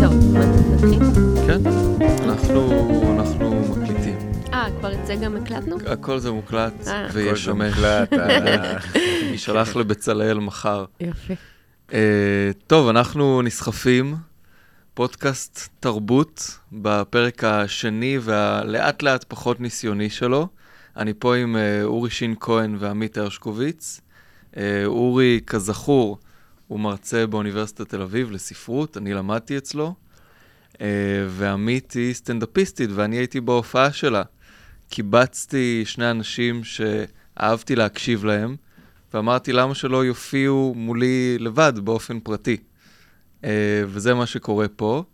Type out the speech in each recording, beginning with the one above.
טוב, נתחיל? כן, אנחנו, אנחנו מקליטים. אה, כבר את זה גם הקלטנו? הכל זה מוקלט אה. וישמש. מוקלט, אה, יישלח לבצלאל מחר. יופי. אה, טוב, אנחנו נסחפים, פודקאסט תרבות בפרק השני והלאט לאט פחות ניסיוני שלו. אני פה עם אורי שין כהן ועמית הרשקוביץ. אה, אורי, כזכור, הוא מרצה באוניברסיטת תל אביב לספרות, אני למדתי אצלו. אה, ועמית היא סטנדאפיסטית, ואני הייתי בהופעה שלה. קיבצתי שני אנשים שאהבתי להקשיב להם, ואמרתי למה שלא יופיעו מולי לבד באופן פרטי. Uh, וזה מה שקורה פה.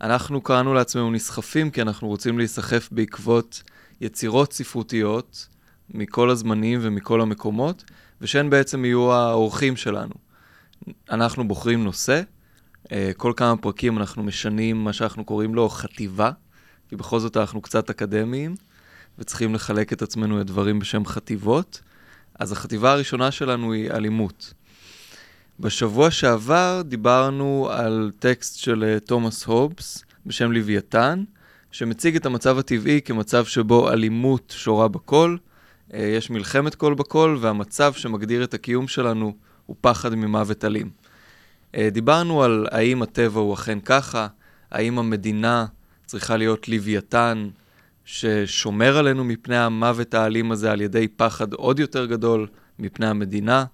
אנחנו קראנו לעצמנו נסחפים, כי אנחנו רוצים להיסחף בעקבות יצירות ספרותיות מכל הזמנים ומכל המקומות, ושהן בעצם יהיו האורחים שלנו. אנחנו בוחרים נושא, uh, כל כמה פרקים אנחנו משנים מה שאנחנו קוראים לו חטיבה, כי בכל זאת אנחנו קצת אקדמיים, וצריכים לחלק את עצמנו לדברים בשם חטיבות. אז החטיבה הראשונה שלנו היא אלימות. בשבוע שעבר דיברנו על טקסט של אה, תומאס הובס בשם לוויתן, שמציג את המצב הטבעי כמצב שבו אלימות שורה בכל, אה, יש מלחמת כל בכל, והמצב שמגדיר את הקיום שלנו הוא פחד ממוות אלים. אה, דיברנו על האם הטבע הוא אכן ככה, האם המדינה צריכה להיות לוויתן ששומר עלינו מפני המוות האלים הזה על ידי פחד עוד יותר גדול מפני המדינה.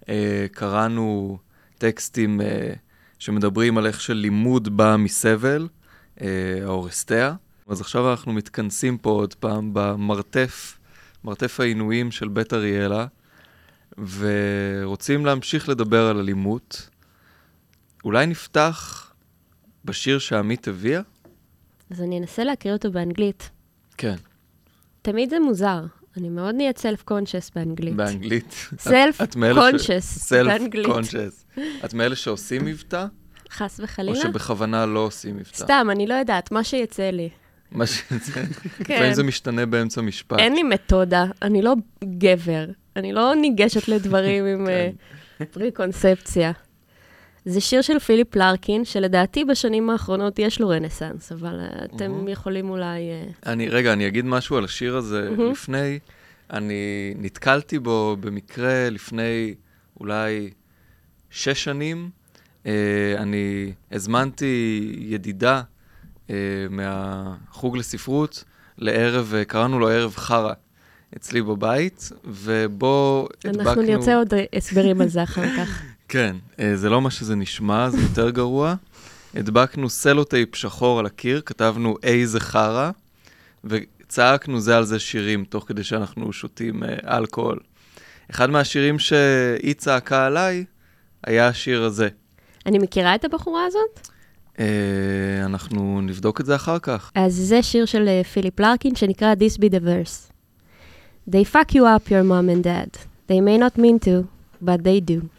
Uh, קראנו טקסטים שמדברים על איך שלימוד בא מסבל, האורסטיה. אז עכשיו אנחנו מתכנסים פה עוד פעם במרתף, מרתף העינויים של בית אריאלה, ורוצים להמשיך לדבר על אלימות. אולי נפתח בשיר שעמית הביאה? אז אני אנסה להקריא אותו באנגלית. כן. תמיד זה מוזר. אני מאוד נהיית קונשס באנגלית. באנגלית. סלף את מאלה ש- קונשס סלף באנגלית. קונשס. את מאלה שעושים מבטא, חס או וחלילה? שבכוונה לא עושים מבטא? סתם, אני לא יודעת, מה שיצא לי. מה ש... כן. לפעמים זה משתנה באמצע משפט. אין לי מתודה, אני לא גבר. אני לא ניגשת לדברים עם כן. אה, פרי-קונספציה. זה שיר של פיליפ לרקין, שלדעתי בשנים האחרונות יש לו רנסאנס, אבל אה, אתם. יכולים אולי... אה, אני, רגע, אני אגיד משהו על השיר הזה. לפני. אני נתקלתי בו במקרה לפני אולי שש שנים. אני הזמנתי ידידה מהחוג לספרות לערב, אה, קראנו לו ערב חרא אצלי בבית, ובו הדבקנו... אנחנו נרצה עוד אה, הסברים על זה אחר כך. כן, אה, זה לא מה שזה נשמע, זה יותר גרוע. הדבקנו סלוטייפ שחור על הקיר, כתבנו איזה חרא, וצעקנו זה על זה שירים, תוך כדי שאנחנו שותים אה, אלכוהול. אחד מהשירים שהיא צעקה עליי היה השיר הזה. אני מכירה את הבחורה הזאת? אה, אנחנו נבדוק את זה אחר כך. אז זה שיר של אה, פיליפ לרקין שנקרא This be the verse. They fuck you up, your mom and dad. They may not mean to, but they do.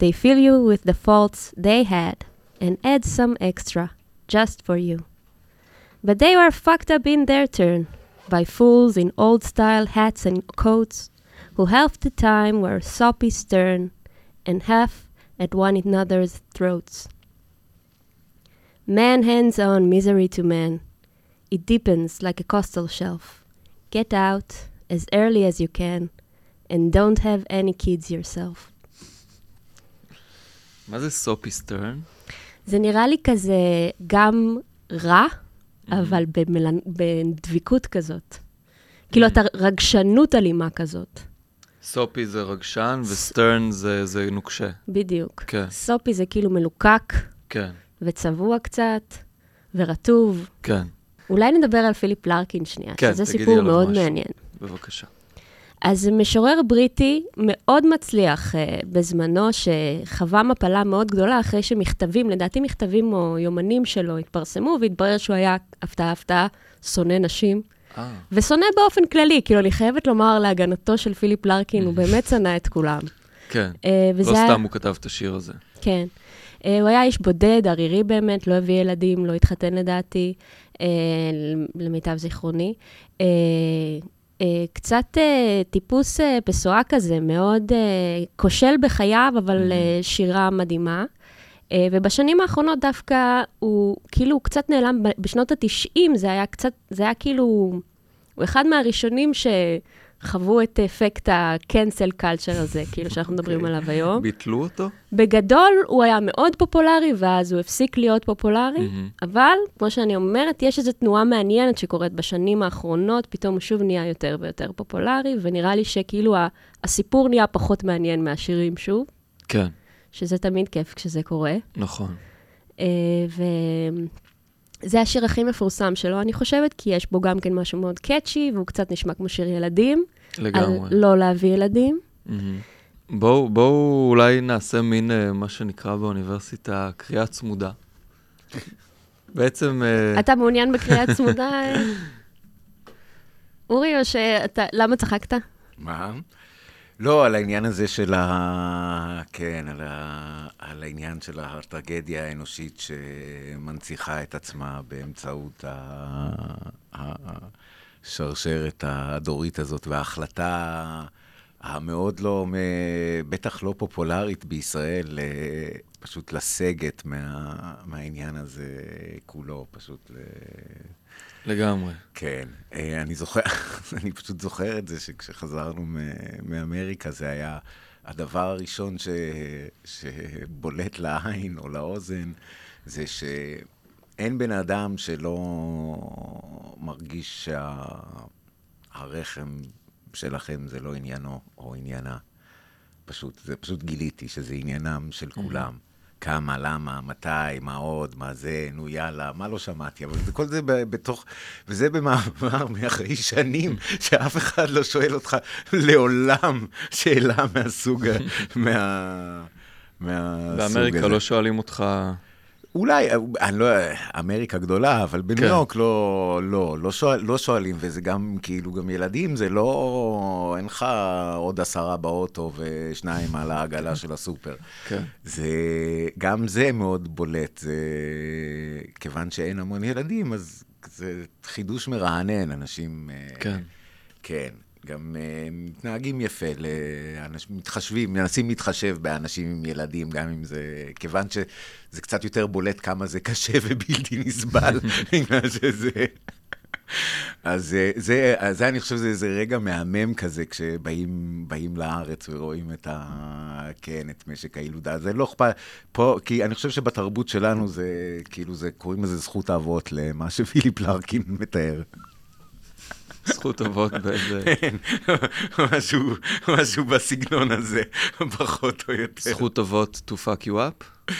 They fill you with the faults they had and add some extra, just for you. But they were fucked up in their turn by fools in old style hats and coats who half the time were soppy stern and half at one another's throats. Man hands on misery to man. It deepens like a coastal shelf. Get out as early as you can, and don't have any kids yourself. מה זה סופי סטרן? זה נראה לי כזה גם רע, אבל במלנ... בדביקות כזאת. כאילו, אתה רגשנות אלימה כזאת. סופי זה רגשן וסטרן זה, זה נוקשה. בדיוק. כן, סופי זה כאילו מלוקק כן, וצבוע קצת, ורטוב. כן, אולי נדבר על פיליפ לרקין שנייה, כן, שזה סיפור מאוד משהו. מעניין. בבקשה. אז משורר בריטי מאוד מצליח uh, בזמנו, שחווה מפלה מאוד גדולה אחרי שמכתבים, לדעתי מכתבים או יומנים שלו התפרסמו, והתברר שהוא היה, הפתעה הפתעה, שונא נשים. אה, ושונא באופן כללי, כאילו, אני חייבת לומר להגנתו של פיליפ לרקין, הוא באמת שנא את כולם. כן. Uh, לא היה, סתם הוא כתב את השיר הזה. כן. Uh, הוא היה איש בודד, ערירי באמת, לא הביא ילדים, לא התחתן לדעתי, uh, למיטב זיכרוני. אה, קצת אה, טיפוס אה, פסואה כזה, מאוד אה, כושל בחייו, אבל אה, שירה מדהימה. אה, ובשנים האחרונות דווקא הוא כאילו הוא קצת נעלם, בשנות ה-90 זה היה קצת, זה היה כאילו, הוא אחד מהראשונים שחוו את אפקט ה-cancel culture הזה, כאילו שאנחנו מדברים אוקיי. עליו היום. ביטלו אותו? בגדול, הוא היה מאוד פופולרי, ואז הוא הפסיק להיות פופולרי, מהמם. אבל, כמו שאני אומרת, יש איזו תנועה מעניינת שקורית בשנים האחרונות, פתאום הוא שוב נהיה יותר ויותר פופולרי, ונראה לי שכאילו ה- הסיפור נהיה פחות מעניין מהשירים שוב, כן, שזה תמיד כיף כשזה קורה. נכון. אה, וזה השיר הכי מפורסם שלו, אני חושבת, כי יש בו גם כן משהו מאוד קאצ'י, והוא קצת נשמע כמו שיר ילדים. לגמרי. על לא להביא ילדים. מהמם. בואו בואו אולי נעשה מין, אה, מה שנקרא באוניברסיטה, קריאה צמודה. בעצם... אה, אתה מעוניין בקריאה צמודה? אורי, או שאתה... למה צחקת? מה? לא, על העניין הזה של ה... כן, על, ה... על העניין של הטרגדיה האנושית שמנציחה את עצמה באמצעות. השרשרת הדורית הזאת, וההחלטה המאוד לא, בטח לא פופולרית בישראל, אה, פשוט לסגת מה... מהעניין הזה כולו, פשוט. לגמרי. כן, אה, אני זוכר, אני פשוט זוכר את זה שכשחזרנו מאמריקה, זה היה הדבר הראשון ש, שבולט לעין או לאוזן, זה שאין בן אדם שלא מרגיש שהרחם שלכם זה לא עניינו או עניינה. פשוט, זה פשוט גיליתי שזה עניינם של כולם. כמה, למה, מתי, מה עוד, מה זה, נו יאללה, מה לא שמעתי, אבל זה, כל זה בתוך, וזה במאמר מאחרי שנים, שאף אחד לא שואל אותך לעולם שאלה מהסוג, מה... מהסוג באמריקה הזה. לא שואלים אותך... אולי, אני לא, אמריקה גדולה, אבל בניו כן. יורק לא, לא, לא, שואל, לא שואלים, וזה גם, כאילו, גם ילדים, זה לא, אין לך עוד עשרה באוטו ושניים על העגלה של הסופר. כן. זה, גם זה מאוד בולט, זה, כיוון שאין המון ילדים, אז זה חידוש מרענן, אנשים... אה, כן. כן, גם uh, מתנהגים יפה, לאנשים מתחשבים, מנסים להתחשב באנשים עם ילדים, גם אם זה, כיוון שזה קצת יותר בולט כמה זה קשה ובלתי נסבל, בגלל שזה... אז אה, זה, אז זה, אני חושב, זה איזה רגע מהמם כזה, כשבאים באים לארץ ורואים את ה... כן, את משק הילודה. זה לא אכפת, פה, כי אני חושב שבתרבות שלנו זה, כאילו, זה, קוראים לזה זכות האבות, למה שפיליפ לארקין מתאר. זכות אבות באיזה... כן, משהו, משהו בסגנון הזה, פחות או יותר. זכות אבות to fuck you up?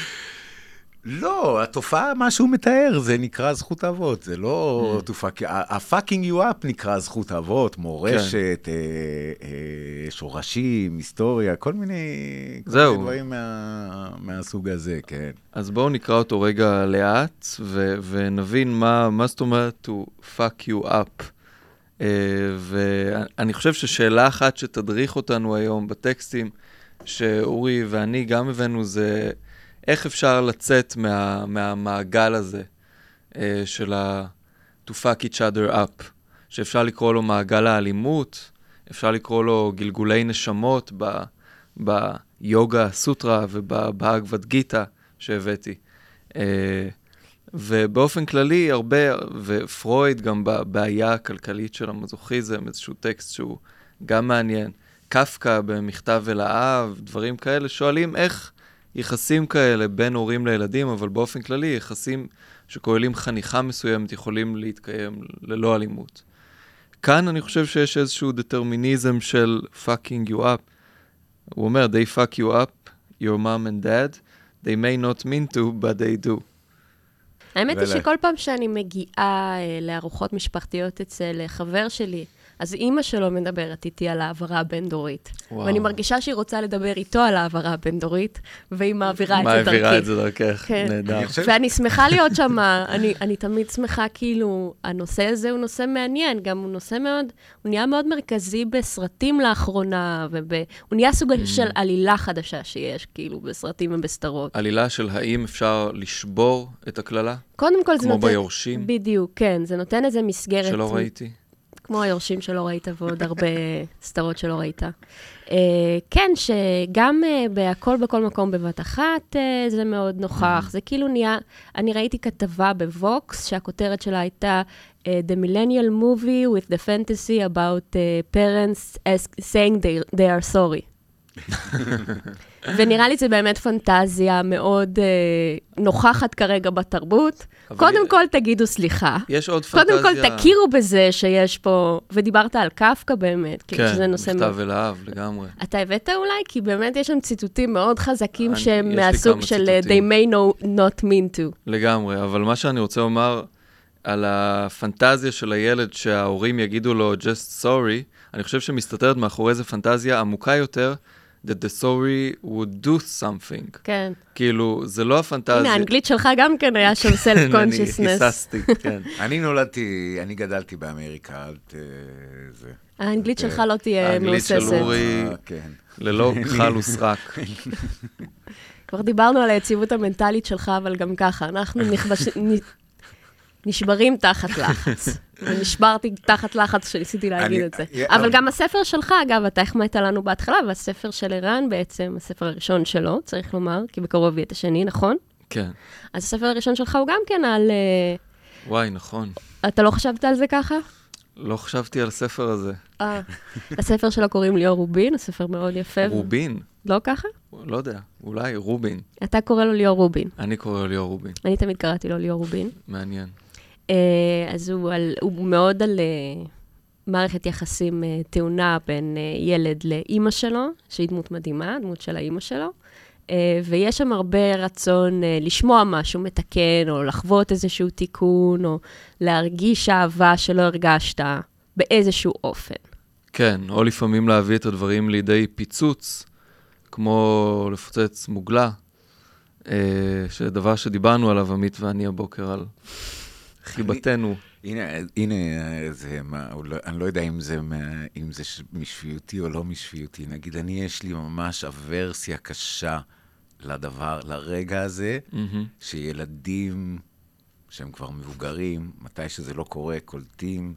לא, התופעה, מה שהוא מתאר, זה נקרא זכות אבות, זה לא Mm. ה-fucking you up נקרא זכות אבות, מורשת, כן. אה, אה, שורשים, היסטוריה, כל מיני כל זהו. מיני דברים מה, מהסוג הזה, כן. אז בואו נקרא אותו רגע לאט, ו- ונבין מה, מה זאת אומרת to fuck you up. Uh, ואני חושב ששאלה אחת שתדריך אותנו היום בטקסטים, שאורי ואני גם הבאנו, זה איך אפשר לצאת מה, מהמעגל הזה uh, של ה- to fuck each other up, שאפשר לקרוא לו מעגל האלימות, אפשר לקרוא לו גלגולי נשמות ב- ביוגה סוטרה ובבהגבד גיתא שהבאתי. ובאופן כללי, הרבה, ופרויד גם בבעיה הכלכלית של המזוכיזם, איזשהו טקסט שהוא גם מעניין. קפקא במכתב אל האב, דברים כאלה, שואלים איך יחסים כאלה בין הורים לילדים, אבל באופן כללי יחסים שכוללים חניכה מסוימת יכולים להתקיים ללא אלימות. כאן אני חושב שיש איזשהו דטרמיניזם של fucking you up. הוא אומר, they fuck you up, your mom and dad, they may not mean to, but they do. האמת היא שכל פעם שאני מגיעה אה, לארוחות משפחתיות אצל אה, חבר שלי, אז אימא שלו מדברת איתי על העברה הבין-דורית. ואני מרגישה שהיא רוצה לדבר איתו על העברה הבין-דורית, והיא מעבירה את זה דרכי. מעבירה את זה דרכך, כן. נהדר. ואני שמחה להיות שם, אני, אני תמיד שמחה, כאילו, הנושא הזה הוא נושא מעניין, גם הוא נושא מאוד, הוא נהיה מאוד מרכזי בסרטים לאחרונה, והוא נהיה סוג Mm. של עלילה חדשה שיש, כאילו, בסרטים ובסדרות. עלילה של האם אפשר לשבור את הקללה? קודם כל זה כמו נותן... ביורשים? בדיוק, כן, זה נותן איזה מסגרת. שלא ראיתי. כמו היורשים שלא ראית ועוד הרבה סדרות שלא ראית. Uh, כן, שגם uh, בהכל בכל מקום בבת אחת uh, זה מאוד נוכח. זה כאילו נהיה, אני ראיתי כתבה בווקס שהכותרת שלה הייתה uh, The Millennial Movie with the fantasy about uh, parents saying they, they are sorry. ונראה לי זה באמת פנטזיה מאוד אה, נוכחת כרגע בתרבות. קודם י- כל תגידו סליחה. יש עוד פנטזיה... קודם כל תכירו בזה שיש פה, ודיברת על קפקא באמת, כאילו כן, שזה נושא מכתב מאוד... אל האב, לגמרי. אתה הבאת אולי? כי באמת יש שם ציטוטים מאוד חזקים אני- שהם מהסוג של אה, ציטוטים. They may know, not mean to. לגמרי, אבל מה שאני רוצה לומר על הפנטזיה של הילד שההורים יגידו לו just sorry, אני חושב שמסתתרת מאחורי איזה פנטזיה עמוקה יותר, that the sorry would do something. כן. כאילו, זה לא הפנטזיה. הנה, האנגלית שלך גם כן היה שם כן, אני self-consciousness. היססתי, כן. אני נולדתי, אני גדלתי באמריקה, אל ת... זה. האנגלית אה, שלך לא תהיה האנגלית של. אורי- אה, כן. ללא כחל וסרק. כבר דיברנו על היציבות המנטלית שלך, אבל גם ככה, אנחנו נשברים תחת לחץ. ונשברתי תחת לחץ כשניסיתי להגיד אני- את זה. אה, אבל אה. גם הספר שלך, אגב, אתה החמאת לנו בהתחלה, והספר של ערן בעצם, הספר הראשון שלו, צריך לומר, כי בקרוב יהיה את השני, נכון? כן. אז הספר הראשון שלך הוא גם כן על... אה, וואי, נכון. אתה לא חשבת על זה ככה? לא חשבתי על הספר הזה. אה. הספר שלו קוראים ליאור רובין, הספר מאוד יפה. רובין? לא ככה? לא יודע, אולי רובין. אתה קורא לו ליאור רובין. אני קורא לו ליאור רובין. אני תמיד קראתי לו ליאור רובין. מעניין. אה, אז הוא, על, הוא מאוד על אה, מערכת יחסים אה, טעונה בין ילד לאימא שלו, שהיא דמות מדהימה, דמות של האימא שלו. ויש שם הרבה רצון לשמוע משהו מתקן, או לחוות איזשהו תיקון, או להרגיש אהבה שלא הרגשת באיזשהו אופן. כן, או לפעמים להביא את הדברים לידי פיצוץ, כמו לפוצץ מוגלה, שדבר שדיברנו עליו, עמית ואני הבוקר, על חיבתנו. הנה, הנה, זה, מה, לא- אני לא יודע אם זה, מה- אם זה משפיותי או לא משפיותי. נגיד, אני, יש לי ממש אברסיה קשה לדבר, לרגע הזה, מהמם. שילדים שהם כבר מבוגרים, מתי שזה לא קורה, קולטים,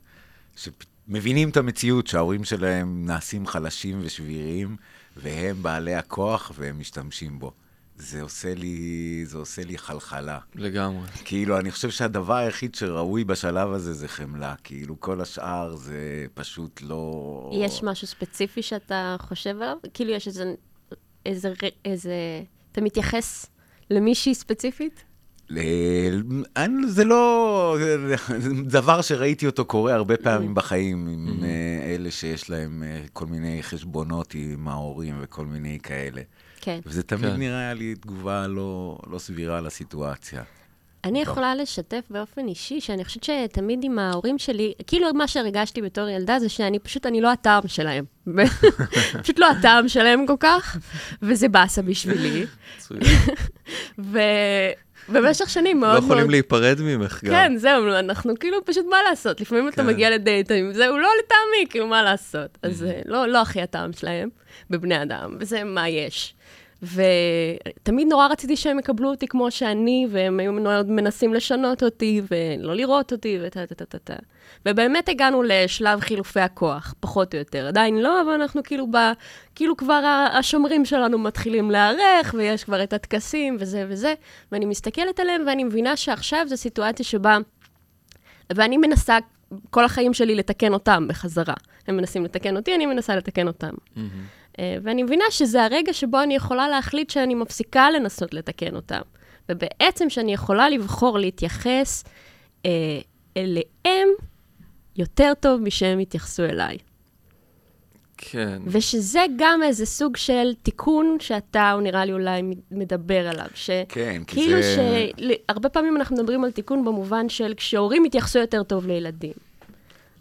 שמבינים את המציאות שההורים שלהם נעשים חלשים ושבירים, והם בעלי הכוח והם משתמשים בו. זה עושה לי, זה עושה לי חלחלה. לגמרי. כאילו, אני חושב שהדבר היחיד שראוי בשלב הזה זה חמלה. כאילו, כל השאר זה פשוט לא... יש משהו ספציפי שאתה חושב עליו? כאילו, יש איזה... איזה... איזה... אתה מתייחס למישהי ספציפית? ל- אני- זה לא... דבר שראיתי אותו קורה הרבה פעמים בחיים, עם אה, אלה שיש להם אה, כל מיני חשבונות עם ההורים וכל מיני כאלה. כן. וזה תמיד כן. נראה לי תגובה לא לא סבירה לסיטואציה. אני. יכולה לשתף באופן אישי, שאני חושבת שתמיד עם ההורים שלי, כאילו מה שהרגשתי בתור ילדה זה שאני פשוט, אני לא הטעם שלהם. פשוט לא הטעם שלהם כל כך, וזה באסה בשבילי. מצוין. ובמשך שנים לא מאוד מאוד... יכולים להיפרד ממך גם. כן, זהו, אנחנו כאילו פשוט מה לעשות. לפעמים אתה כן. מגיע לדייט עם זה, הוא לא לטעמי, כאילו מה לעשות. אז אה, לא לא הכי הטעם שלהם בבני אדם, וזה מה יש. ותמיד נורא רציתי שהם יקבלו אותי כמו שאני, והם היו מאוד מנסים לשנות אותי, ולא לראות אותי, וטה טה טה טה טה. ובאמת הגענו לשלב חילופי הכוח, פחות או יותר. עדיין לא, אבל אנחנו כאילו ב... כאילו כבר השומרים שלנו מתחילים להיערך, ויש כבר את הטקסים וזה וזה, ואני מסתכלת עליהם ואני מבינה שעכשיו זו סיטואציה שבה... ואני מנסה כל החיים שלי לתקן אותם בחזרה. הם מנסים לתקן אותי, אני מנסה לתקן אותם. מהמם. אה, ואני מבינה שזה הרגע שבו אני יכולה להחליט שאני מפסיקה לנסות לתקן אותם. ובעצם שאני יכולה לבחור להתייחס אה, אליהם יותר טוב משהם יתייחסו אליי. כן. ושזה גם איזה סוג של תיקון שאתה, הוא נראה לי אולי מדבר עליו. ש... כן, כי כאילו זה... שהרבה פעמים אנחנו מדברים על תיקון במובן של כשהורים יתייחסו יותר טוב לילדים.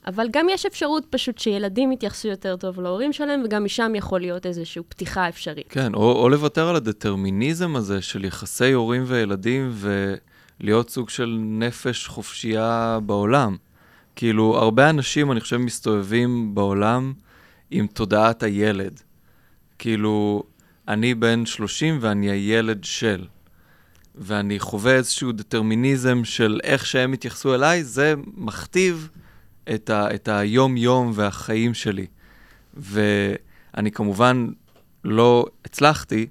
אבל גם יש אפשרות פשוט שילדים יתייחסו יותר טוב להורים שלהם, וגם משם יכול להיות איזושהי פתיחה אפשרית. כן, או, או לוותר על הדטרמיניזם הזה של יחסי הורים וילדים ולהיות סוג של נפש חופשייה בעולם. כאילו, הרבה אנשים, אני חושב, מסתובבים בעולם עם תודעת הילד. כאילו, אני בן 30 ואני הילד של. ואני חווה איזשהו דטרמיניזם של איך שהם התייחסו אליי, זה מכתיב את, ה, את היום-יום והחיים שלי. ואני כמובן לא הצלחתי,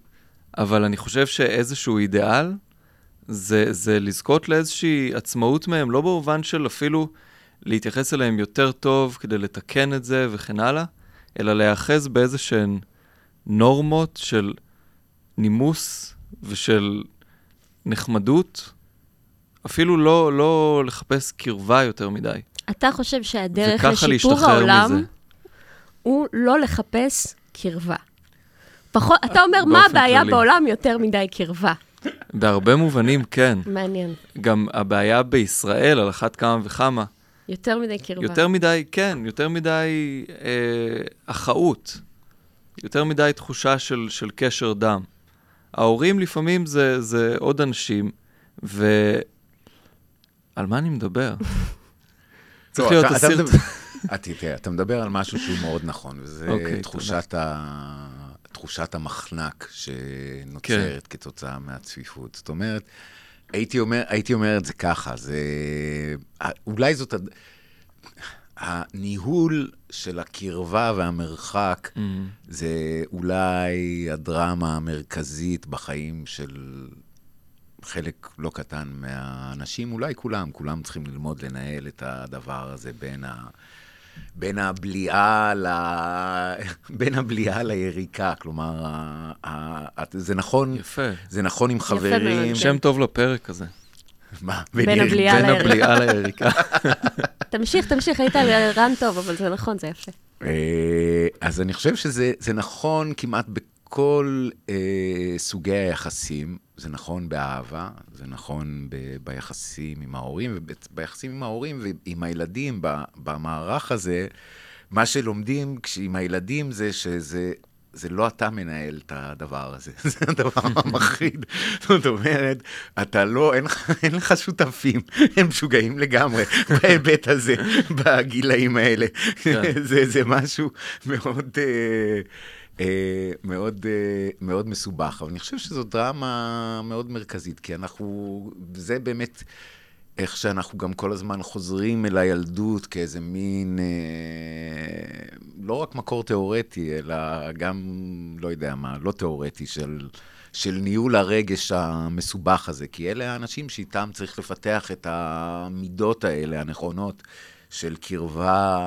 אבל אני חושב שאיזשהו אידיאל זה, זה לזכות לאיזושהי עצמאות מהם, לא במובן של אפילו להתייחס אליהם יותר טוב כדי לתקן את זה וכן הלאה, אלא להיאחז באיזה שהן נורמות של נימוס ושל נחמדות, אפילו לא, לא לחפש קרבה יותר מדי. אתה חושב שהדרך לשיפור העולם מזה. הוא לא לחפש קרבה. פחות, אתה אומר, מה הבעיה כללי. בעולם יותר מדי קרבה? בהרבה מובנים כן. מעניין. גם הבעיה בישראל, על אחת כמה וכמה, יותר מדי קרבה. יותר מדי, כן, יותר מדי אה, אחאות. יותר מדי תחושה של, של קשר דם. ההורים לפעמים זה, זה עוד אנשים, ו... על מה אני מדבר? צריך לא, להיות. מדבר- אה, תראה, אתה מדבר על משהו שהוא מאוד נכון, וזה אוקיי, תחושת ה... תחושת המחנק שנוצרת כתוצאה מהצפיפות. זאת אומרת, הייתי אומר, הייתי אומר את זה ככה, זה... אולי זאת... הניהול של הקרבה והמרחק מהמם. זה אולי הדרמה המרכזית בחיים של חלק לא קטן מהאנשים, אולי כולם, כולם צריכים ללמוד לנהל את הדבר הזה בין, ה... בין הבליעה ל... בין הבליעה ליריקה. כלומר, ה... ה... זה נכון, יפה. זה נכון עם חברים. כן. שם טוב לפרק הזה. מה? בין יריקה? הבליעה בין. הבליעה ליריקה. תמשיך, תמשיך, היית על רן טוב, אבל זה נכון, זה יפה. אה, אז אני חושב שזה זה נכון כמעט בכל אה, סוגי היחסים. זה נכון באהבה, זה נכון ב- ביחסים עם ההורים, וביחסים עם ההורים ועם הילדים ב- במערך הזה, מה שלומדים עם הילדים זה שזה... זה לא אתה מנהל את הדבר הזה, זה הדבר המחריד. זאת אומרת, אתה לא, אין, אין לך שותפים, הם משוגעים לגמרי בהיבט הזה, בגילאים האלה. כן. זה, זה משהו מאוד, אה, מאוד, אה, מאוד מסובך, אבל אני חושב שזו דרמה מאוד מרכזית, כי אנחנו, זה באמת איך שאנחנו גם כל הזמן חוזרים אל הילדות כאיזה מין, אה, לא רק מקור תיאורטי, אלא גם, לא יודע מה, לא תיאורטי, של... של ניהול הרגש המסובך הזה, כי אלה האנשים שאיתם צריך לפתח את המידות האלה, הנכונות, של קרבה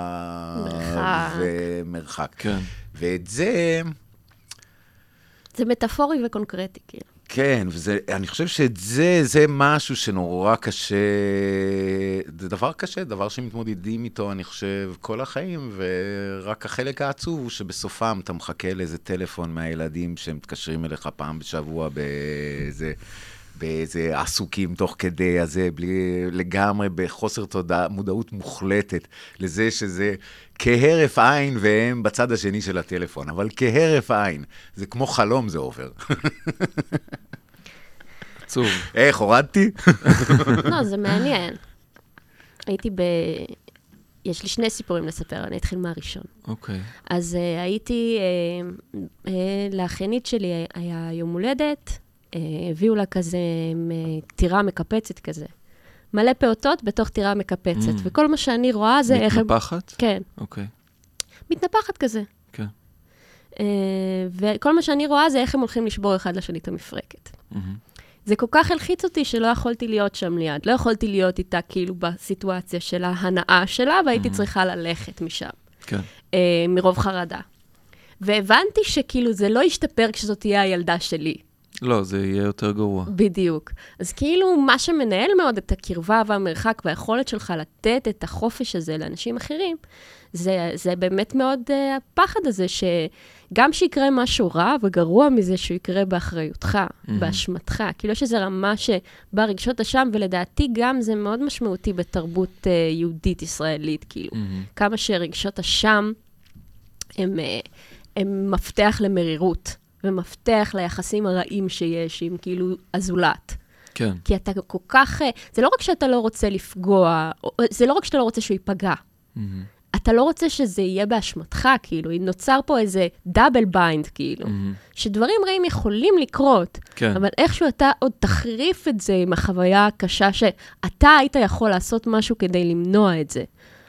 מרחק. ומרחק. כן. ואת זה, זה מטאפורי וקונקרטי, כאילו. כן, וזה, אני חושב שאת זה, זה משהו שנורא קשה, זה דבר קשה, דבר שמתמודדים איתו, אני חושב, כל החיים, ורק החלק העצוב הוא שבסופם אתה מחכה לאיזה טלפון מהילדים שמתקשרים אליך פעם בשבוע באיזה... באיזה עסוקים תוך כדי הזה, בלי, לגמרי בחוסר תודע, מודעות מוחלטת לזה שזה כהרף עין והם בצד השני של הטלפון, אבל כהרף עין, זה כמו חלום זה עובר. עצוב. איך, הורדתי? לא, זה מעניין. הייתי ב... יש לי שני סיפורים לספר, אני אתחיל מהראשון. אוקיי. אז uh, הייתי, uh, uh, לאחיינית שלי היה יום הולדת, הביאו לה כזה uh, טירה מקפצת כזה. מלא פעוטות בתוך טירה מקפצת, Mm. וכל מה שאני רואה זה איך הם... מתנפחת? כן, אוקיי. מתנפחת כזה. כן. Uh, וכל מה שאני רואה זה איך הם הולכים לשבור אחד לשני את המפרקת. מהמם. זה כל כך הלחיץ אותי שלא יכולתי להיות שם ליד. לא יכולתי להיות איתה כאילו בסיטואציה של ההנאה שלה, והייתי Mhm. צריכה ללכת משם, כן. אה, מרוב חרדה. והבנתי שכאילו זה לא ישתפר כשזאת תהיה הילדה שלי. לא, זה יהיה יותר גרוע. בדיוק. אז כאילו, מה שמנהל מאוד את הקרבה והמרחק והיכולת שלך לתת את החופש הזה לאנשים אחרים, זה, זה באמת מאוד uh, הפחד הזה, שגם שיקרה משהו רע וגרוע מזה שהוא יקרה באחריותך, Mhm. באשמתך. כאילו, יש איזו רמה שבה רגשות אשם, ולדעתי גם זה מאוד משמעותי בתרבות uh, יהודית-ישראלית, כאילו. אהם. כמה שרגשות אשם הם, אה, הם מפתח למרירות, ומפתח ליחסים הרעים שיש עם כאילו הזולת. כן. כי אתה כל כך, אה, זה לא רק שאתה לא רוצה לפגוע, או- זה לא רק שאתה לא רוצה שהוא ייפגע, אהם. אתה לא רוצה שזה יהיה באשמתך, כאילו, אם נוצר פה איזה double bind, כאילו, אהם. שדברים רעים יכולים לקרות, כן. אבל איכשהו אתה עוד תחריף את זה עם החוויה הקשה שאתה היית יכול לעשות משהו כדי למנוע את זה.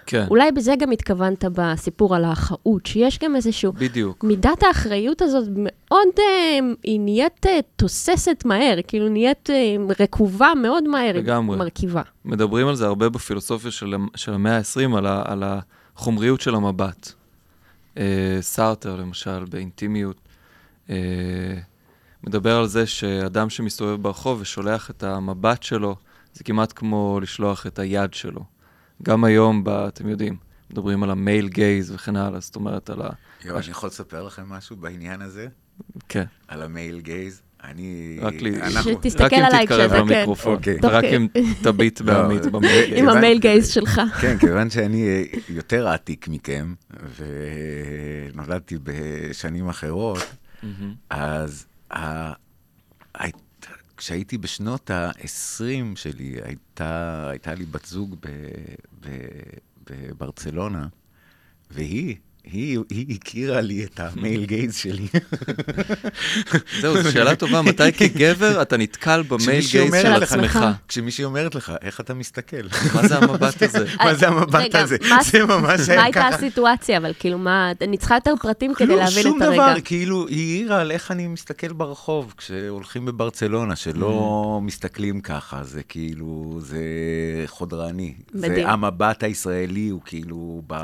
כן, אולי בזה גם התכוונת בסיפור על האחאות, שיש גם איזשהו... בדיוק. מידת האחריות הזאת מאוד, אה, היא נהיית אה, תוססת מהר, כאילו נהיית אה, רקובה מאוד מהר, לגמרי. מרכיבה. מדברים על זה הרבה בפילוסופיה של, של המאה ה-20, על, ה- על החומריות של המבט. אה, סארטר, למשל, באינטימיות, אה, מדבר על זה שאדם שמסתובב ברחוב ושולח את המבט שלו, זה כמעט כמו לשלוח את היד שלו. גם היום, ב, אתם יודעים, מדברים על המייל גייז וכן הלאה, זאת אומרת על ה... יואו, אני יכול לספר לכם משהו בעניין הזה? כן, על המייל גייז? אני... רק לי... אנחנו- שתסתכל רק אם עליי תתקרב כשאתה, כן. למיקרופון, אוקיי. תוך אם תביט לא, בעמית במייל. עם. המייל גייז שלך. כן, כיוון שאני אה, יותר עתיק מכם, ונולדתי בשנים אחרות. אז. כשהייתי בשנות ה-20 שלי, הייתה, הייתה לי בת זוג. בברצלונה, והיא, היא, היא הכירה לי את המייל גייז שלי. זהו, זו שאלה טובה, מתי כגבר אתה נתקל במייל גייז של עצמך? כשמישהי אומרת לך, איך אתה מסתכל? מה זה המבט הזה? מה זה המבט הזה? מה- זה ממש מה היה הייתה ככה. הסיטואציה, אבל כאילו, מה, אני צריכה יותר פרטים כדי כלום, להבין שום את הרגע. דבר, כאילו, היא העירה על איך אני מסתכל ברחוב כשהולכים בברצלונה, שלא Mm. מסתכלים ככה, זה כאילו, זה חודרני. מדהים. זה המבט הישראלי הוא כאילו ב...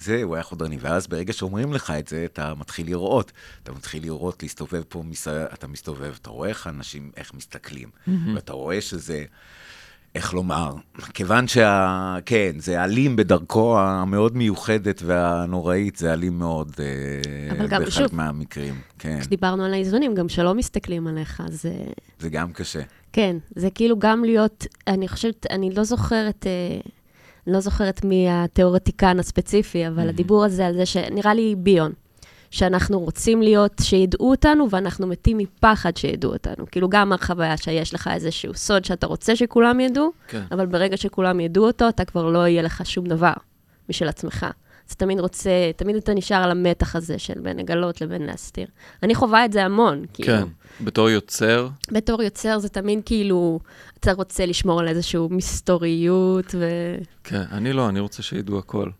זה, הוא היה חודרני. ואז ברגע שאומרים לך את זה, אתה מתחיל לראות. אתה מתחיל לראות, להסתובב פה, מס... אתה מסתובב, אתה רואה איך אנשים, איך מסתכלים. ואתה רואה שזה... איך לומר, כיוון שה... כן, זה אלים בדרכו המאוד מיוחדת והנוראית, זה אלים מאוד אה, אבל גם, בחלק שוב, מהמקרים. כן, כשדיברנו על האיזונים, גם שלא מסתכלים עליך, אז אה, זה גם קשה. כן, זה כאילו גם להיות, אני חושבת, אני לא זוכרת, אה, לא זוכרת מי התיאורטיקן הספציפי, אבל הדיבור הזה על זה שנראה לי ביון, שאנחנו רוצים להיות, שידעו אותנו, ואנחנו מתים מפחד שידעו אותנו. כאילו גם החוויה שיש לך איזשהו סוד שאתה רוצה שכולם ידעו, כן. אבל ברגע שכולם ידעו אותו, אתה כבר לא יהיה לך שום דבר משל עצמך. אז תמיד רוצה, תמיד אתה נשאר על המתח הזה של בין לגלות לבין להסתיר. אני חווה את זה המון, כאילו. כן, בתור יוצר, בתור יוצר זה תמיד כאילו, אתה רוצה לשמור על איזושהי מסתוריות, ו... כן, אני לא, אני רוצה שידעו הכל.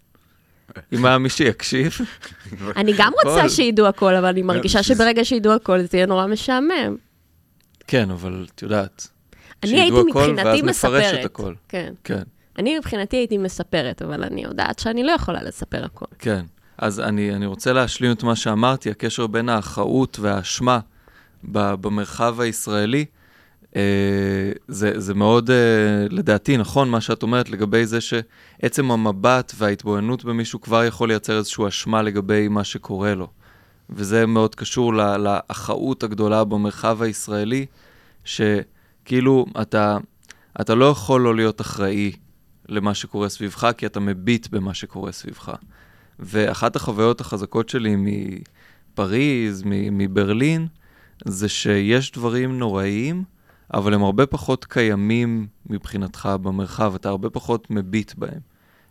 אם היה מי שיקשיב, אני גם רוצה. שידעו הכל, אבל אני מרגישה שזה- שברגע שידעו הכל, זה יהיה נורא משעמם. כן, אבל את יודעת, אני שידעו הכל, ואז נפרש. את הכל. כן. כן, אני מבחינתי הייתי מספרת, אבל אני יודעת שאני לא יכולה לספר הכל. כן. אז אני, אני רוצה להשלים את מה שאמרתי, הקשר בין האחאות והאשמה במרחב הישראלי, אה, זה, זה מאוד, אה, לדעתי, נכון מה שאת אומרת לגבי זה שעצם המבט וההתבוננות במישהו כבר יכול לייצר איזושהי אשמה לגבי מה שקורה לו. וזה מאוד קשור ל- לאחאות הגדולה במרחב הישראלי, שכאילו אתה, אתה לא יכול לא להיות אחראי למה שקורה סביבך, כי אתה מביט במה שקורה סביבך. ואחת החוויות החזקות שלי מפריז, מברלין, זה שיש דברים נוראיים, אבל הם הרבה פחות קיימים מבחינתך במרחב, אתה הרבה פחות מביט בהם.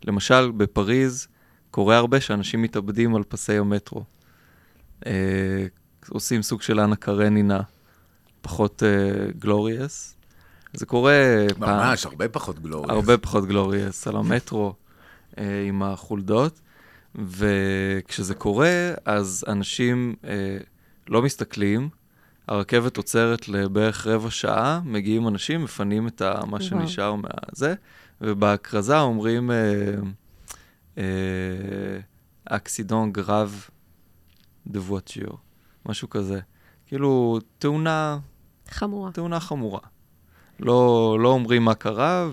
למשל, בפריז קורה הרבה שאנשים מתאבדים על פסי המטרו. אה, עושים סוג של אנה קרנינה, פחות גלוריאס. זה קורה פעם, ממש, הרבה פחות גלוריאס. הרבה פחות גלוריאס על המטרו אה, עם החולדות, וכשזה קורה, אז אנשים אה, לא מסתכלים, הרכבת עוצרת לבערך רבע שעה, מגיעים אנשים, מפנים את ה, מה. שנשאר מהזה, ובהכרזה אומרים אקסידון גרב דה וואצ'יו, משהו כזה. כאילו, תאונה חמורה. תאונה חמורה. לא, לא אומרים מה קרה,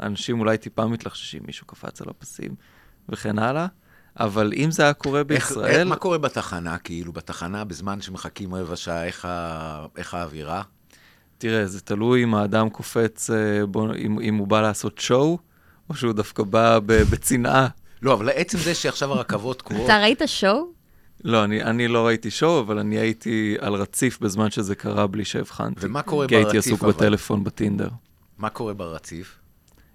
ואנשים אולי טיפה מתלחששים, מישהו קפץ על הפסים וכן הלאה, אבל אם זה היה קורה איך- בישראל, איך- מה קורה בתחנה, כאילו, בתחנה, בזמן שמחכים רבע שעה, איך ה- איך האווירה? תראה, זה תלוי אם האדם קופץ, אה, בוא, אם, אם הוא בא לעשות שואו, או שהוא דווקא בא ב- בצנעה. לא, אבל עצם זה שעכשיו הרכבות תקועות, אתה ראית שואו? לא, אני, אני לא ראיתי שואו, אבל אני הייתי על רציף בזמן שזה קרה בלי שהבחנתי. ומה קורה כי הייתי ברציף, עסוק אבל? בטלפון בטינדר. מה קורה ברציף?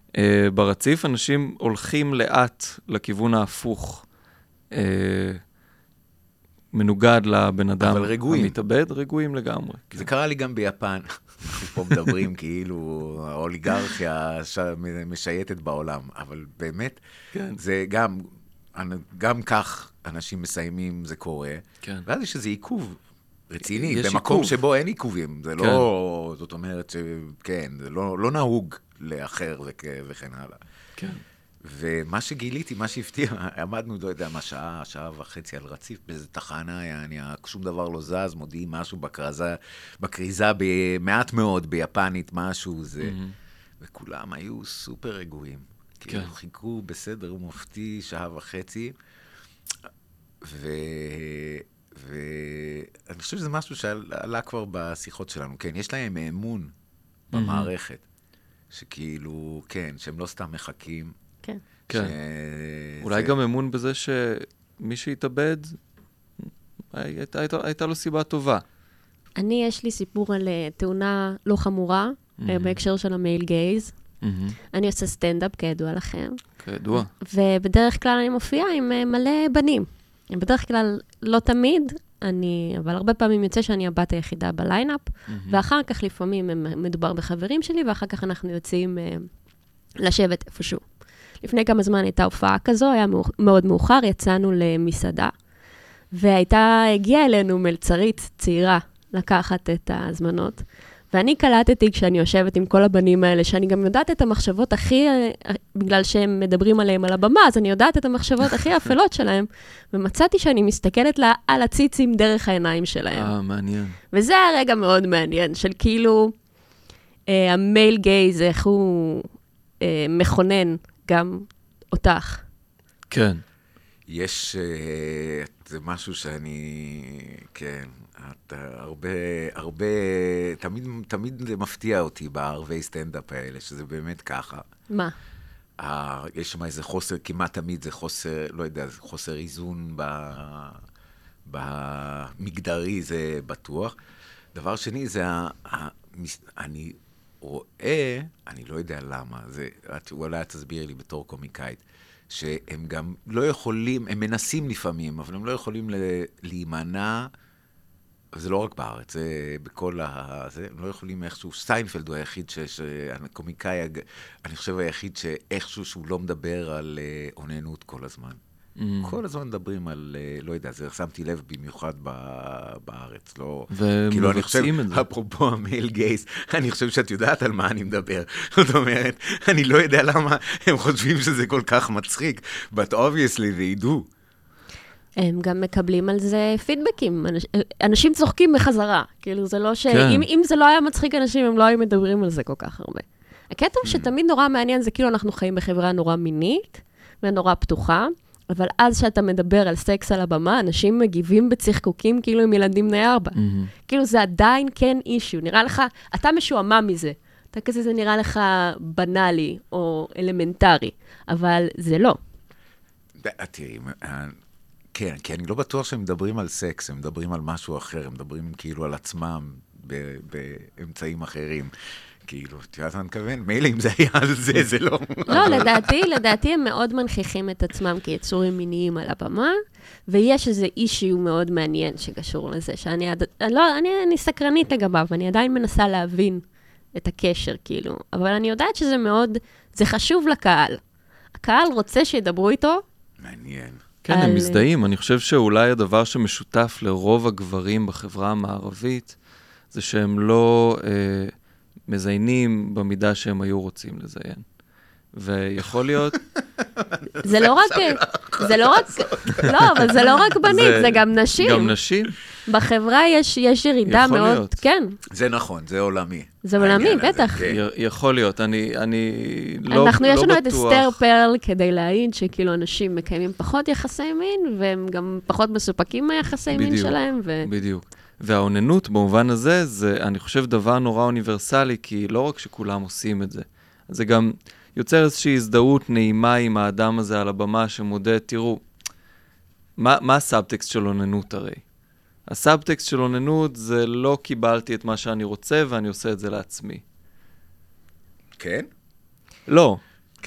Uh, ברציף אנשים הולכים לאט לכיוון ההפוך uh, מנוגד לבן אדם אבל רגועים. המתאבד, רגועים לגמרי. זה קרה לי גם ביפן. פה מדברים כאילו האוליגרכיה ש- משייטת בעולם, אבל באמת, כן. זה גם, גם כך אנשים מסיימים, זה קורה, כן. ואז יש איזה עיכוב רציני, במקום עיכוב. שבו אין עיכובים, זה לא, זאת אומרת שכן, זה לא, לא נהוג לאחר וכ- וכן הלאה. כן. ומה שגיליתי, מה שהפתיע, עמדנו, לא יודע מה, שעה, שעה וחצי על רציף באיזה תחנה, יעני, שום דבר לא זז, מודיעים משהו בכרזה, בכריזה במעט מאוד, ביפנית, משהו, זה... מהמם. וכולם היו סופר רגועים. כן. כאילו, חיכו בסדר מופתי שעה וחצי, ו... ואני חושב שזה משהו שעלה כבר בשיחות שלנו. כן, יש להם אמון במערכת, שכאילו, כן, שהם לא סתם מחכים. כן. ש- אולי זה- גם אמון בזה שמי שהתאבד, הייתה, הייתה, הייתה לו סיבה טובה. אני, יש לי סיפור על אה, תאונה לא חמורה, אהם. בהקשר של ה male gaze. אהם. אני עושה סטנדאפ, כידוע לכם, כידוע. ובדרך כלל אני מופיעה עם אה, מלא בנים. בדרך כלל, לא תמיד, אני, אבל הרבה פעמים יוצא שאני הבת היחידה בליינאפ, אהם. ואחר כך לפעמים מדובר בחברים שלי, ואחר כך אנחנו יוצאים אה, לשבת איפשהו. לפני כמה זמן הייתה הופעה כזו, היה מאוח- מאוד מאוחר, יצאנו למסעדה, והייתה, הגיעה אלינו מלצרית צעירה לקחת את ההזמנות, ואני קלטתי כשאני יושבת עם כל הבנים האלה, שאני גם יודעת את המחשבות הכי, בגלל שהם מדברים עליהם על הבמה, אז אני יודעת את המחשבות הכי אפלות שלהם, ומצאתי שאני מסתכלת לה על הציצים דרך העיניים שלהם. אה, מעניין. וזה היה רגע מאוד מעניין, של כאילו, אה, המייל גייז, איך הוא אה, מכונן גם אותך. כן. יש, זה משהו שאני, כן, את הרבה, הרבה, תמיד, תמיד זה מפתיע אותי בערבי סטנדאפ האלה, שזה באמת ככה. מה? אה, יש שם איזה חוסר, כמעט תמיד זה חוסר, לא יודע, זה חוסר איזון ב, במגדרי, זה בטוח. דבר שני, זה ה... ה מס- אני רואה, אני לא יודע למה, זה, את, אולי תסבירי לי בתור קומיקאית, שהם גם לא יכולים, הם מנסים לפעמים, אבל הם לא יכולים להימנע, וזה לא רק בארץ, זה בכל ה... זה, הם לא יכולים איכשהו, סיינפלד הוא היחיד, ש- הקומיקאי, אני חושב היחיד שאיכשהו שהוא לא מדבר על אה, אוננות כל הזמן. אהם. כל הזמן מדברים על, אה, לא יודע, זה שמתי לב במיוחד ב- בארץ, לא... ומבצעים כאילו, אני חושב, את זה. אפרופו ה male gaze, אני חושב שאת יודעת על מה אני מדבר. זאת אומרת, אני לא יודע למה הם חושבים שזה כל כך מצחיק, but obviously they do. הם גם מקבלים על זה פידבקים. אנש, אנשים צוחקים בחזרה. כאילו, זה לא ש... כן. אם, אם זה לא היה מצחיק אנשים, הם לא היו מדברים על זה כל כך הרבה. הקטע הוא שתמיד נורא מעניין, זה כאילו אנחנו חיים בחברה נורא מינית ונורא פתוחה, אבל אז שאתה מדבר על סקס על הבמה, אנשים מגיבים בצחקוקים כאילו הם ילדים בני ארבע. מהמם. כאילו, זה עדיין כן אישיו. נראה לך, אתה משועמם מזה. אתה כזה, זה נראה לך בנאלי או אלמנטרי, אבל זה לא. ד- תראי, אה, כן, כי אני לא בטוח שהם מדברים על סקס, הם מדברים על משהו אחר, הם מדברים כאילו על עצמם ב- באמצעים אחרים. כאילו, את יודעת מה אני מתכוון? מילא אם זה היה על זה, זה לא... לא, לדעתי, לדעתי הם מאוד מנכיחים את עצמם כיצורים מיניים על הבמה, ויש איזה אישיו מאוד מעניין שקשור לזה, שאני עד... לא, אני, אני סקרנית לגביו, אני עדיין מנסה להבין את הקשר, כאילו, אבל אני יודעת שזה מאוד, זה חשוב לקהל. הקהל רוצה שידברו איתו, מעניין. כן, על- הם מזדהים. אני חושב שאולי הדבר שמשותף לרוב הגברים בחברה המערבית, זה שהם לא אה, מזיינים במידה שהם היו רוצים לזיין. ויכול להיות, זה לא רק, זה לא רק, לא, אבל זה לא רק בנים, זה- גם נשים. גם נשים. בחברה יש, יש ירידה יכול מאוד, להיות. כן, זה נכון, זה עולמי. זה עולמי, בטח. כן. יכול להיות, אני, אני לא, אנחנו, לא יש לנו את בטוח. אסתר פרל כדי להעיד שכאילו אנשים מקיימים פחות יחסי מין, והם גם פחות מסופקים מהיחסי מין. שלהם, ו... בדיוק. והאוננות במובן הזה, זה, אני חושב, דבר נורא אוניברסלי, כי לא רק שכולם עושים את זה, זה גם יוצר איזושהי הזדהות נעימה עם האדם הזה על הבמה שמודה, תראו, מה, מה הסאבטקסט של אוננות הרי? הסאבטקסט של אוננות זה לא קיבלתי את מה שאני רוצה ואני עושה את זה לעצמי. כן? לא,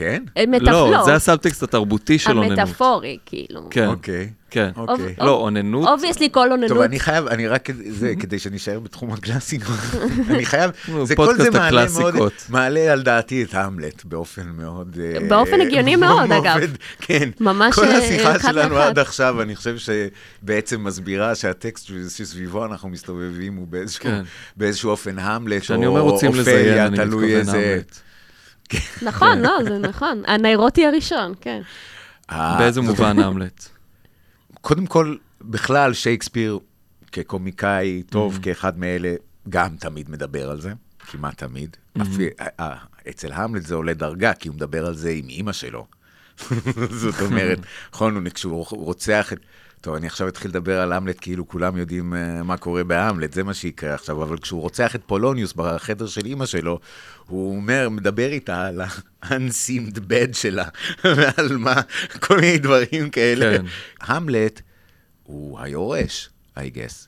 כן? אה, מטפ- לא, זה הסאבטקסט התרבותי של אוננות. המטאפורי, כאילו. כן, אוקיי. כן. אוקיי. לא, אוננות, obviously כל אוננות. טוב, אני חייב, אני רק, זה, כדי שנשאר בתחום הקלאסיקות, אני חייב, זה כל זה מעלה מאוד. מעלה על דעתי את המלט באופן מאוד... אה, באופן הגיוני מאוד, אגב. כן. ממש, כל אה, השיחה שלנו. עד עכשיו, אני חושב שבעצם מסבירה שהטקסט שסביבו אנחנו מסתובבים הוא באיזשהו, כן. אופן המלט, כשאני או אומר רוצים לזיין, אופליה, אני תלוי מתכוון איזה... המלט. נכון, כן. לא, זה נכון. הניירוטי הראשון, כן. אה, באיזה מובן המלט? קודם כל, בכלל, שייקספיר כקומיקאי טוב, מ-המ. כאחד מאלה, גם תמיד מדבר על זה, כמעט תמיד. מ-המ. אה, אה, אצל המלט זה עולה דרגה, כי הוא מדבר על זה עם אימא שלו. זאת אומרת, נכון, הוא- כשהוא רוצח את... טוב, אני עכשיו אתחיל לדבר על המלט כאילו כולם יודעים אה, מה קורה בהמלט, זה מה שיקרה עכשיו, אבל כשהוא רוצח את פולוניוס בחדר של אימא שלו, הוא אומר, מדבר איתה על ה-enseamed bed שלה, ועל מה, כל מיני דברים כאלה. כן. המלט הוא היורש, I guess.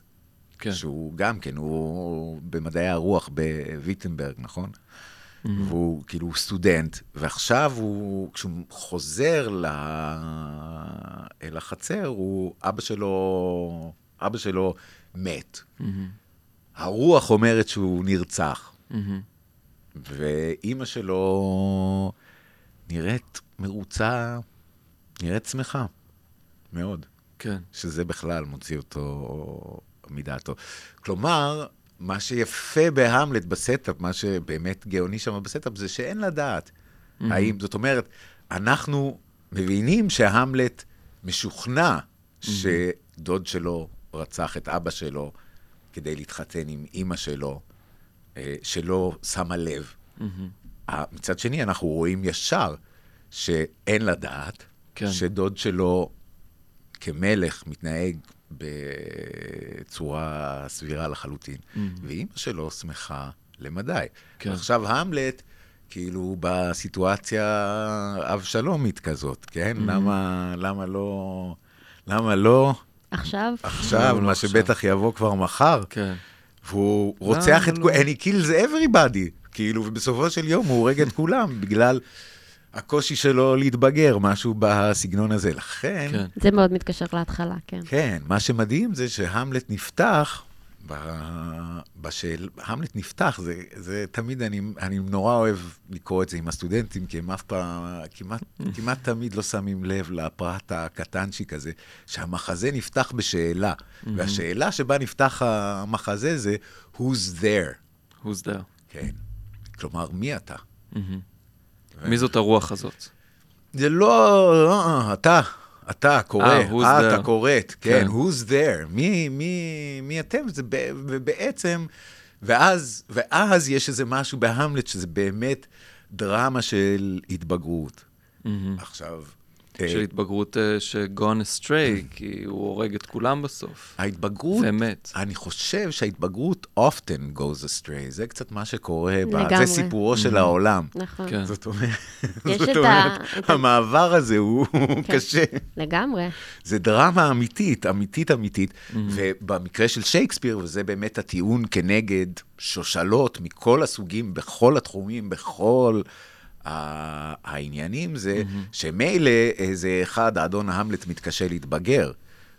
כן. שהוא גם כן, הוא במדעי הרוח בוויטנברג, נכון? Mm-hmm. והוא כאילו סטודנט, ועכשיו הוא, כשהוא חוזר ל... אל החצר, הוא, אבא שלו, אבא שלו מת. Mm-hmm. הרוח אומרת שהוא נרצח, מהמם. ואימא שלו נראית מרוצה, נראית שמחה, מאוד. כן. שזה בכלל מוציא אותו מדעתו. כלומר, מה שיפה בהמלט ב setup, מה שבאמת גאוני שם ב setup, זה שאין לדעת. האם, זאת אומרת, אנחנו מבינים שהמלט משוכנע שדוד שלו רצח את אבא שלו כדי להתחתן עם אימא שלו, אה, שלא שמה לב. אה, מצד שני, אנחנו רואים ישר שאין לדעת, כן. שדוד שלו כמלך מתנהג בצורה סבירה לחלוטין, ואימא שלו שמחה למדי. כן. ועכשיו המלט, כאילו בסיטואציה אבשלומית כזאת, כן? למה, למה לא... למה לא עכשיו, עכשיו, לא מה עכשיו. שבטח יבוא כבר מחר, כן. והוא רוצח את לא. and he kills everybody, כאילו, ובסופו של יום הוא הורג את כולם, בגלל הקושי שלו להתבגר, משהו בסגנון הזה. לכן, כן. זה מאוד מתקשר להתחלה, כן. כן, מה שמדהים זה שהמלט נפתח, ב... בשאל... המלט נפתח, זה, זה תמיד, אני, אני נורא אוהב לקרוא את זה עם הסטודנטים, כי הם אף פעם, כמעט, כמעט תמיד לא שמים לב לפרט הקטנצ'יק הזה, שהמחזה נפתח בשאלה, והשאלה שבה נפתח המחזה זה, who's there? Who's there? כן. כלומר, מי אתה? מי זאת הרוח הזאת? זה לא, אה, אתה, אתה קורא. אתה קוראת, כן, כן. who's there, מי, מי, מי אתם? זה ב- ובעצם, ואז, ואז יש איזה משהו בהמלט שזה באמת דרמה של התבגרות. מהמם. עכשיו, של אה, התבגרות אה, שגון אסטריי, כי הוא הורג את כולם בסוף. ההתבגרות, ומת. אני חושב שההתבגרות often goes astray, זה קצת מה שקורה, לגמרי. זה סיפורו של העולם. נכון. כן. זאת אומרת, זאת המעבר הזה הוא כן. קשה. לגמרי. זה דרמה אמיתית, אמיתית אמיתית, ובמקרה של שייקספיר, וזה באמת הטיעון כנגד שושלות מכל הסוגים, בכל התחומים, בכל העניינים, זה שמילא איזה אחד, האדון המלט מתקשה להתבגר.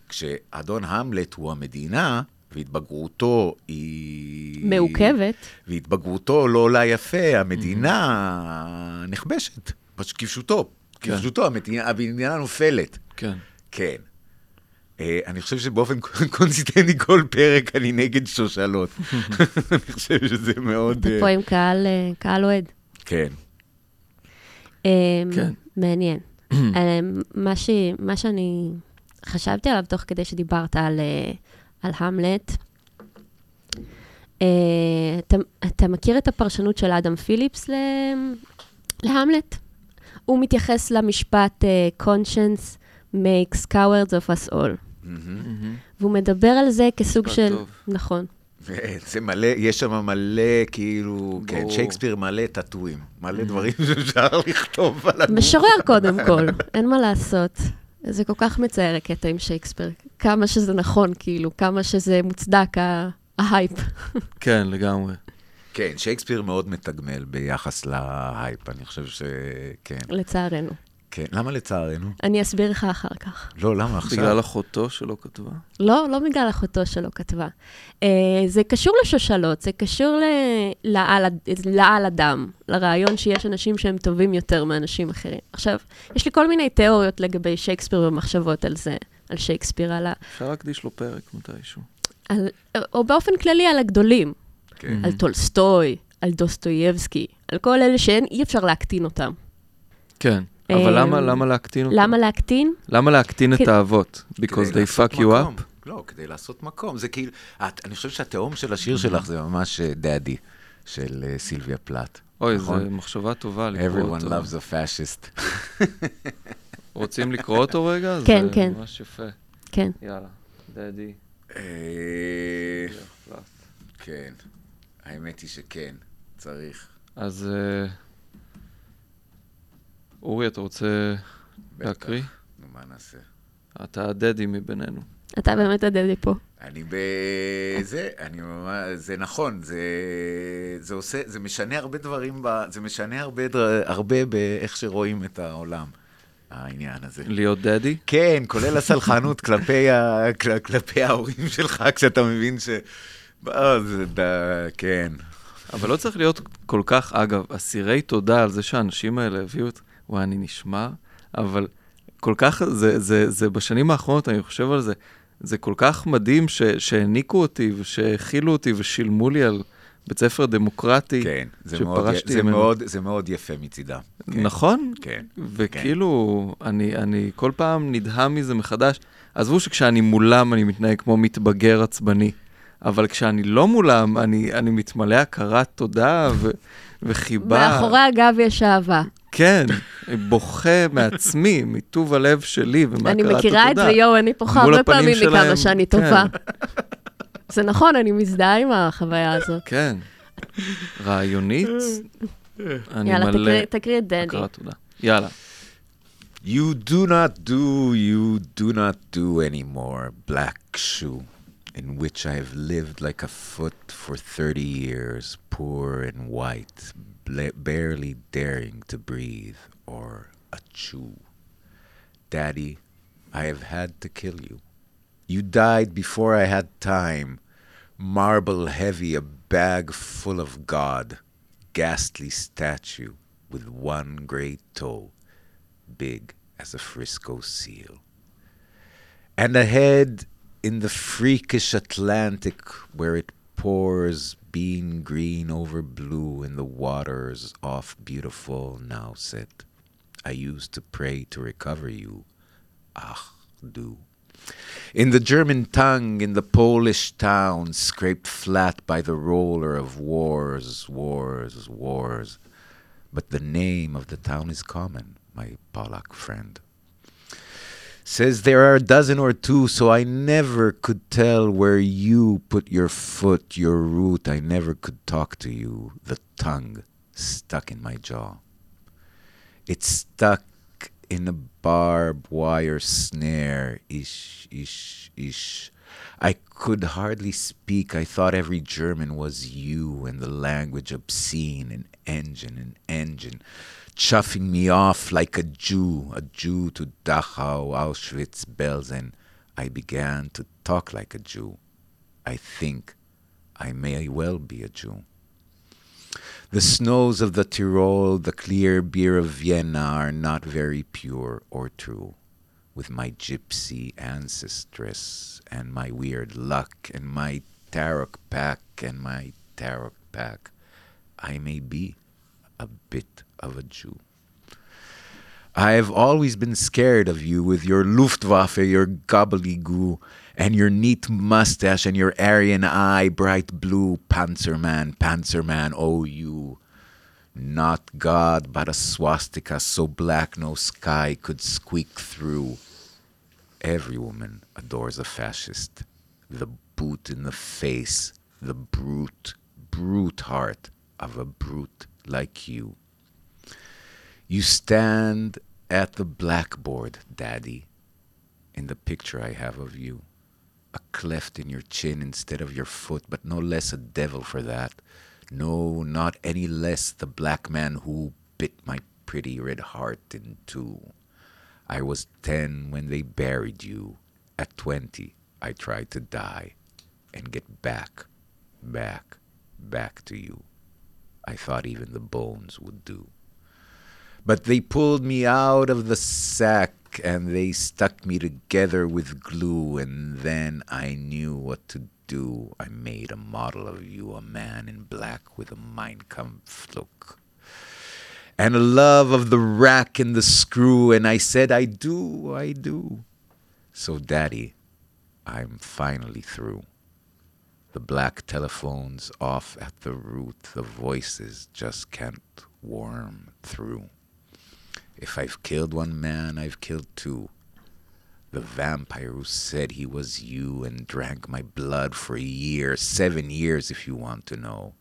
כשאדון המלט הוא המדינה, והתבגרותו היא... מעוכבת. והתבגרותו לא עולה יפה, המדינה נכבשת, פשוט כפשוטו. כן. כפשוטו, המדינה, נופלת. כן. כן. אה, אני חושב שבאופן קונסיסטנטי כל פרק אני נגד שושלות. אני חושב שזה מאוד... אתה אה, פה עם קהל, אה, קהל אוהד. כן. אמ, כן. מעניין. אמ, מה, ש... מה שאני חשבתי עליו תוך כדי שדיברת על, אה, על המלט, אה, אתה, אתה מכיר את הפרשנות של אדם פיליפס ל... להמלט? הוא מתייחס למשפט uh, conscience makes cowards of us all. מהמם. והוא מדבר על זה כסוג של... טוב. נכון. זה מלא, יש שם מלא, כאילו, כן. שייקספיר מלא טאטואים, מלא דברים שאפשר לכתוב על הגוף. משורר קודם כל, אין מה לעשות. זה כל כך מצער הקטע עם שייקספיר. כמה שזה נכון, כאילו, כמה שזה מוצדק, ההייפ. כן, לגמרי. כן, שייקספיר מאוד מתגמל ביחס להייפ, אני חושב שכן. לצערנו. כן, למה לצערנו? אני אסביר לך אחר כך. לא, למה עכשיו? בגלל אחותו שלא כתבה? לא, לא בגלל אחותו שלא כתבה. Uh, זה קשור לשושלות, זה קשור ל- לעל, לעל אדם, לרעיון שיש אנשים שהם טובים יותר מאנשים אחרים. עכשיו, יש לי כל מיני תיאוריות לגבי שייקספיר ומחשבות על זה, על שייקספיר, על ה... אפשר להקדיש לו פרק מתישהו. על, או באופן כללי על הגדולים, כן. על טולסטוי, על דוסטויבסקי, על כל אלה שאין, אי אפשר להקטין אותם. כן, אבל אה, למה, למה להקטין אותו? למה להקטין? למה להקטין את האבות? Because they fuck you up? לא, כדי לעשות מקום. זה כאילו, את, אני חושב שהתהום של השיר שלך זה ממש Daddy, של אה, סילביה פלט. אוי, נכון? זו מחשבה טובה לקרוא Everyone אותו. loves a fascist. רוצים לקרוא אותו רגע? כן, זה כן. ממש יפה. כן. יאללה. אה, פלט. כן, האמת היא שכן, צריך. אז אה, אורי, אתה רוצה בטח. להקריא? נו, מה נעשה? אתה הדדי מבינינו. אתה באמת הדדי פה. אני בזה, אני ממש, זה נכון, זה, זה עושה, זה משנה הרבה דברים, ב, זה משנה הרבה, דבר, הרבה באיך שרואים את העולם, העניין הזה. להיות דדי? כן, כולל הסלחנות כלפי, ה, כל, כלפי ההורים שלך, כשאתה מבין ש... זה, ד, כן. אבל לא צריך להיות כל כך, אגב, אסירי תודה על זה שהאנשים האלה הביאו את... וואי, אני נשמע, אבל כל כך, זה, זה, זה בשנים האחרונות, אני חושב על זה, זה כל כך מדהים ש, שהעניקו אותי ושהכילו אותי ושילמו לי על בית ספר דמוקרטי. כן, זה מאוד, שפרשתי זה, ממנו. מאוד, זה מאוד יפה מצידם. כן, נכון? כן. וכאילו, אני, אני כל פעם נדהם מזה מחדש. עזבו שכשאני מולם אני מתנהג כמו מתבגר עצבני, אבל כשאני לא מולם, אני, אני מתמלא הכרת תודה ו, וחיבה. מאחורי הגב יש אהבה. כן, בוכה מעצמי, מטוב הלב שלי ומהכרת אני התודה. מכירה את זה, יואו, אני מול הרבה פעמים מכמה שלהם, שאני כן. טובה. זה נכון, אני מזדהה עם החוויה הזאת. כן. רעיונית, אני יאללה, מלא תקריא- תקריא את דדי. הכרת תודה. יאללה. You do not do, you do not do anymore, black shoe, in which I have lived like a foot for 30 years, poor and white, barely daring to breathe or a chew. Daddy, I have had to kill you. You died before I had time, marble heavy, a bag full of God, ghastly statue with one great toe big as a Frisco seal. And a head in the freakish Atlantic where it pours bean green over blue in the waters off beautiful Nauset. I used to pray to recover you. Ach, du. In the German tongue, in the Polish town, scraped flat by the roller of wars, wars, wars. But the name of the town is common, my Polak friend. Says there are a dozen or two, so I never could tell where you put your foot, your root. I never could talk to you. The tongue stuck in my jaw. It's stuck in a barbed wire snare. Ish, ish, ish. I could hardly speak. I thought every German was you and the language obscene and engine and engine, chuffing me off like a Jew, a Jew to Dachau, Auschwitz, Belsen. I began to talk like a Jew. I think I may well be a Jew. The snows of the Tyrol, the clear beer of Vienna are not very pure or true. With my gypsy ancestress and my weird luck and my tarot pack and my tarot pack, I may be a bit of a Jew. I have always been scared of you with your Luftwaffe, your gobbledygoo, and your neat mustache and your Aryan eye, bright blue Panzerman, Panzerman, oh you. Not God, but a swastika so black no sky could squeak through. Every woman adores a fascist. The boot in the face, the brute, brute heart of a brute like you. You stand at the blackboard, Daddy, in the picture I have of you. A cleft in your chin instead of your foot, but no less a devil for that. No, not any less the black man who bit my pretty red heart in two. I was ten when they buried you. At twenty, I tried to die and get back, back, back to you. I thought even the bones would do. But they pulled me out of the sack and they stuck me together with glue, and then I knew what to do. I made a model of you, a man in black with a Mein Kampf look. And a love of the rack and the screw, and I said, I do, I do. So, Daddy, I'm finally through. The black telephone's off at the root, the voices just can't worm through. If I've killed one man, I've killed two. The vampire who said he was you and drank my blood for a year, seven years if you want to know.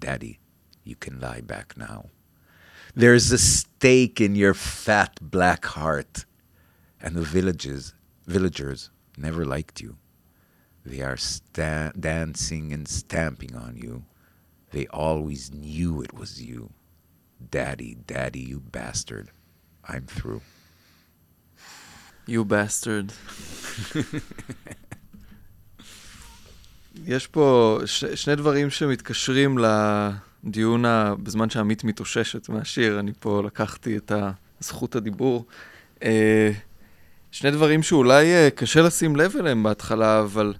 Daddy, you can lie back now. There's a stake in your fat black heart. And the villages, villagers never liked you. They are sta- dancing and stamping on you. They always knew it was you. Daddy, daddy, you bastard. I'm through. You bastard. יש פה ש, שני דברים שמתקשרים לדיון ה, בזמן שעמית מתאוששת מהשיר, אני פה לקחתי את זכות הדיבור. אה, שני דברים שאולי אה, קשה לשים לב אליהם בהתחלה, אבל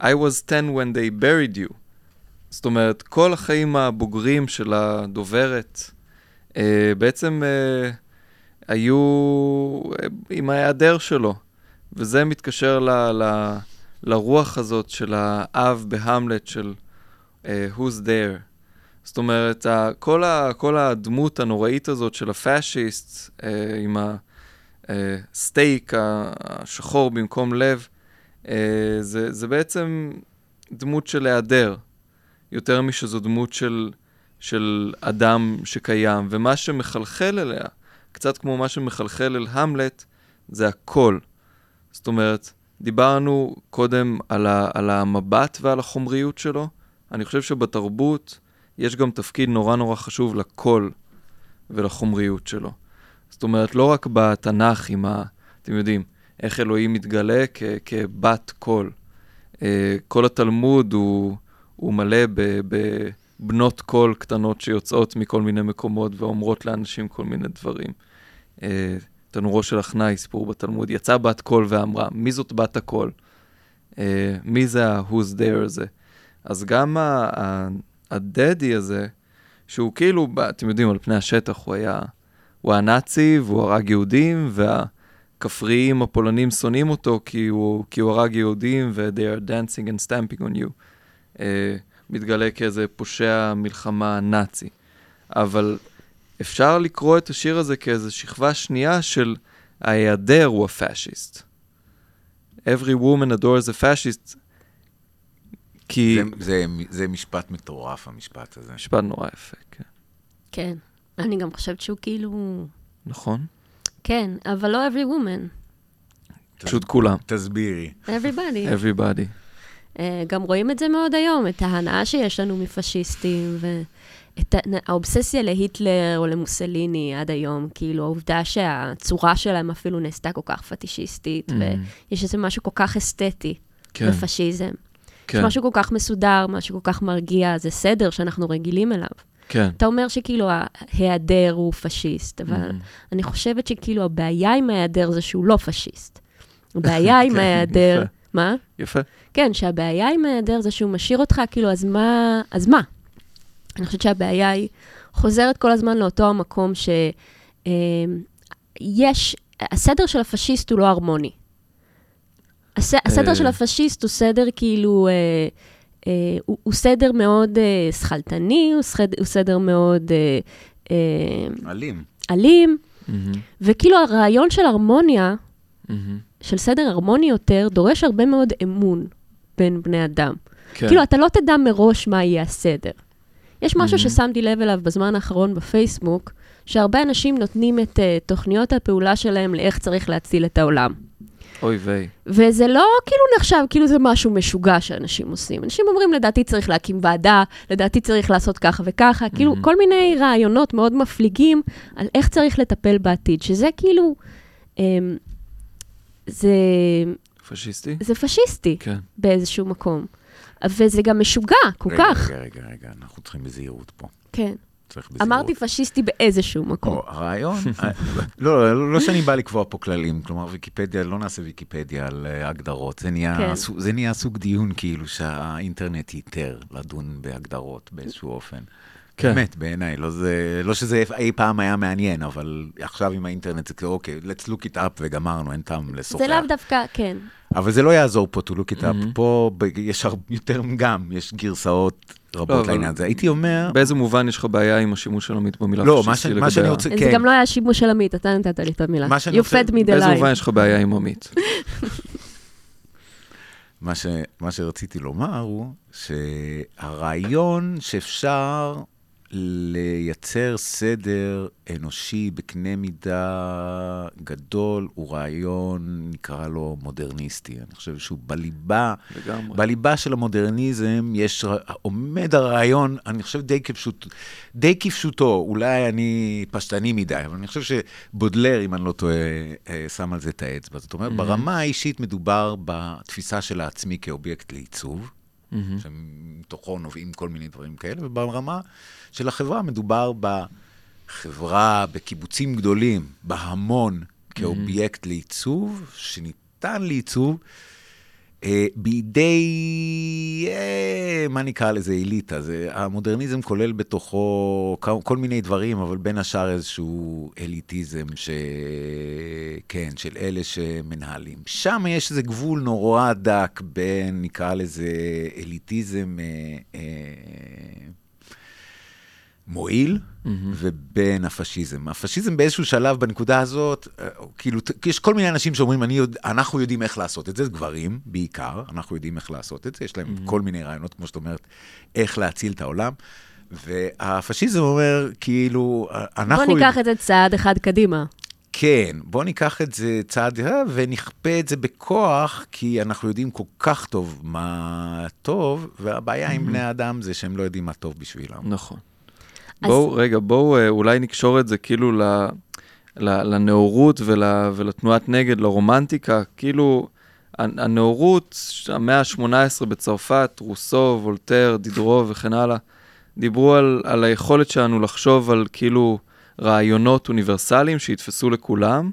I was 10 when they buried you. זאת אומרת, כל החיים הבוגרים של הדוברת, אה, בעצם היו עם ההיעדר שלו. וזה מתקשר ל, ל, לרוח הזאת של האב בהמלט של uh, Who's There. זאת אומרת, ה, כל, ה, כל הדמות הנוראית הזאת של הפאשיסט uh, עם הסטייק השחור במקום לב, uh, זה, זה בעצם דמות של היעדר, יותר משזו דמות של, של אדם שקיים, ומה שמחלחל אליה, קצת כמו מה שמחלחל אל המלט, זה הקול. זאת אומרת, דיברנו קודם על, ה, על המבט ועל החומריות שלו. אני חושב שבתרבות יש גם תפקיד נורא נורא חשוב לקול ולחומריות שלו. זאת אומרת, לא רק בתנ"ך עם ה... אתם יודעים, איך אלוהים מתגלה כ, כבת קול. אה, כל התלמוד הוא, הוא מלא בבנות קול קטנות שיוצאות מכל מיני מקומות ואומרות לאנשים כל מיני דברים. אה, תנורו של עכנאי, סיפור בתלמוד, יצאה בת קול ואמרה, מי זאת בת הקול? אה, מי זה ה-who's there הזה? אז גם ה Daddy הזה, שהוא כאילו, אתם יודעים, על פני השטח, הוא היה, הוא היה נאצי והוא הרג יהודים, והכפריים הפולנים שונאים אותו כי הוא, כי הוא הרג יהודים, ו-they are dancing and stamping on you. מתגלה כאיזה פושע מלחמה נאצי. אבל אפשר לקרוא את השיר הזה כאיזו שכבה שנייה של ההיעדר הוא הפאשיסט. Every woman adores a fascist, כי... זה, זה, זה משפט מטורף, המשפט הזה. משפט נורא יפה, כן. כן. אני גם חושבת שהוא כאילו... נכון. כן, אבל לא every woman. פשוט כולם. תסבירי. Everybody. Everybody. Uh, גם רואים את זה מאוד היום, את ההנאה שיש לנו מפשיסטים, ו... את האובססיה להיטלר או למוסליני עד היום, כאילו העובדה שהצורה שלהם אפילו נעשתה כל כך פטישיסטית, mm. ויש איזה משהו כל כך אסתטי כן. בפשיזם. כן. יש משהו כל כך מסודר, משהו כל כך מרגיע, זה סדר שאנחנו רגילים אליו. כן. אתה אומר שכאילו ההיעדר הוא פשיסט, אבל mm. אני חושבת שכאילו הבעיה עם ההיעדר זה שהוא לא פשיסט. הבעיה עם כן, ההיעדר... מה? יפה. כן, שהבעיה עם ההיעדר זה שהוא משאיר אותך, כאילו, אז מה? אז מה? אני חושבת שהבעיה היא חוזרת כל הזמן לאותו המקום שיש, אה, הסדר של הפשיסט הוא לא הרמוני. הס, הסדר אה. של הפשיסט הוא סדר כאילו, אה, אה, הוא, הוא סדר מאוד אה, שכלתני, הוא, סדר, הוא סדר מאוד... אה, אה, אלים. אלים, mm-hmm. וכאילו הרעיון של הרמוניה, mm-hmm. של סדר הרמוני יותר, דורש הרבה מאוד אמון בין בני אדם. כן. כאילו, אתה לא תדע מראש מה יהיה הסדר. יש משהו mm-hmm. ששמתי לב אליו בזמן האחרון בפייסבוק, שהרבה אנשים נותנים את uh, תוכניות הפעולה שלהם לאיך צריך להציל את העולם. אוי ויי. וזה לא כאילו נחשב, כאילו זה משהו משוגע שאנשים עושים. אנשים אומרים, לדעתי צריך להקים ועדה, לדעתי צריך לעשות ככה וככה, כאילו מהמם. כל מיני רעיונות מאוד מפליגים על איך צריך לטפל בעתיד, שזה כאילו, אמ, זה, פשיסטי? זה פשיסטי כן. באיזשהו מקום. וזה גם משוגע, כל רגע, כך. רגע, רגע, רגע, אנחנו צריכים בזהירות פה. כן. צריך בזהירות. אמרתי פשיסטי באיזשהו מקום. או, הרעיון, אה, לא, לא, לא שאני בא לקבוע פה כללים, כלומר ויקיפדיה, לא נעשה ויקיפדיה על אה, הגדרות, זה נהיה, כן. סוג- זה נהיה סוג דיון כאילו שהאינטרנט ייתר לדון בהגדרות באיזשהו אופן. כן. באמת, בעיניי, לא, זה, לא שזה אי פעם היה מעניין, אבל עכשיו עם האינטרנט זה כאילו, אוקיי, let's look it up וגמרנו, אין טעם לשוחח. זה לאו דווקא, כן. אבל זה לא יעזור פה to look it up, מהמם. פה יש הר- יותר גם, יש גרסאות לא, רבות אבל- לעניין הזה. הייתי אומר, באיזה מובן יש לך בעיה עם השימוש של עמית במילה לא, מה ש- מה שאני רוצה- זה כן. גם לא היה שימוש של עמית, אתה נתת לי את המילה. מה שאני רוצה- באיזה. מובן יש לך בעיה עם עמית? מה, ש, מה שרציתי לומר הוא שהרעיון שאפשר לייצר סדר אנושי בקנה מידה גדול הוא רעיון, נקרא לו מודרניסטי. אני חושב שהוא בליבה, לגמרי. בליבה של המודרניזם יש, עומד הרעיון, אני חושב די כפשוט, די כפשוטו, אולי אני פשטני מדי, אבל אני חושב שבודלר, אם אני לא טועה, אה, שם על זה את האצבע. זאת אומרת, Mhm. ברמה האישית מדובר בתפיסה של העצמי כאובייקט לעיצוב, מהמם. שמתוכו נובעים כל מיני דברים כאלה, וברמה של החברה מדובר בחברה, בקיבוצים גדולים, בהמון, כאובייקט לעיצוב, שניתן לעיצוב, בידי, אה, מה נקרא לזה, אליטה. זה, המודרניזם כולל בתוכו כל מיני דברים, אבל בין השאר איזשהו אליטיזם, ש... כן, של אלה שמנהלים. שם יש איזה גבול נורא דק בין, נקרא לזה, אליטיזם אה, אה, מועיל, מהמם. ובין הפשיזם. הפשיזם באיזשהו שלב, בנקודה הזאת, אה, כאילו, יש כל מיני אנשים שאומרים, אני יודע, אנחנו יודעים איך לעשות את זה, גברים בעיקר, אנחנו יודעים איך לעשות את זה, יש להם כל מיני רעיונות, כמו שאת אומרת, איך להציל את העולם. והפשיזם אומר, כאילו, אה, אנחנו... בוא ניקח את זה צעד אחד קדימה. כן, בוא ניקח את זה צעד אחד ונכפה את זה בכוח, כי אנחנו יודעים כל כך טוב מה טוב, והבעיה עם בני האדם זה שהם לא יודעים מה טוב בשבילם. נכון. אז- בואו, רגע, בואו אה, אולי נקשור את זה כאילו ל, ל, לנאורות ול, ולתנועת נגד, לרומנטיקה. כאילו, הנ- הנאורות, המאה ה-18 בצרפת, רוסו, וולטר, דידרו וכן הלאה, דיברו על, על היכולת שלנו לחשוב על כאילו רעיונות אוניברסליים שיתפסו לכולם,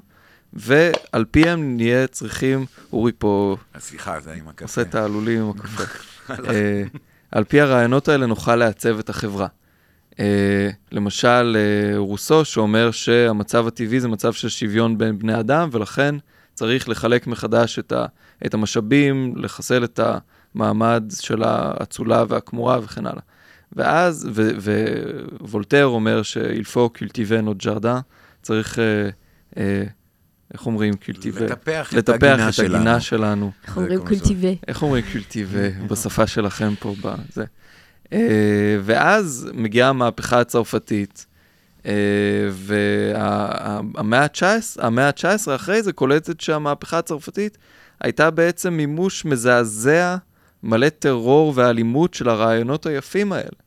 ועל פיהם נהיה צריכים, אורי פה סליחה, זה עם הקפה. עושה את העלולים עם הקפה. אה, על פי הרעיונות האלה נוכל לעצב את החברה. אה, למשל, אה, רוסו שאומר שהמצב הטבעי זה מצב של שוויון בין בני אדם, ולכן צריך לחלק מחדש את, ה, את המשאבים, לחסל את המעמד של האצולה והכמורה וכן הלאה. ואז, ו, ווולטר אומר שאילפו קולטיבה נות ג'רדה, צריך, אה, אה, איך אומרים קולטיבה? לטפח את לטפח הגינה את שלנו. הגינה שלנו. איך זה אומרים קולטיבה. איך אומרים קולטיבה בשפה שלכם פה בזה? אה, ואז מגיעה המהפכה הצרפתית, אה, והמאה ה-19, המאה ה-19 אחרי זה קולטת שהמהפכה הצרפתית הייתה בעצם מימוש מזעזע, מלא טרור ואלימות של הרעיונות היפים האלה.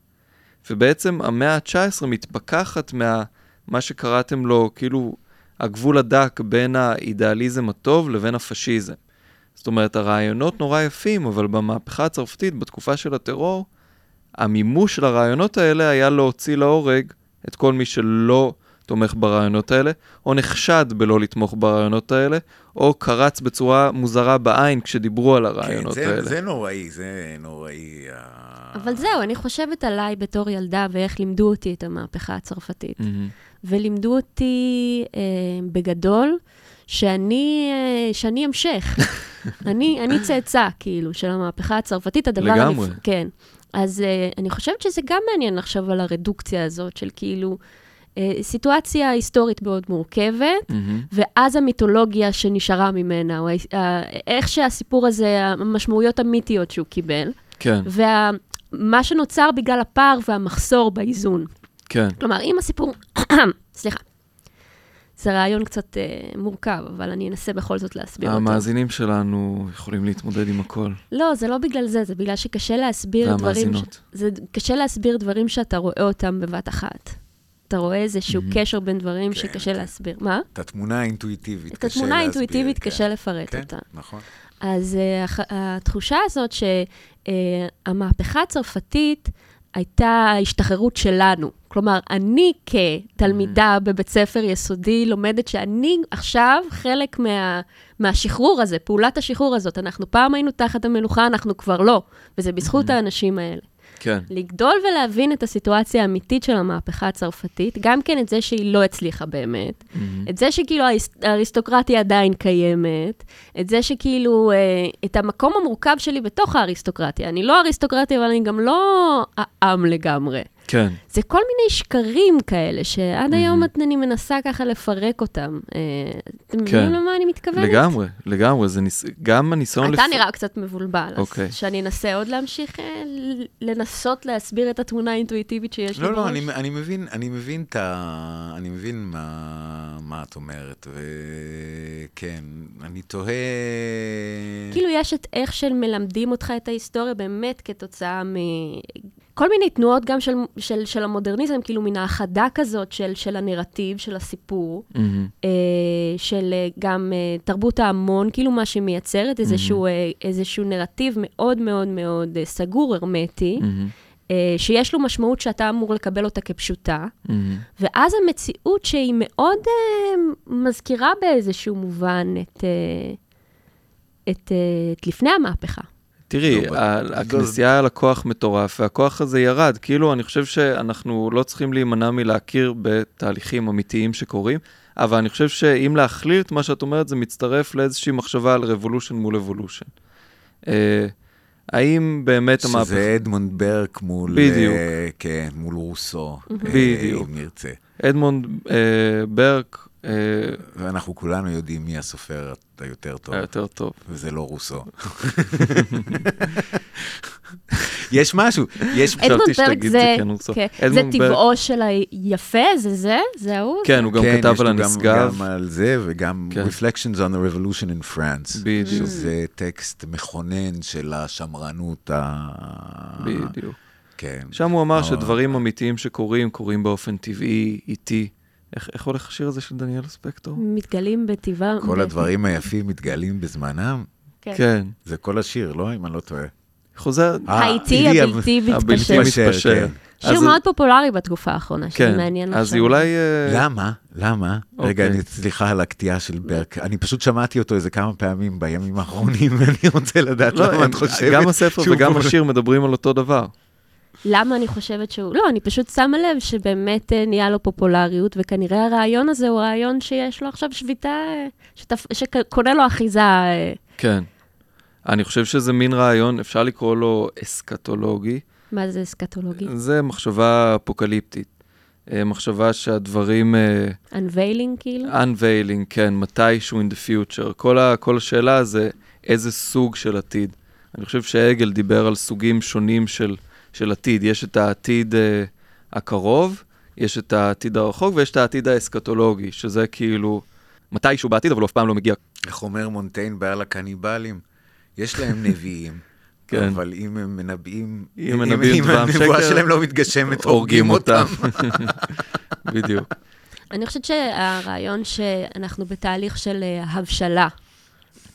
ובעצם המאה ה-19 מתפכחת מה... מה שקראתם לו, כאילו, הגבול הדק בין האידיאליזם הטוב לבין הפשיזם. זאת אומרת, הרעיונות נורא יפים, אבל במהפכה הצרפתית, בתקופה של הטרור, המימוש של הרעיונות האלה היה להוציא להורג את כל מי שלא תומך ברעיונות האלה, או נחשד בלא לתמוך ברעיונות האלה, או קרץ בצורה מוזרה בעין כשדיברו על כן, הרעיונות זה, האלה. זה נוראי, זה נוראי. אבל זהו, אני חושבת עליי בתור ילדה ואיך לימדו אותי את המהפכה הצרפתית. מהמם. ולימדו אותי אה, בגדול שאני, אה, שאני המשך. אני, אני צאצא, כאילו, של המהפכה הצרפתית. הדבר לגמרי. הנפ... כן. אז אה, אני חושבת שזה גם מעניין לחשוב על הרדוקציה הזאת של כאילו אה, סיטואציה היסטורית מאוד מורכבת, מהמם. ואז המיתולוגיה שנשארה ממנה, או איך שהסיפור הזה, המשמעויות המיתיות שהוא קיבל, כן, ומה שנוצר בגלל הפער והמחסור באיזון. כן. כלומר, אם הסיפור... סליחה. זה רעיון קצת אה, מורכב, אבל אני אנסה בכל זאת להסביר אותו. המאזינים שלנו יכולים להתמודד עם הכל. לא, זה לא בגלל זה, זה בגלל שקשה להסביר דברים... והמאזינות. זה קשה להסביר דברים שאתה רואה אותם בבת אחת. אתה רואה איזשהו Mhm. קשר בין דברים כן, שקשה כן. להסביר. מה? את התמונה האינטואיטיבית את קשה התמונה להסביר, האינטואיטיבית כן. קשה לפרט כן, אותה. נכון. אז uh, הח- התחושה הזאת שהמהפכה הצרפתית הייתה ההשתחררות שלנו. כלומר, אני כתלמידה בבית ספר יסודי לומדת שאני עכשיו חלק מה, מהשחרור הזה, פעולת השחרור הזאת. אנחנו פעם היינו תחת המלוכה, אנחנו כבר לא, וזה בזכות האנשים האלה. כן. לגדול ולהבין את הסיטואציה האמיתית של המהפכה הצרפתית, גם כן את זה שהיא לא הצליחה באמת, מהמם. את זה שכאילו האריס- האריסטוקרטיה עדיין קיימת, את זה שכאילו, אה, את המקום המורכב שלי בתוך האריסטוקרטיה. אני לא אריסטוקרטיה, אבל אני גם לא העם לגמרי. כן. זה כל מיני שקרים כאלה, שעד היום את- אני מנסה ככה לפרק אותם. אה, אתם כן. מבינים למה אני מתכוונת? לגמרי, לגמרי. זה ניס... גם הניסיון... אתה לפ- נראה קצת מבולבל, אז אוקיי. שאני אנסה עוד להמשיך אה, לנסות להסביר את התמונה האינטואיטיבית שיש לי לא, בראש. לא, אני, אני מבין, אני מבין את ה... אני מבין מה, מה את אומרת, וכן, אני תוהה... כאילו יש את איך שמלמדים אותך את ההיסטוריה באמת כתוצאה מ... כל מיני תנועות גם של, של, של המודרניזם, כאילו מן האחדה כזאת של, של הנרטיב, של הסיפור, מהמם. אה, של אה, גם אה, תרבות ההמון, כאילו מה שמייצרת איזשהו, אה, איזשהו נרטיב מאוד מאוד מאוד אה, סגור, הרמטי, מהמם. אה, שיש לו משמעות שאתה אמור לקבל אותה כפשוטה, מהמם. ואז המציאות שהיא מאוד אה, מזכירה באיזשהו מובן את, אה, את, אה, את לפני המהפכה. תראי, לא, הכנסייה היה לה כוח מטורף, והכוח הזה ירד. כאילו, אני חושב שאנחנו לא צריכים להימנע מלהכיר בתהליכים אמיתיים שקורים, אבל אני חושב שאם להכליל את מה שאת אומרת, זה מצטרף לאיזושהי מחשבה על revolution מול evolution. אה, האם באמת המהפכה... שזה אדמונד ברק מול... בדיוק. אה, כן, מול רוסו. אה, בדיוק. אם נרצה. אדמונד אה, ברק אה, ואנחנו כולנו יודעים מי הסופר היותר טוב, היה יותר טוב. וזה לא רוסו. יש משהו, יש... אדמונד ברק שתגיד זה, זה כן. כן, טבעו של היפה, זה זה? זה ההוא? כן, הוא גם כן, כתב יש על לו גם- הנשגב. גם על זה, וגם כן. Reflections on the Revolution in France. בדיוק. שזה טקסט מכונן של השמרנות ה... בדיוק. כן. שם הוא אמר אה, שדברים אמיתיים שקורים, קורים באופן טבעי, איטי. איך איך הולך השיר הזה של דניאל ספקטור? מתגלים בטבעם. כל ב- הדברים היפים מתגלים בזמנם. כן. כן. זה כל השיר, לא? אם אני לא טועה. חוזר, אה, האיטי אילי הבלתי הבלתי מתפשר. כן. שיר מאוד פופולרי בתקופה האחרונה, שזה כן, מעניין אז היא אולי... אה, למה? למה? אוקיי. רגע, אני- סליחה על הקטיעה של ברק. אני פשוט שמעתי אותו איזה כמה פעמים בימים האחרונים, ואני רוצה לדעת לא, למה הם- את חושבת גם הספר וגם. השיר מדברים על אותו דבר. למה אני חושבת שהוא... לא, אני פשוט שמה לב שבאמת אה, נהיה לו פופולריות, וכנראה הרעיון הזה הוא רעיון שיש לו עכשיו שביתה, אה, שתפ... שקונה לו אחיזה. אה, כן. אני חושב שזה מין רעיון, אפשר לקרוא לו אסקטולוגי. מה זה אסקטולוגי? זה מחשבה אפוקליפטית. מחשבה שהדברים... Unveiling כאילו? unveiling, כן, מתישהו in the future. כל, ה, כל השאלה זה איזה סוג של עתיד. אני חושב שהגל דיבר על סוגים שונים של, של עתיד. יש את העתיד אה, הקרוב, יש את העתיד הרחוק ויש את העתיד האסקטולוגי, שזה כאילו מתישהו בעתיד, אבל הוא אף פעם לא מגיע. איך אומר מונטיין בעל הקניבלים? יש להם נביאים, כן. אבל אם הם מנבאים, אם מנבאים דבר הנבואה שקר, שלהם לא מתגשמת, הורגים אותם. בדיוק. אני חושבת שהרעיון שאנחנו בתהליך של אה, הבשלה,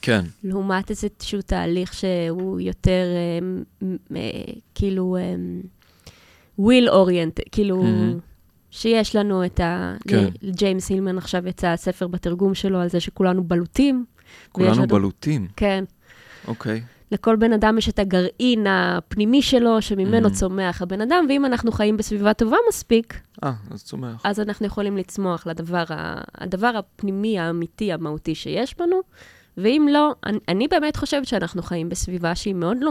כן, לעומת איזשהו תהליך שהוא יותר אה, אה, כאילו אה, will oriented, כאילו מהמם. שיש לנו את ה... כן. לג'יימס הילמן עכשיו יצא הספר בתרגום שלו על זה שכולנו בלוטים. כולנו לנו- בלוטים, כן. אוקיי. לכל בן אדם יש את הגרעין הפנימי שלו, שממנו Mhm. צומח הבן אדם, ואם אנחנו חיים בסביבה טובה מספיק, אה, אז צומח. אז אנחנו יכולים לצמוח לדבר ה... הדבר הפנימי, האמיתי, המהותי שיש בנו, ואם לא, אני, אני באמת חושבת שאנחנו חיים בסביבה שהיא מאוד לא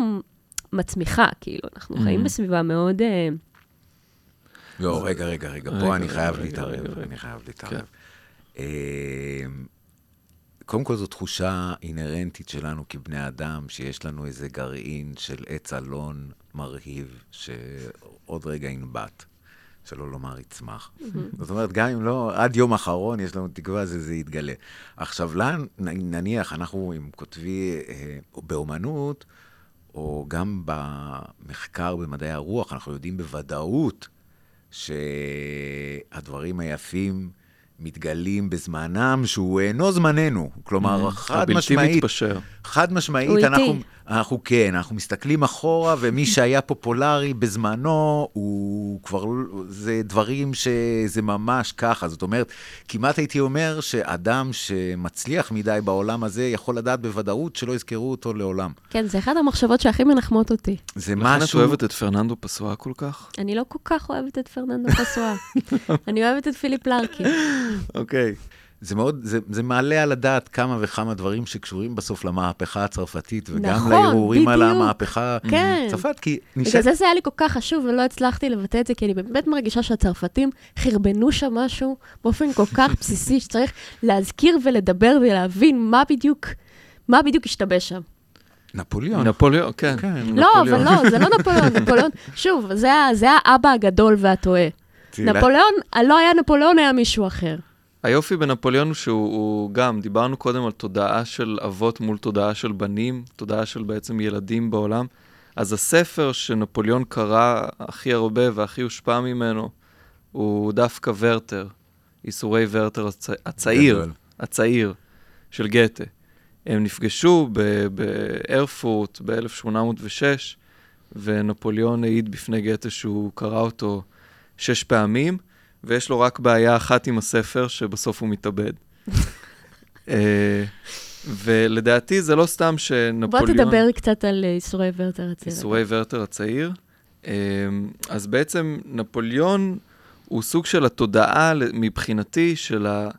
מצמיחה, כאילו, אנחנו Mhm. חיים בסביבה מאוד... אה, לא, רגע, רגע, רגע, רגע, פה אני חייב רגע, להתערב. אני חייב. להתערב. קודם כל זו תחושה אינהרנטית שלנו כבני אדם, שיש לנו איזה גרעין של עץ אלון מרהיב, שעוד רגע ינבט. שלא לומר יצמח. זאת אומרת, גם אם לא, עד יום אחרון יש לנו תקווה שזה יתגלה. עכשיו, לאן, נניח, אנחנו, אם כותבי אה, באומנות, או גם במחקר במדעי הרוח, אנחנו יודעים בוודאות שהדברים היפים מתגלים בזמנם שהוא אינו זמננו. כלומר, חד משמעית... הבלתי מתפשר. חד משמעית, הוא אנחנו. אנחנו כן, אנחנו מסתכלים אחורה, ומי שהיה פופולרי בזמנו, הוא כבר, זה דברים שזה ממש ככה. זאת אומרת, כמעט הייתי אומר שאדם שמצליח מדי בעולם הזה, יכול לדעת בוודאות שלא יזכרו אותו לעולם. כן, זה אחת המחשבות שהכי מנחמות אותי. זה לכן את משהו... אוהבת את פרננדו פסואה כל כך? אני לא כל כך אוהבת את פרננדו פסואה. אני אוהבת את פיליפ לארקין. אוקיי. זה מאוד, זה, זה מעלה על הדעת כמה וכמה דברים שקשורים בסוף למהפכה הצרפתית, וגם נכון, להרהורים על. המהפכה כן. הצרפת, כי בגלל נשאר... זה זה היה לי כל כך חשוב, ולא הצלחתי לבטא את זה, כי אני באמת מרגישה שהצרפתים חרבנו שם משהו באופן כל כך בסיסי, שצריך להזכיר ולדבר ולהבין מה בדיוק, מה בדיוק השתבש שם. נפוליאון. נפוליאון, כן. כן. לא, נפוליאון. אבל לא, זה לא נפוליאון, נפוליאון, שוב, זה זה האבא הגדול והטועה. נפוליאון, לא היה נפוליאון, היה מישהו אחר. היופי בנפוליאון הוא שהוא הוא גם, דיברנו קודם על תודעה של אבות מול תודעה של בנים, תודעה של בעצם ילדים בעולם. אז הספר שנפוליאון קרא הכי הרבה והכי הושפע ממנו, הוא דווקא ורטר, ייסורי ורטר הצ... הצעיר, גדול. הצעיר של גתה. הם נפגשו בארפורט ב-1806, ונפוליאון העיד בפני גתה שהוא קרא אותו שש פעמים, ויש לו רק בעיה אחת עם הספר, שבסוף הוא מתאבד. אה, ולדעתי זה לא סתם בוא שנפוליאון... תדבר קצת על אה, ייסורי ורטר הצעיר. ייסורי ורטר הצעיר. אה, אז בעצם נפוליאון הוא סוג של התודעה מבחינתי של, ה,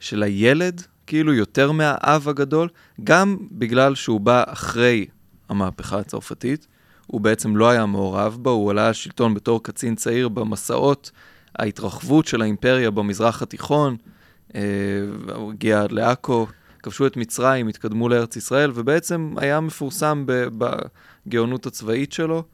של הילד, כאילו יותר מהאב הגדול, גם בגלל שהוא בא אחרי המהפכה הצרפתית. הוא בעצם לא היה מעורב בה, הוא עלה לשלטון בתור קצין צעיר במסעות ההתרחבות של האימפריה במזרח התיכון. אה, הוא הגיע עד לעכו, כבשו את מצרים, התקדמו לארץ ישראל, ובעצם היה מפורסם בגאונות הצבאית שלו.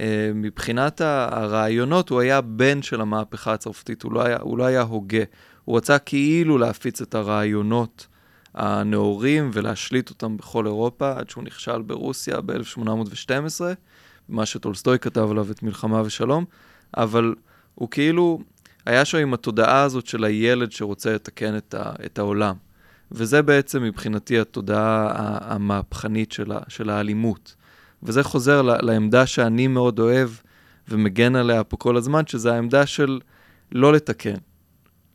אה, מבחינת הרעיונות, הוא היה בן של המהפכה הצרפתית, הוא לא היה, הוא לא היה הוגה. הוא רצה כאילו להפיץ את הרעיונות הנאורים ולהשליט אותם בכל אירופה, עד שהוא נכשל ברוסיה ב-1812, מה שטולסטוי כתב עליו את מלחמה ושלום, אבל הוא כאילו היה שם עם התודעה הזאת של הילד שרוצה לתקן את, ה- את העולם. וזה בעצם מבחינתי התודעה המהפכנית של, ה- של האלימות. וזה חוזר לעמדה שאני מאוד אוהב ומגן עליה פה כל הזמן, שזה העמדה של לא לתקן,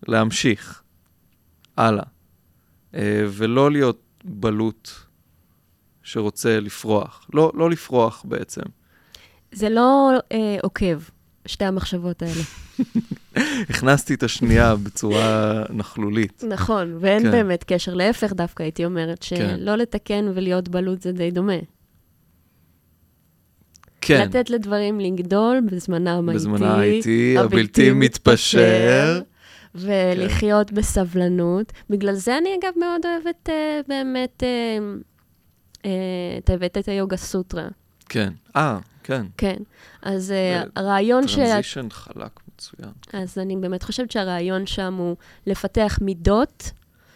להמשיך הלאה, אה, ולא להיות בלוט שרוצה לפרוח. לא, לא לפרוח בעצם. זה לא אה, עוקב, שתי המחשבות האלה. הכנסתי את השנייה בצורה נכלולית. נכון, ואין כן. באמת קשר. להפך דווקא הייתי אומרת, כן. שלא לתקן ולהיות בלוט זה די דומה. כן, לתת לדברים לגדול בזמנם האיטי. בזמנה האיטי, הבלתי מתפשר. ולחיות בסבלנות. בגלל זה אני אגב מאוד אוהבת אה, באמת, אה, אה, אתה הבאת את היוגה סוטרה. כן. אה, כן. כן. אז אה, ו- הרעיון ש... טרנזישן חלק מצוין. אז אני באמת חושבת שהרעיון שם הוא לפתח מידות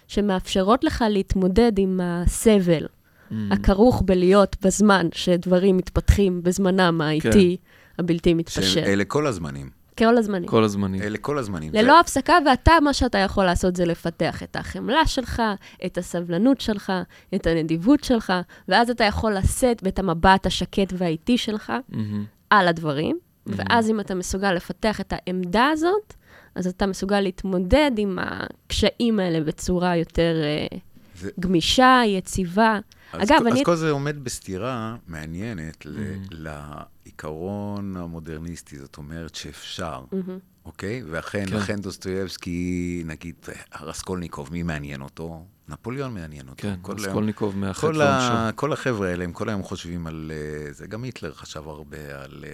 שמאפשרות לך להתמודד עם הסבל Mm. הכרוך בלהיות בזמן שדברים מתפתחים בזמנם האיטי, הבלתי מתפשר. אלה כל הזמנים. כל הזמנים. כל הזמנים. אלה כל הזמנים. ללא הפסקה, ואתה, מה שאתה יכול לעשות זה לפתח את החמלה שלך, את הסבלנות שלך, את הנדיבות שלך, ואז אתה יכול לשאת את המבט השקט והאיטי שלך מהמם. על הדברים, ואז אם אתה מסוגל לפתח את העמדה הזאת, אז אתה מסוגל להתמודד עם הקשיים האלה בצורה יותר אה, זה- גמישה, יציבה. אז, אגב, כל- אני- אז כל זה עומד בסתירה מעניינת ל- Mm. לעיקרון המודרניסטי, זאת אומרת שאפשר, מהמם. אוקיי? ואכן, כן. לכן דוסטויבסקי, נגיד, רסקולניקוב, מי מעניין אותו? נפוליאון מעניין אותו. כן, רסקולניקוב מאחד כל. ה... כל החבר'ה האלה, הם כל היום חושבים על... אה, זה גם היטלר חשב הרבה על, אה,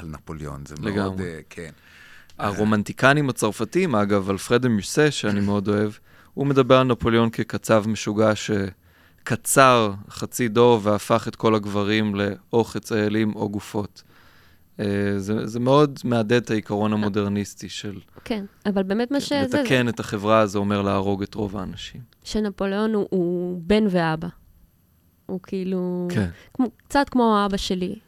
על נפוליאון, זה מאוד... לגמרי. אה, כן. הרומנטיקנים הצרפתים, אגב, אלפרד מיוסה, שאני מאוד אוהב, הוא מדבר על נפוליאון כקצב משוגע שקצר חצי דור והפך את כל הגברים לאו חצאלים או גופות. אה, זה, זה מאוד מהדהד את העיקרון המודרניסטי של כן, אבל באמת מה שזה... לתקן את החברה, זה אומר להרוג את רוב האנשים. שנפוליאון הוא, הוא בן ואבא. הוא כאילו... כן. כמו, קצת כמו האבא שלי.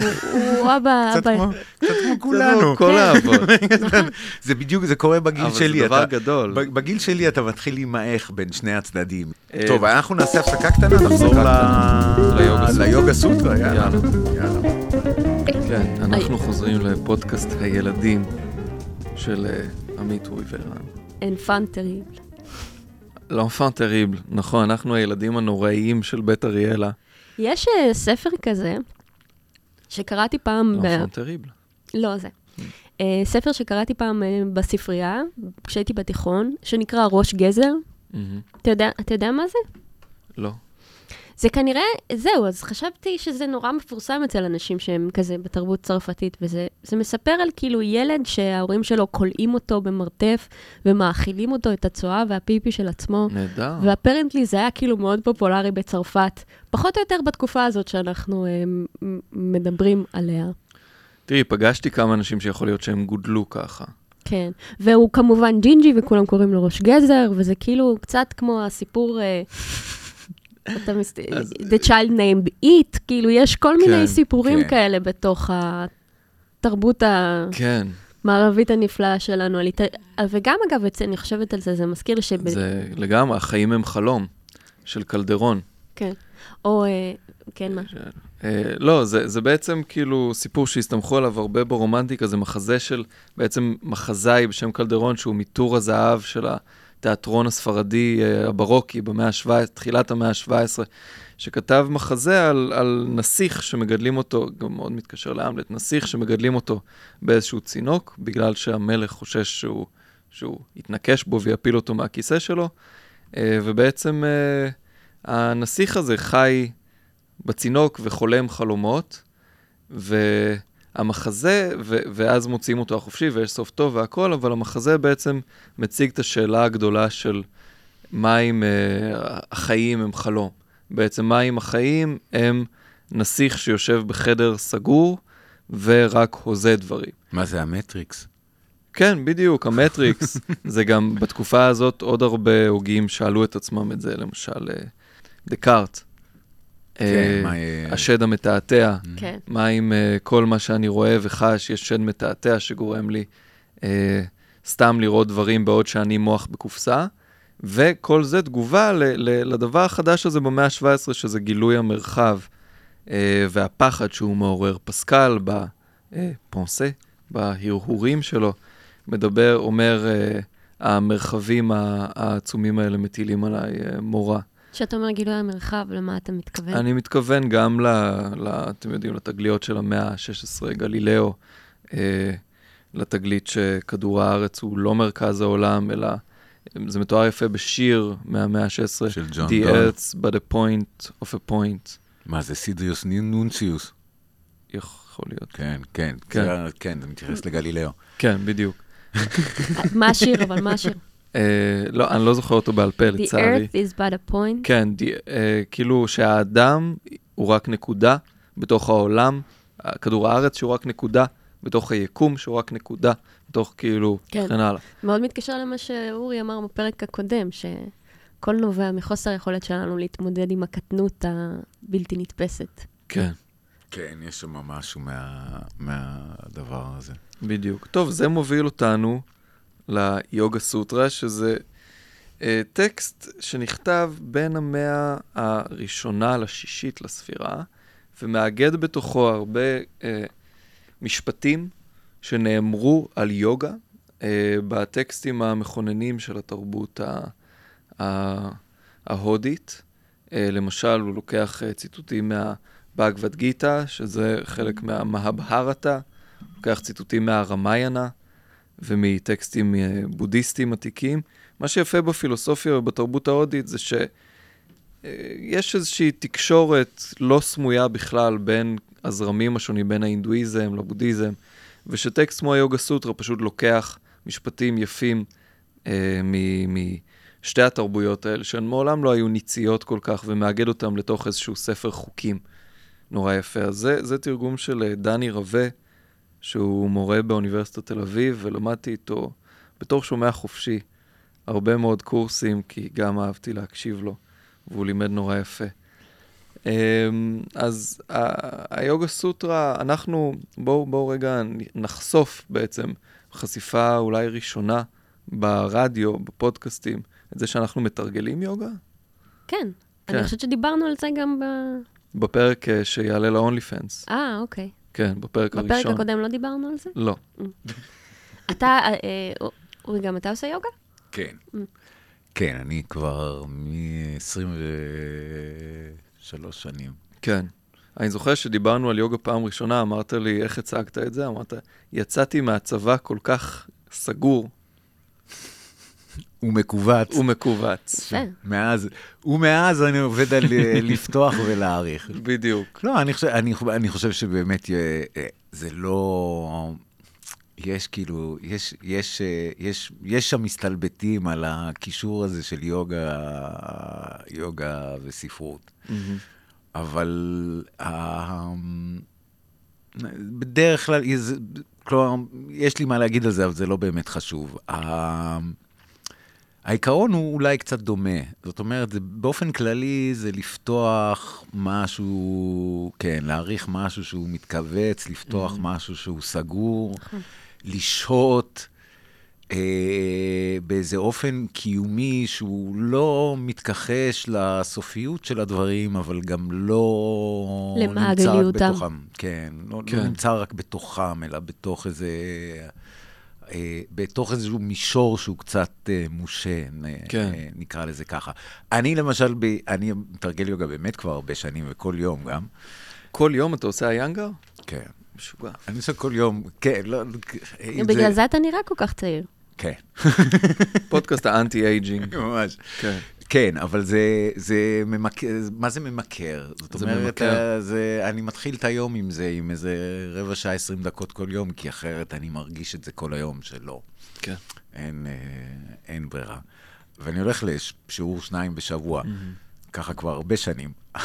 הוא, אבא... קצת אבא... כמו- קצת כמו כולנו. כל כן. האבות. זה בדיוק, זה קורה בגיל אבל שלי. זה דבר גדול. בגיל שלי אתה מתחיל להימעך בין שני הצדדים. אה, טוב, אנחנו נעשה הפסקה קטנה, נחזור ליוגה סוטרה. יאללה. כן, אנחנו חוזרים לפודקאסט הילדים של אה, עמית רוי וערן. enfant terrible. לאנפן טריבל, נכון, אנחנו הילדים הנוראיים של בית אריאלה. יש אה, ספר כזה, שקראתי פעם... ב- לאנפן טריבל. לא, זה. אה, ספר שקראתי פעם אה, בספרייה, כשהייתי בתיכון, שנקרא ראש גזר. מהמם. אתה יודע, אתה יודע מה זה? לא. זה כנראה, זהו, אז חשבתי שזה נורא מפורסם אצל אנשים שהם כזה בתרבות צרפתית, וזה זה מספר על כאילו ילד שההורים שלו כולאים אותו במרתף, ומאכילים אותו את הצואה והפיפי של עצמו, נהדר. ו apparently זה היה כאילו מאוד פופולרי בצרפת, פחות או יותר בתקופה הזאת שאנחנו אה, מ- מדברים עליה. תראי, פגשתי כמה אנשים שיכול להיות שהם גודלו ככה. כן, והוא כמובן ג'ינג'י וכולם קוראים לו ראש גזר, וזה כאילו קצת כמו הסיפור, אה, אתה מס... אז- The child named it, כאילו יש כל כן, מיני סיפורים כן. כאלה בתוך התרבות כן, המערבית הנפלאה שלנו. על. וגם אגב, אצל- אני חושבת על זה, זה מזכיר לי שב... זה לגמרי, החיים הם חלום של קלדרון. כן, או, אה, כן, מה? אה, לא, זה, זה בעצם כאילו סיפור שהסתמכו עליו הרבה ברומנטיקה, זה מחזה של בעצם מחזאי בשם קלדרון, שהוא מטור הזהב של התיאטרון הספרדי אה, הברוקי במאה ה-17, תחילת המאה ה-17, שכתב מחזה על, על נסיך שמגדלים אותו, גם מאוד מתקשר להמלט, נסיך שמגדלים אותו באיזשהו צינוק, בגלל שהמלך חושש שהוא, שהוא יתנקש בו ויפיל אותו מהכיסא שלו, אה, ובעצם אה, הנסיך הזה חי בצינוק וחולם חלומות, והמחזה, ו- ואז מוציאים אותו החופשי ויש סוף טוב והכל, אבל המחזה בעצם מציג את השאלה הגדולה של מה אם אה, החיים הם חלום. בעצם מה אם החיים הם נסיך שיושב בחדר סגור ורק הוזה דברים. מה זה המטריקס? כן, בדיוק, המטריקס. זה גם בתקופה הזאת עוד הרבה הוגים שאלו את עצמם את זה, למשל אה, דקארט. כן, אה. אה, השד המתעתע. כן. מה אם uh, כל מה שאני רואה וחש, יש שד מתעתע שגורם לי סתם לראות דברים בעוד שאני מוח בקופסה, וכל זה תגובה לדבר החדש הזה במאה ה-17, שזה גילוי המרחב והפחד שהוא מעורר. פסקל בפונסה, בהרהורים שלו, מדבר, אומר, המרחבים העצומים האלה מטילים עליי מורא. כשאתה אומר גילוי המרחב, למה אתה מתכוון? אני מתכוון גם ל, ל... אתם יודעים, לתגליות של המאה ה-16, גלילאו, אה, לתגלית שכדור הארץ הוא לא מרכז העולם, אלא זה מתואר יפה בשיר מהמאה ה-16, של ג'ון The דול. Earth's but a point of a point. מה זה סידריוס נונציוס? יכול להיות. כן, כן, כן. זה- כן, זה מתייחס לגלילאו. כן, בדיוק. מה השיר, אבל מה השיר? אה, לא, אני לא זוכר אותו בעל פה, The לצערי. earth is but a point. כן, אה, כאילו שהאדם הוא רק נקודה בתוך העולם, כדור הארץ שהוא רק נקודה בתוך היקום שהוא רק נקודה, בתוך כאילו, כן. וכן הלאה. מאוד מתקשר למה שאורי אמר בפרק הקודם, שכל נובע מחוסר היכולת שלנו להתמודד עם הקטנות הבלתי נתפסת. כן, כן, יש שם משהו מה- מהדבר הזה. בדיוק. טוב, זה מוביל אותנו ליוגה סוטרה, שזה אה, טקסט שנכתב בין המאה הראשונה לשישית לספירה, ומאגד בתוכו הרבה אה, משפטים שנאמרו על יוגה אה, בטקסטים המכוננים של התרבות ה- ה- ההודית. אה, למשל, הוא לוקח אה, ציטוטים מהבאגבד גיתא, שזה חלק מהמהבהרתה, לוקח ציטוטים מהרמיינה ומטקסטים אה, בודהיסטיים עתיקים. מה שיפה בפילוסופיה ובתרבות ההודית זה שיש איזושהי תקשורת לא סמויה בכלל בין הזרמים השונים, בין ההינדואיזם לבודהיזם, ושטקסט כמו היוגה סוטרה פשוט לוקח משפטים יפים אה, מ- משתי התרבויות האלה, שהן מעולם לא היו ניציות כל כך, ומאגד אותם לתוך איזשהו ספר חוקים נורא יפה. אז זה, זה תרגום של אה, דני רווה, שהוא מורה באוניברסיטת תל אביב, ולמדתי איתו בתור שומע חופשי הרבה מאוד קורסים, כי גם אהבתי להקשיב לו, והוא לימד נורא יפה. אמ, אז היוגה סוטרה, אנחנו, בואו בוא רגע נחשוף בעצם חשיפה אולי ראשונה ברדיו, בפודקאסטים, את זה שאנחנו מתרגלים יוגה? כן. כן. אני חושבת שדיברנו על זה גם ב... בפרק אה, שיעלה ל-only fans. אה, אוקיי. כן, בפרק הראשון. בפרק הקודם לא דיברנו על זה? לא. אתה, אה, אה, אורי, גם אתה עושה יוגה? כן. כן, אני כבר מ-23 שנים. כן. אני זוכר שדיברנו על יוגה פעם ראשונה, אמרת לי, איך הצגת את זה? אמרת, יצאתי מהצבא כל כך סגור ומכווץ. ומכווץ. יפה. מאז, ומאז אני עובד על אה, לפתוח ולהעריך. בדיוק. לא, אני חושב, אני, אני חושב שבאמת אה, אה, זה לא... יש כאילו, יש, יש, יש, יש שם מסתלבטים על הקישור הזה של יוגה, יוגה וספרות. מהמם. אבל בדרך כלל, יש- כלומר, יש לי מה להגיד על זה, אבל זה לא באמת חשוב. העיקרון הוא אולי קצת דומה. זאת אומרת, זה, באופן כללי זה לפתוח משהו, כן, להעריך משהו שהוא מתכווץ, לפתוח משהו שהוא סגור, לשהות. אה, באיזה אופן קיומי שהוא לא מתכחש לסופיות של הדברים, אבל גם לא נמצא רק. בתוכם. כן, לא, כן. לא נמצא רק בתוכם, אלא בתוך איזה... אה, בתוך איזשהו מישור שהוא קצת אה, מושה, אה, כן. נקרא לזה ככה. אני למשל, ב, אני מתרגל יוגה באמת כבר הרבה שנים, וכל יום גם. כל יום אתה עושה איינגר? כן. משוגע. אני עושה כל יום, כן, לא... אם בגלל זה אתה נראה כל כך צעיר. כן, פודקאסט האנטי-אייג'ינג. ממש. כן. כן, אבל זה, זה ממכר, מה זה ממכר? זאת זה אומרת, ממכר. אה, זה, אני מתחיל את היום עם זה, עם איזה רבע שעה, עשרים דקות כל יום, כי אחרת אני מרגיש את זה כל היום שלא. כן. אין, אה, אין ברירה. ואני הולך לשיעור שניים בשבוע, ככה כבר הרבה שנים,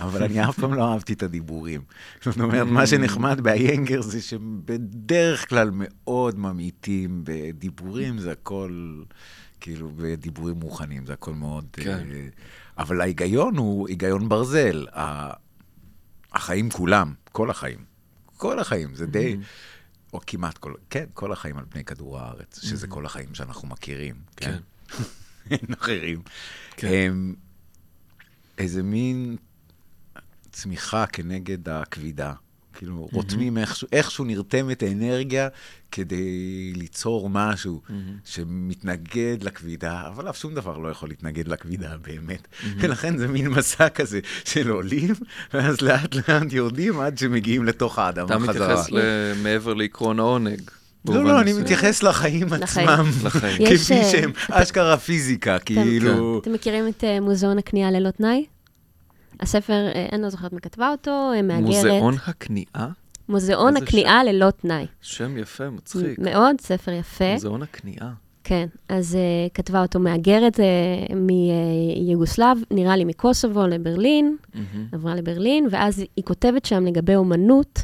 אבל אני אף פעם לא אהבתי את הדיבורים. זאת אומרת, מה שנחמד באיינגר זה שבדרך כלל מאוד ממעיטים בדיבורים, זה הכל, כאילו, בדיבורים מוכנים, זה הכל מאוד... כן. אה, אבל ההיגיון הוא היגיון ברזל. ה- החיים כולם, כל החיים, כל החיים, זה די... או כמעט כל, כן, כל החיים על פני כדור הארץ, שזה כל החיים שאנחנו מכירים, כן? אין אחרים. כן. הם איזה מין צמיחה כנגד הכבידה. כאילו, רותמים איכשהו, איכשהו נרתמת האנרגיה כדי ליצור משהו שמתנגד לכבידה, אבל אף שום דבר לא יכול להתנגד לכבידה באמת. ולכן זה מין מסע כזה של עולים, ואז לאט לאט יורדים עד שמגיעים לתוך האדמה אתה חזרה. מתייחס מעבר לעקרון העונג. לא, לא, אני. מתייחס לחיים. עצמם, כפי אה, שהם, אשכרה פיזיקה, כאילו... אתם מכירים את אה, מוזיאון הכניעה ללא תנאי? הספר, אה, אני לא זוכרת מי כתבה אותו, אה, מהגרת. מוזיאון הכניעה? מוזיאון הכניעה ללא תנאי. שם יפה, מצחיק. מאוד, ספר יפה. מוזיאון הכניעה. כן, אז uh, כתבה אותו מהגרת uh, מיוגוסלב, נראה לי מקוסובו לברלין, מהמם. עברה לברלין, ואז היא כותבת שם לגבי אומנות,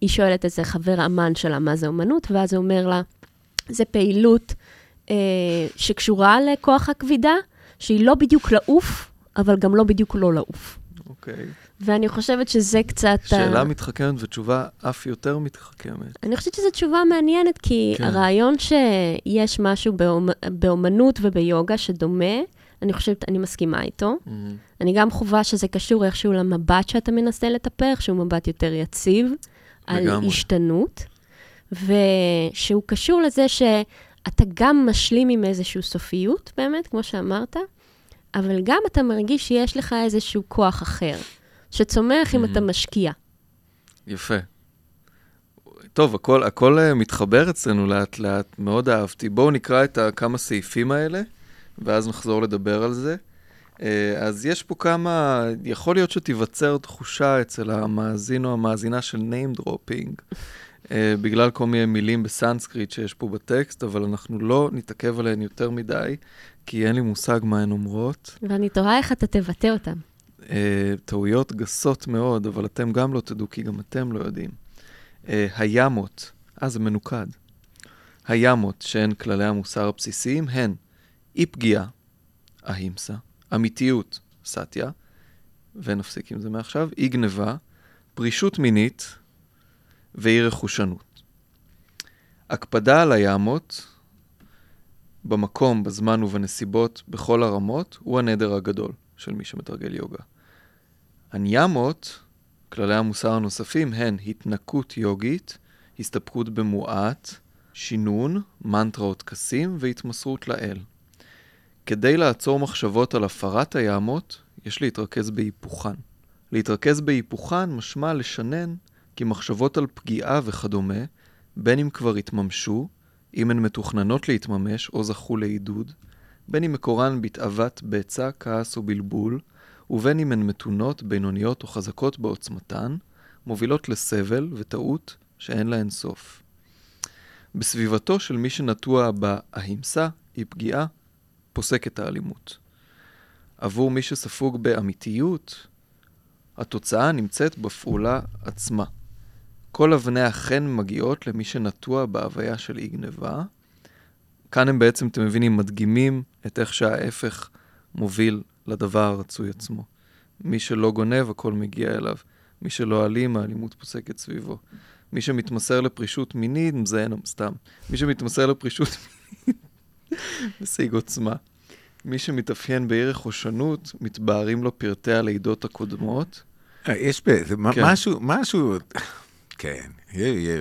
היא שואלת איזה חבר אמן שלה מה זה אומנות, ואז הוא אומר לה, זה פעילות uh, שקשורה לכוח הכבידה, שהיא לא בדיוק לעוף, אבל גם לא בדיוק לא לעוף. אוקיי. ואני חושבת שזה קצת... ה- שאלה מתחכמת ותשובה אף יותר מתחכמת. אני חושבת שזו תשובה מעניינת, כי כן. הרעיון שיש משהו באומ... באומנות וביוגה שדומה, אני חושבת, אני מסכימה איתו. מהמם. אני גם חווה שזה קשור איכשהו למבט שאתה מנסה לטפח, שהוא מבט יותר יציב, על לגמרי. השתנות, ושהוא קשור לזה שאתה גם משלים עם איזושהי סופיות, באמת, כמו שאמרת, אבל גם אתה מרגיש שיש לך איזשהו כוח אחר, שצומח אם אתה משקיע. יפה. טוב, הכל, הכל אה, מתחבר אצלנו לאט לאט, מאוד אהבתי. בואו נקרא את כמה סעיפים האלה, ואז נחזור לדבר על זה. אה, אז יש פה כמה, יכול להיות שתיווצר תחושה אצל המאזין או המאזינה של name dropping, אה, בגלל כל מיני מילים בסנסקריט שיש פה בטקסט, אבל אנחנו לא נתעכב עליהן יותר מדי, כי אין לי מושג מה הן אומרות. ואני תוהה איך אתה תבטא אותם. אה, טעויות גסות מאוד, אבל אתם גם לא תדעו, כי גם אתם לא יודעים. אה, הימות, אה, זה מנוקד. הימות, שהן כללי המוסר הבסיסיים, הן אי פגיעה, אהימסה, אמיתיות, סטיה, ונפסיק עם זה מעכשיו, אי גניבה, פרישות מינית ואי רכושנות. הקפדה על הימות, במקום, בזמן ובנסיבות, בכל הרמות, הוא הנדר הגדול של מי שמתרגל יוגה. הניאמות, כללי המוסר הנוספים, הן התנקות יוגית, הסתפקות במועט, שינון, מנטרה או טקסים והתמסרות לאל. כדי לעצור מחשבות על הפרת היאמות, יש להתרכז בהיפוכן. להתרכז בהיפוכן משמע לשנן כי מחשבות על פגיעה וכדומה, בין אם כבר התממשו, אם הן מתוכננות להתממש או זכו לעידוד, בין אם מקורן בתאוות בצע, כעס או בלבול, ובין אם הן מתונות, בינוניות או חזקות בעוצמתן, מובילות לסבל וטעות שאין להן סוף. בסביבתו של מי שנטוע באהימסה, היא פגיעה, פוסקת האלימות. עבור מי שספוג באמיתיות, התוצאה נמצאת בפעולה עצמה. כל אבני החן מגיעות למי שנטוע בהוויה של אי גניבה. כאן הם בעצם, אתם מבינים, מדגימים את איך שההפך מוביל לדבר הרצוי עצמו. מי שלא גונב, הכל מגיע אליו. מי שלא אלים, האלימות פוסקת סביבו. מי שמתמסר לפרישות מינית, מזיין סתם. מי שמתמסר לפרישות מינית, משיג עוצמה. מי שמתאפיין באי רכושנות, מתבהרים לו פרטי הלידות הקודמות. אה, יש בזה, כן. משהו, משהו, כן,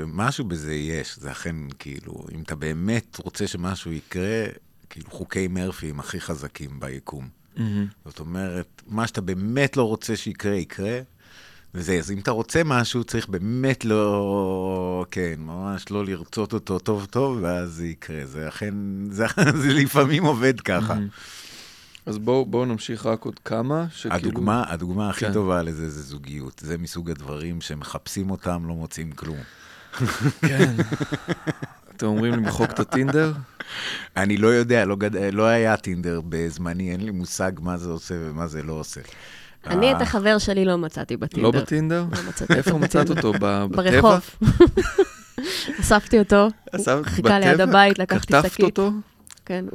משהו בזה יש. זה אכן, כאילו, אם אתה באמת רוצה שמשהו יקרה, כאילו, חוקי מרפי הם הכי חזקים ביקום. Mm-hmm. זאת אומרת, מה שאתה באמת לא רוצה שיקרה, יקרה. וזה, אז אם אתה רוצה משהו, צריך באמת לא, כן, ממש לא לרצות אותו טוב טוב, ואז זה יקרה. זה אכן, זה, זה לפעמים עובד ככה. Mm-hmm. אז בואו בוא נמשיך רק עוד כמה, שכאילו... הדוגמה, הדוגמה הכי כן. טובה לזה זה זוגיות. זה מסוג הדברים שמחפשים אותם, לא מוצאים כלום. כן. אתם אומרים למחוק את הטינדר? אני לא יודע, לא, גד... לא היה טינדר בזמני, אין לי מושג מה זה עושה ומה זה לא עושה. אני את אה. החבר שלי לא מצאתי בטינדר. לא בטינדר? לא מצאתי איפה מצאת אותו? בטבע? ברחוב. אספתי אותו, חיכה ליד הבית, לקחתי שקית. כתבת אותו? כן,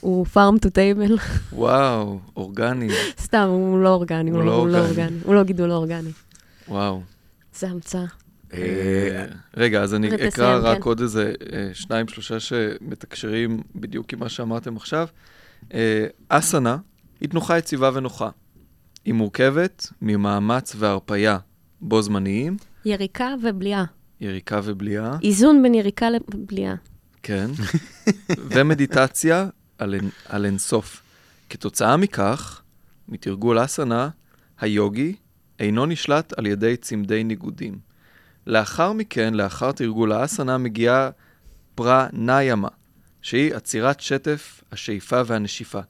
הוא פארם טו טייבל. וואו, אורגני. סתם, הוא לא אורגני, הוא לא, לא אורגני. הוא לא גידול אורגני. וואו. זה המצאה. אה, רגע, אז אני אקרא רק כן. עוד איזה אה, שניים, שלושה שמתקשרים בדיוק עם מה שאמרתם עכשיו. אסנה היא תנוחה יציבה ונוחה. היא מורכבת ממאמץ והרפייה בו זמניים. יריקה ובליעה. יריקה ובליעה. איזון בין יריקה לבליעה. כן. ומדיטציה על, על אינסוף. כתוצאה מכך, מתרגול אסנה, היוגי אינו נשלט על ידי צמדי ניגודים. לאחר מכן, לאחר תרגול האסנה, מגיעה פרניאמה, שהיא עצירת שטף, השאיפה והנשיפה.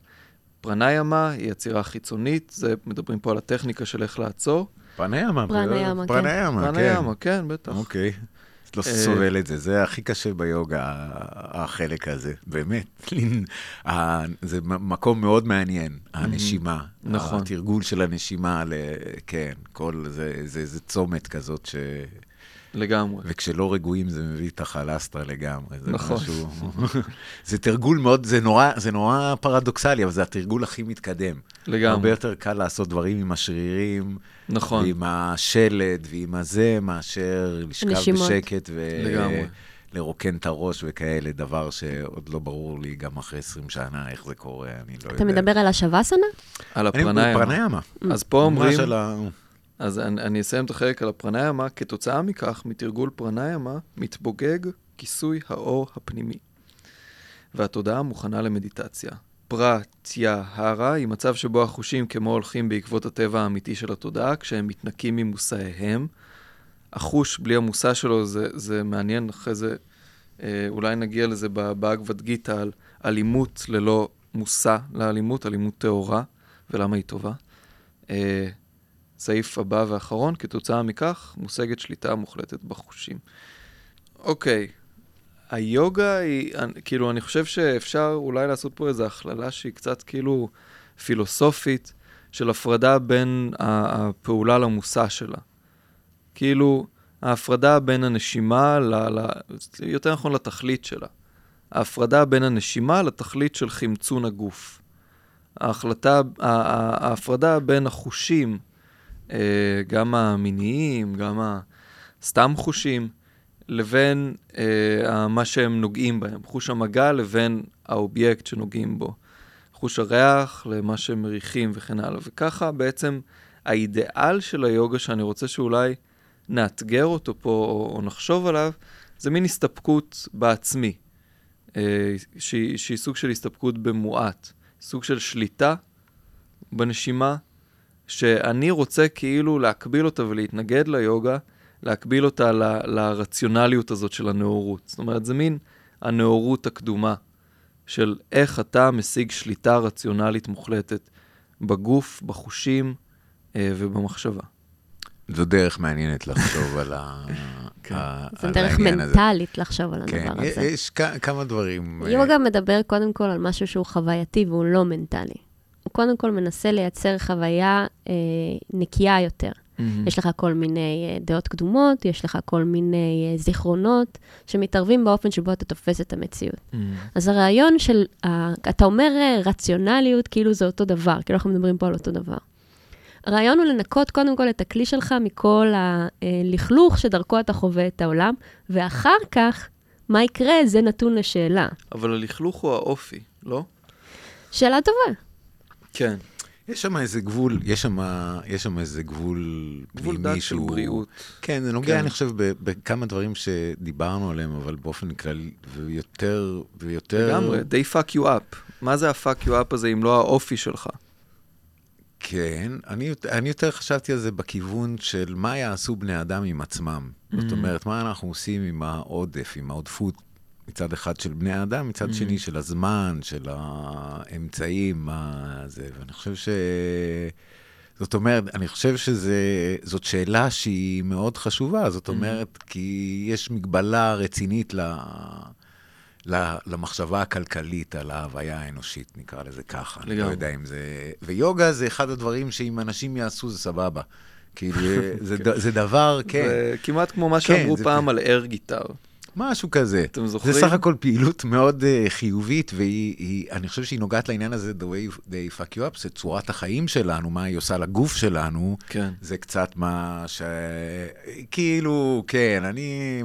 פרניאמה היא עצירה חיצונית, זה, מדברים פה על הטכניקה של איך לעצור. פרניאמה, פרניאמה, כן. כן. פרניאמה, כן, בטח. אוקיי. לא אה, סובל את זה, זה הכי קשה ביוגה, החלק הזה, באמת. זה מקום מאוד מעניין, הנשימה. נכון. התרגול של הנשימה, כן, כל זה, זה צומת כזאת ש... לגמרי. וכשלא רגועים זה מביא את החלסטרה לגמרי. זה נכון. משהו... זה תרגול מאוד, זה נורא, זה נורא פרדוקסלי, אבל זה התרגול הכי מתקדם. לגמרי. הרבה יותר קל לעשות דברים עם השרירים. נכון. ועם השלד ועם הזה, מאשר לשכב נשימות. בשקט ו... לגמרי. לרוקן את הראש וכאלה, דבר שעוד לא ברור לי גם אחרי 20 שנה איך זה קורה, אני לא יודע. אתה מדבר על השווסנה? על הפרניאמה. אני פרניאמה. אז פה אומרים... אז אני, אני אסיים את החלק על הפרניאמה. כתוצאה מכך, מתרגול פרניאמה, מתבוגג כיסוי האור הפנימי. והתודעה מוכנה למדיטציה. פרטיהרה היא מצב שבו החושים כמו הולכים בעקבות הטבע האמיתי של התודעה, כשהם מתנקים ממושאיהם. החוש בלי המושא שלו זה, זה מעניין, אחרי זה אה, אולי נגיע לזה באגבד גיטה על אלימות ללא מושא לאלימות, אלימות טהורה, ולמה היא טובה. אה, סעיף הבא ואחרון, כתוצאה מכך מושגת שליטה מוחלטת בחושים. אוקיי, היוגה היא, כאילו, אני חושב שאפשר אולי לעשות פה איזו הכללה שהיא קצת כאילו פילוסופית, של הפרדה בין הפעולה למושא שלה. כאילו, ההפרדה בין הנשימה, ל, ל, יותר נכון לתכלית שלה. ההפרדה בין הנשימה לתכלית של חמצון הגוף. ההחלטה, ההפרדה בין החושים, גם המיניים, גם הסתם חושים, לבין אה, מה שהם נוגעים בהם, חוש המגע לבין האובייקט שנוגעים בו. חוש הריח למה שהם מריחים וכן הלאה. וככה בעצם האידיאל של היוגה שאני רוצה שאולי נאתגר אותו פה או, נחשוב עליו, זה מין הסתפקות בעצמי, אה, שהיא סוג של הסתפקות במועט, סוג של שליטה בנשימה, שאני רוצה כאילו להקביל אותה ולהתנגד ליוגה, להקביל אותה ל, לרציונליות הזאת של הנאורות. זאת אומרת, זה מין הנאורות הקדומה של איך אתה משיג שליטה רציונלית מוחלטת בגוף, בחושים אה, ובמחשבה. זו דרך מעניינת לחשוב על, ה... כן. זו דרך מנטלית לחשוב על כן, הדבר הזה. יש כמה דברים. יוגה מדבר קודם כל על משהו שהוא חווייתי והוא לא מנטלי. הוא קודם כל מנסה לייצר חוויה אה, נקייה יותר. Mm-hmm. יש לך כל מיני אה, דעות קדומות, יש לך כל מיני אה, זיכרונות שמתערבים באופן שבו אתה תופס את המציאות. Mm-hmm. אז הרעיון של, אה, אתה אומר אה, רציונליות, כאילו זה אותו דבר, כאילו אנחנו מדברים פה על אותו דבר. הרעיון הוא לנקות קודם כל את הכלי שלך מכל הלכלוך שדרכו אתה חווה את העולם, ואחר כך, מה יקרה, זה נתון לשאלה. אבל הלכלוך הוא האופי, לא? שאלה טובה. כן. יש שם איזה גבול, יש שם, יש שם איזה גבול גבול דת של בריאות. כן, זה נוגע, כן. אני חושב, בכמה דברים שדיברנו עליהם, אבל באופן כללי, ויותר, ויותר... לגמרי, they fuck you up. מה זה ה-fuck you up הזה אם לא האופי שלך? כן, אני, אני יותר חשבתי על זה בכיוון של מה יעשו בני אדם עם עצמם. Mm-hmm. זאת אומרת, מה אנחנו עושים עם העודף, עם העודפות מצד אחד של בני האדם, מצד mm-hmm. שני של הזמן, של האמצעים, מה זה, ואני חושב ש... זאת אומרת, אני חושב שזאת שאלה שהיא מאוד חשובה, זאת אומרת, mm-hmm. כי יש מגבלה רצינית ל... למחשבה הכלכלית על ההוויה האנושית, נקרא לזה ככה. לגמרי. אני לא יודע אם זה... ויוגה זה אחד הדברים שאם אנשים יעשו זה סבבה. כאילו, זה, כן. זה דבר, כן. זה כמעט כמו מה כן, שאמרו כן, פעם זה... על אר גיטר. משהו כזה. אתם זוכרים? זה סך הכל פעילות מאוד uh, חיובית, ואני חושב שהיא נוגעת לעניין הזה, the way they fuck you up, זה צורת החיים שלנו, מה היא עושה לגוף שלנו. כן. זה קצת מה ש... כאילו, כן, אני...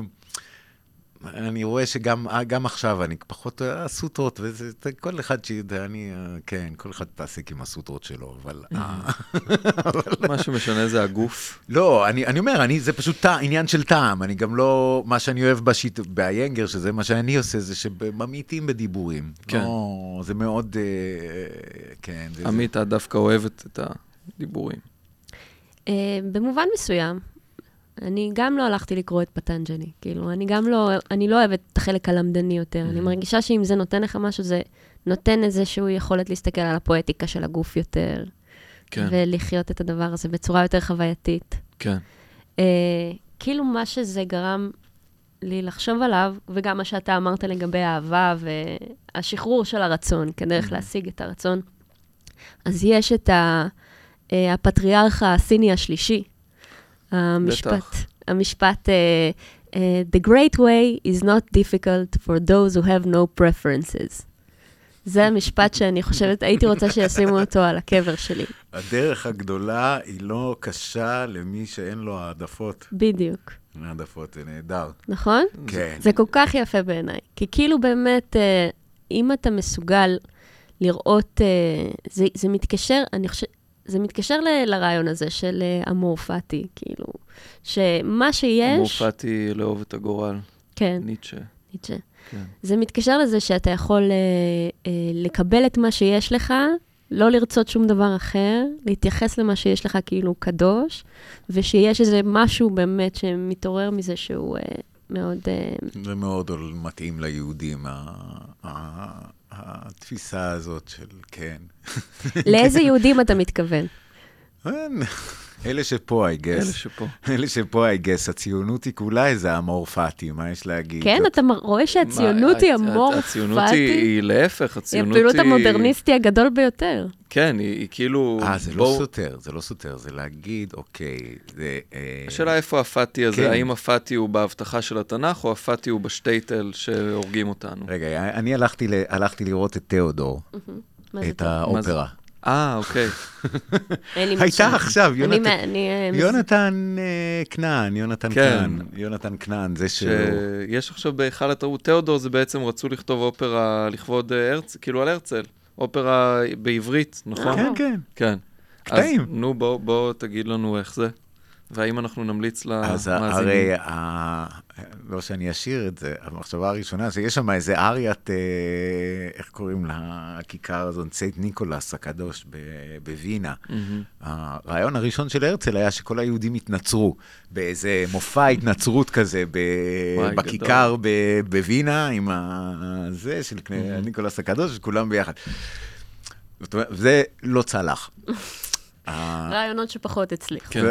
אני רואה שגם עכשיו, אני פחות הסוטרות, וזה כל אחד שיודע, אני, כן, כל אחד תעסיק עם הסוטרות שלו, אבל... אה. מה שמשנה זה הגוף. לא, אני, אני אומר, אני, זה פשוט טע, עניין של טעם, אני גם לא, מה שאני אוהב בשיט, באיינגר, שזה מה שאני עושה, זה שממעיטים בדיבורים. כן. לא, זה מאוד, אה, כן. עמית, את דווקא אוהבת את הדיבורים. אה, במובן מסוים, אני גם לא הלכתי לקרוא את פטנג'לי. כאילו, אני גם לא, אני לא אוהבת את החלק הלמדני יותר. Mm-hmm. אני מרגישה שאם זה נותן לך משהו, זה נותן איזושהי יכולת להסתכל על הפואטיקה של הגוף יותר. כן. ולחיות את הדבר הזה בצורה יותר חווייתית. כן. Uh, כאילו מה שזה גרם לי לחשוב עליו, וגם מה שאתה אמרת לגבי האהבה והשחרור של הרצון, כדרך mm-hmm. להשיג את הרצון. אז יש את ה, uh, הפטריארך הסיני השלישי, המשפט, המשפט, uh, uh, The great way is not difficult for those who have no preferences. זה המשפט שאני חושבת, הייתי רוצה שישימו אותו על הקבר שלי. הדרך הגדולה היא לא קשה למי שאין לו העדפות. בדיוק. העדפות, זה נהדר. נכון? כן. זה כל כך יפה בעיניי. כי כאילו באמת, uh, אם אתה מסוגל לראות, זה, זה מתקשר, אני חושבת, זה מתקשר ל- לרעיון הזה של uh, אמור פאטי, כאילו, שמה שיש... אמור פאטי לאהוב את הגורל. כן. ניטשה. ניטשה. כן. זה מתקשר לזה שאתה יכול uh, uh, לקבל את מה שיש לך, לא לרצות שום דבר אחר, להתייחס למה שיש לך כאילו קדוש, ושיש איזה משהו באמת שמתעורר מזה שהוא uh, מאוד... Uh... זה מאוד מתאים ליהודים, התפיסה הזאת של כן. לאיזה יהודים אתה מתכוון? אלה שפה, I אלה guess. שפה. אלה שפה, I guess. הציונות היא כולה איזה אמור פאטי, מה יש להגיד? כן, אתה רואה שהציונות היא הצ- אמור הציונות היא-. היא להפך, היא הציונות היא... הפעילות המודרניסטי הגדול ביותר. כן, היא היא כאילו... אה, זה לא סותר, זה לא סותר, זה להגיד, אוקיי, זה... אה, השאלה איפה הפאטי הזה, כן. האם הפאטי הוא בהבטחה של התנ"ך, או הפאטי הוא בשטייטל שהורגים אותנו? רגע, אני הלכתי לראות את תיאודור, מה זה את? האופרה. אה, אוקיי. אין לי הייתה מושג. עכשיו, אני יונתן- אה, אה, כנען, יונתן כן. כנען, יונתן כנען, זה שהוא... שיש עכשיו בהיכל התרבות, תיאודור זה בעצם רצו לכתוב אופרה לכבוד אה, הרצל, כאילו על הרצל. אופרה בעברית, נכון? כן, כן. כן. קטעים. אז נו, בוא, בוא תגיד לנו איך זה, והאם אנחנו נמליץ אז למאזינים. הרי, ה- לא שאני אשאיר את זה, המחשבה הראשונה, שיש שם איזה אריית, אה, איך קוראים לה, הכיכר הזאת, סנט ניקולס הקדוש בווינה. מהמם. הרעיון הראשון של הרצל היה שכל היהודים התנצרו באיזה מופע התנצרות כזה ב- בכיכר ב- בווינה, עם ה- זה של כני- ניקולס הקדוש, וכולם ביחד. זאת אומרת, זה לא צלח. ה- רעיונות שפחות הצליחו. כן.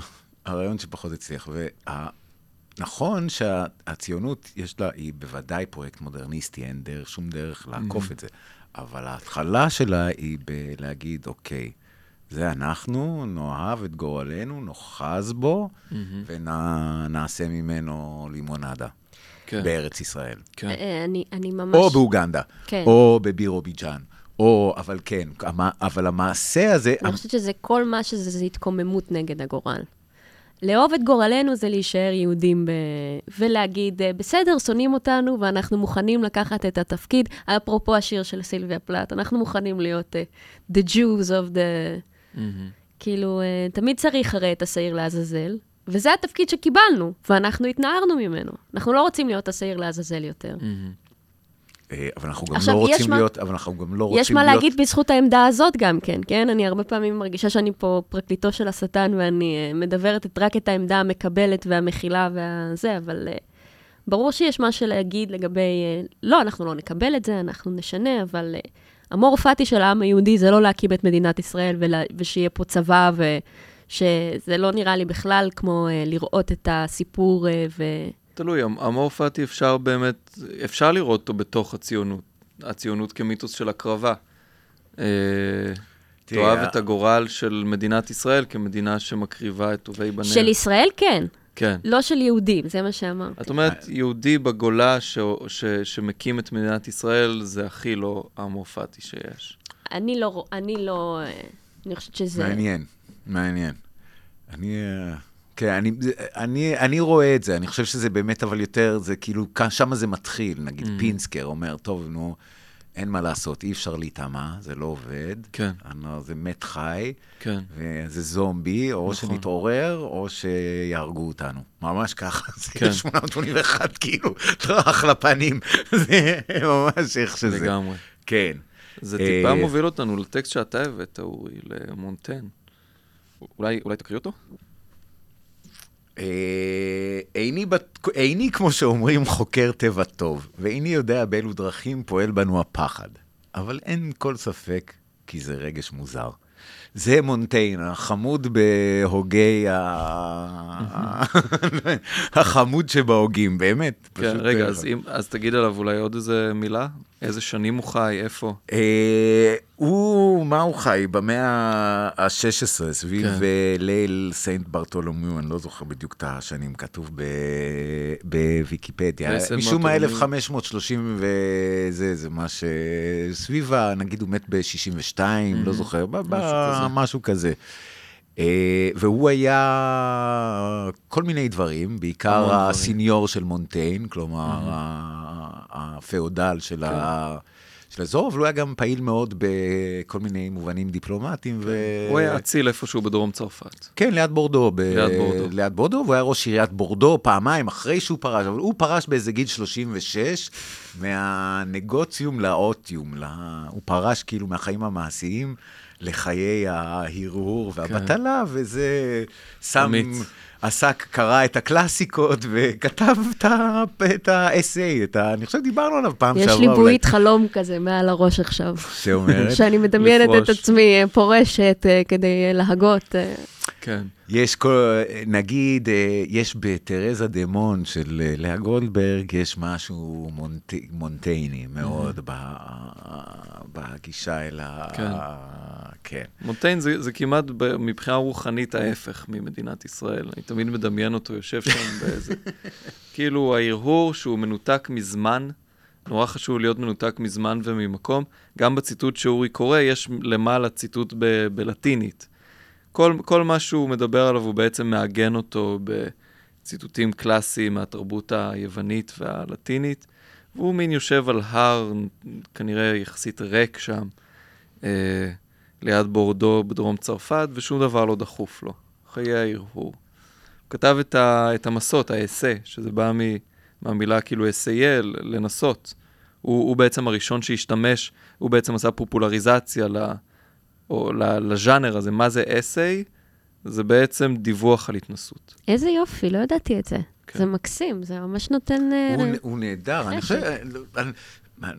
הרעיון שפחות הצליח. ונכון שהציונות, יש לה, היא בוודאי פרויקט מודרניסטי, אין דרך, שום דרך לעקוף את זה. אבל ההתחלה שלה היא בלהגיד, אוקיי, זה אנחנו, נאהב את גורלנו, נאחז בו, ונעשה ממנו לימונדה כן, בארץ ישראל. כן. אה, אני אני ממש... או באוגנדה, כן. או בבירוביג'אן, או, אבל כן, המ- אבל המעשה הזה, אני חושבת שזה כל מה שזה, זה התקוממות נגד הגורל. לאהוב את גורלנו זה להישאר יהודים ב... ולהגיד, אה, בסדר, שונאים אותנו ואנחנו מוכנים לקחת את התפקיד. אפרופו השיר של סילביה פלט, אנחנו מוכנים להיות uh, the Jews of the... מהמם. כאילו, uh, תמיד צריך הרי את השעיר לעזאזל, וזה התפקיד שקיבלנו, ואנחנו התנערנו ממנו. אנחנו לא רוצים להיות השעיר לעזאזל יותר. מהמם. אה, אבל אנחנו גם עכשיו, לא רוצים מה- להיות, אבל אנחנו גם לא רוצים להיות... יש מה להגיד בזכות העמדה הזאת גם כן, כן? אני הרבה פעמים מרגישה שאני פה פרקליטו של השטן ואני uh, מדברת את, רק את העמדה המקבלת והמכילה והזה, אבל uh, ברור שיש מה שלהגיד לגבי, uh, לא, אנחנו לא נקבל את זה, אנחנו נשנה, אבל uh, המור פאטי של העם היהודי זה לא להקים את מדינת ישראל ולה, ושיהיה פה צבא, ושזה לא נראה לי בכלל כמו uh, לראות את הסיפור uh, ו... תלוי, המ- המורפטי אפשר באמת, אפשר לראות אותו בתוך הציונות. הציונות כמיתוס של הקרבה. אה, תאהב את הגורל של מדינת ישראל כמדינה שמקריבה את טובי בניה. של ישראל כן, כן. לא של יהודים, זה מה שאמרתי. את אומרת, יהודי בגולה ש... ש... שמקים את מדינת ישראל, זה הכי לא המורפטי שיש. אני לא, אני לא, אה, אני חושבת שזה... מעניין, מעניין. אני, אה, כן, אני, אני, אני רואה את זה, אני חושב שזה באמת, אבל יותר, זה כאילו, שם זה מתחיל. נגיד Mm. פינסקר אומר, טוב, נו, אין מה לעשות, אי אפשר להיטמע, זה לא עובד. כן. אני- זה מת חי, כן. וזה זומבי, או נכון. שנתעורר, או שיהרגו אותנו. ממש ככה, כן. זה 881, כאילו, טרח לפנים. זה ממש איך שזה. לגמרי. כן. זה אה, טיפה מוביל אותנו לטקסט שאתה הבאת, אורי, למונטן. אולי, אולי תקריא אותו? אה, איני, בת- איני, כמו שאומרים, חוקר טבע טוב, ואיני יודע באילו דרכים פועל בנו הפחד. אבל אין כל ספק כי זה רגש מוזר. זה מונטיין, החמוד בהוגי ה... החמוד שבהוגים, באמת. כן, רגע, אה, אז, אם, אז תגיד עליו אולי עוד איזה מילה? איזה שנים הוא חי, איפה? אה, הוא, מה הוא חי? במאה ה-16, סביב כן. כן. ליל סנט ברטולומיו, אני לא זוכר בדיוק את השנים, כתוב ב- בוויקיפדיה. משום מה ברטולומיו. 1530 וזה, זה מה ש... סביב ה... נגיד הוא מת ב-62, לא זוכר, ב- ב- כזה. משהו כזה. אה, והוא היה כל מיני דברים, בעיקר. הסיניור של מונטיין, כלומר, ה- הפאודל של ה... של האזור, אבל הוא היה גם פעיל מאוד בכל מיני מובנים דיפלומטיים. ו... הוא היה אציל איפשהו בדרום צרפת. כן, ליד בורדו. ב... ליד בורדו. ליד בורדו, והוא היה ראש עיריית בורדו פעמיים אחרי שהוא פרש, אבל הוא פרש באיזה גיל 36, מהנגוציום לאוטיום. לה... הוא פרש כאילו מהחיים המעשיים לחיי ההרהור והבטלה, וזה שם... אמיץ. עסק, קרא את הקלאסיקות וכתב את, ה... את האסיי, את ה... אני חושב שדיברנו עליו פעם יש שעברה. לי אולי. בועית חלום כזה מעל הראש עכשיו. שאומרת, שאני מדמיינת את לפרוש. עצמי אה, פורשת אה, כדי אה, להגות. כן. יש כל, נגיד, אה, יש בתרזה דמון של אה, לאה גולדברג, יש משהו מונט, מונטייני מאוד ב, בגישה אל ה... כן. כן. מונטיין זה, זה כמעט ב- מבחינה רוחנית ההפך ממדינת ישראל. אני תמיד מדמיין אותו יושב שם באיזה... כאילו ההרהור שהוא מנותק מזמן, נורא חשוב להיות מנותק מזמן וממקום. גם בציטוט שאורי קורא, יש למעלה ציטוט ב- בלטינית. כל, כל מה שהוא מדבר עליו, הוא בעצם מעגן אותו בציטוטים קלאסיים מהתרבות היוונית והלטינית, והוא מין יושב על הר, כנראה יחסית ריק שם, אה, ליד בורדו בדרום צרפת, ושום דבר לא דחוף לו. חיי ההרהור. הוא כתב את, ה, את המסות, האסה, שזה בא מ, מהמילה כאילו אסייל, לנסות. הוא, הוא בעצם הראשון שהשתמש, הוא בעצם עשה פופולריזציה ל... או לז'אנר הזה, מה זה אסיי? זה בעצם דיווח על התנסות. איזה יופי, לא ידעתי את זה. כן. זה מקסים, זה ממש נותן... אה, הוא, הוא נהדר, אני. חושב, אני, אני,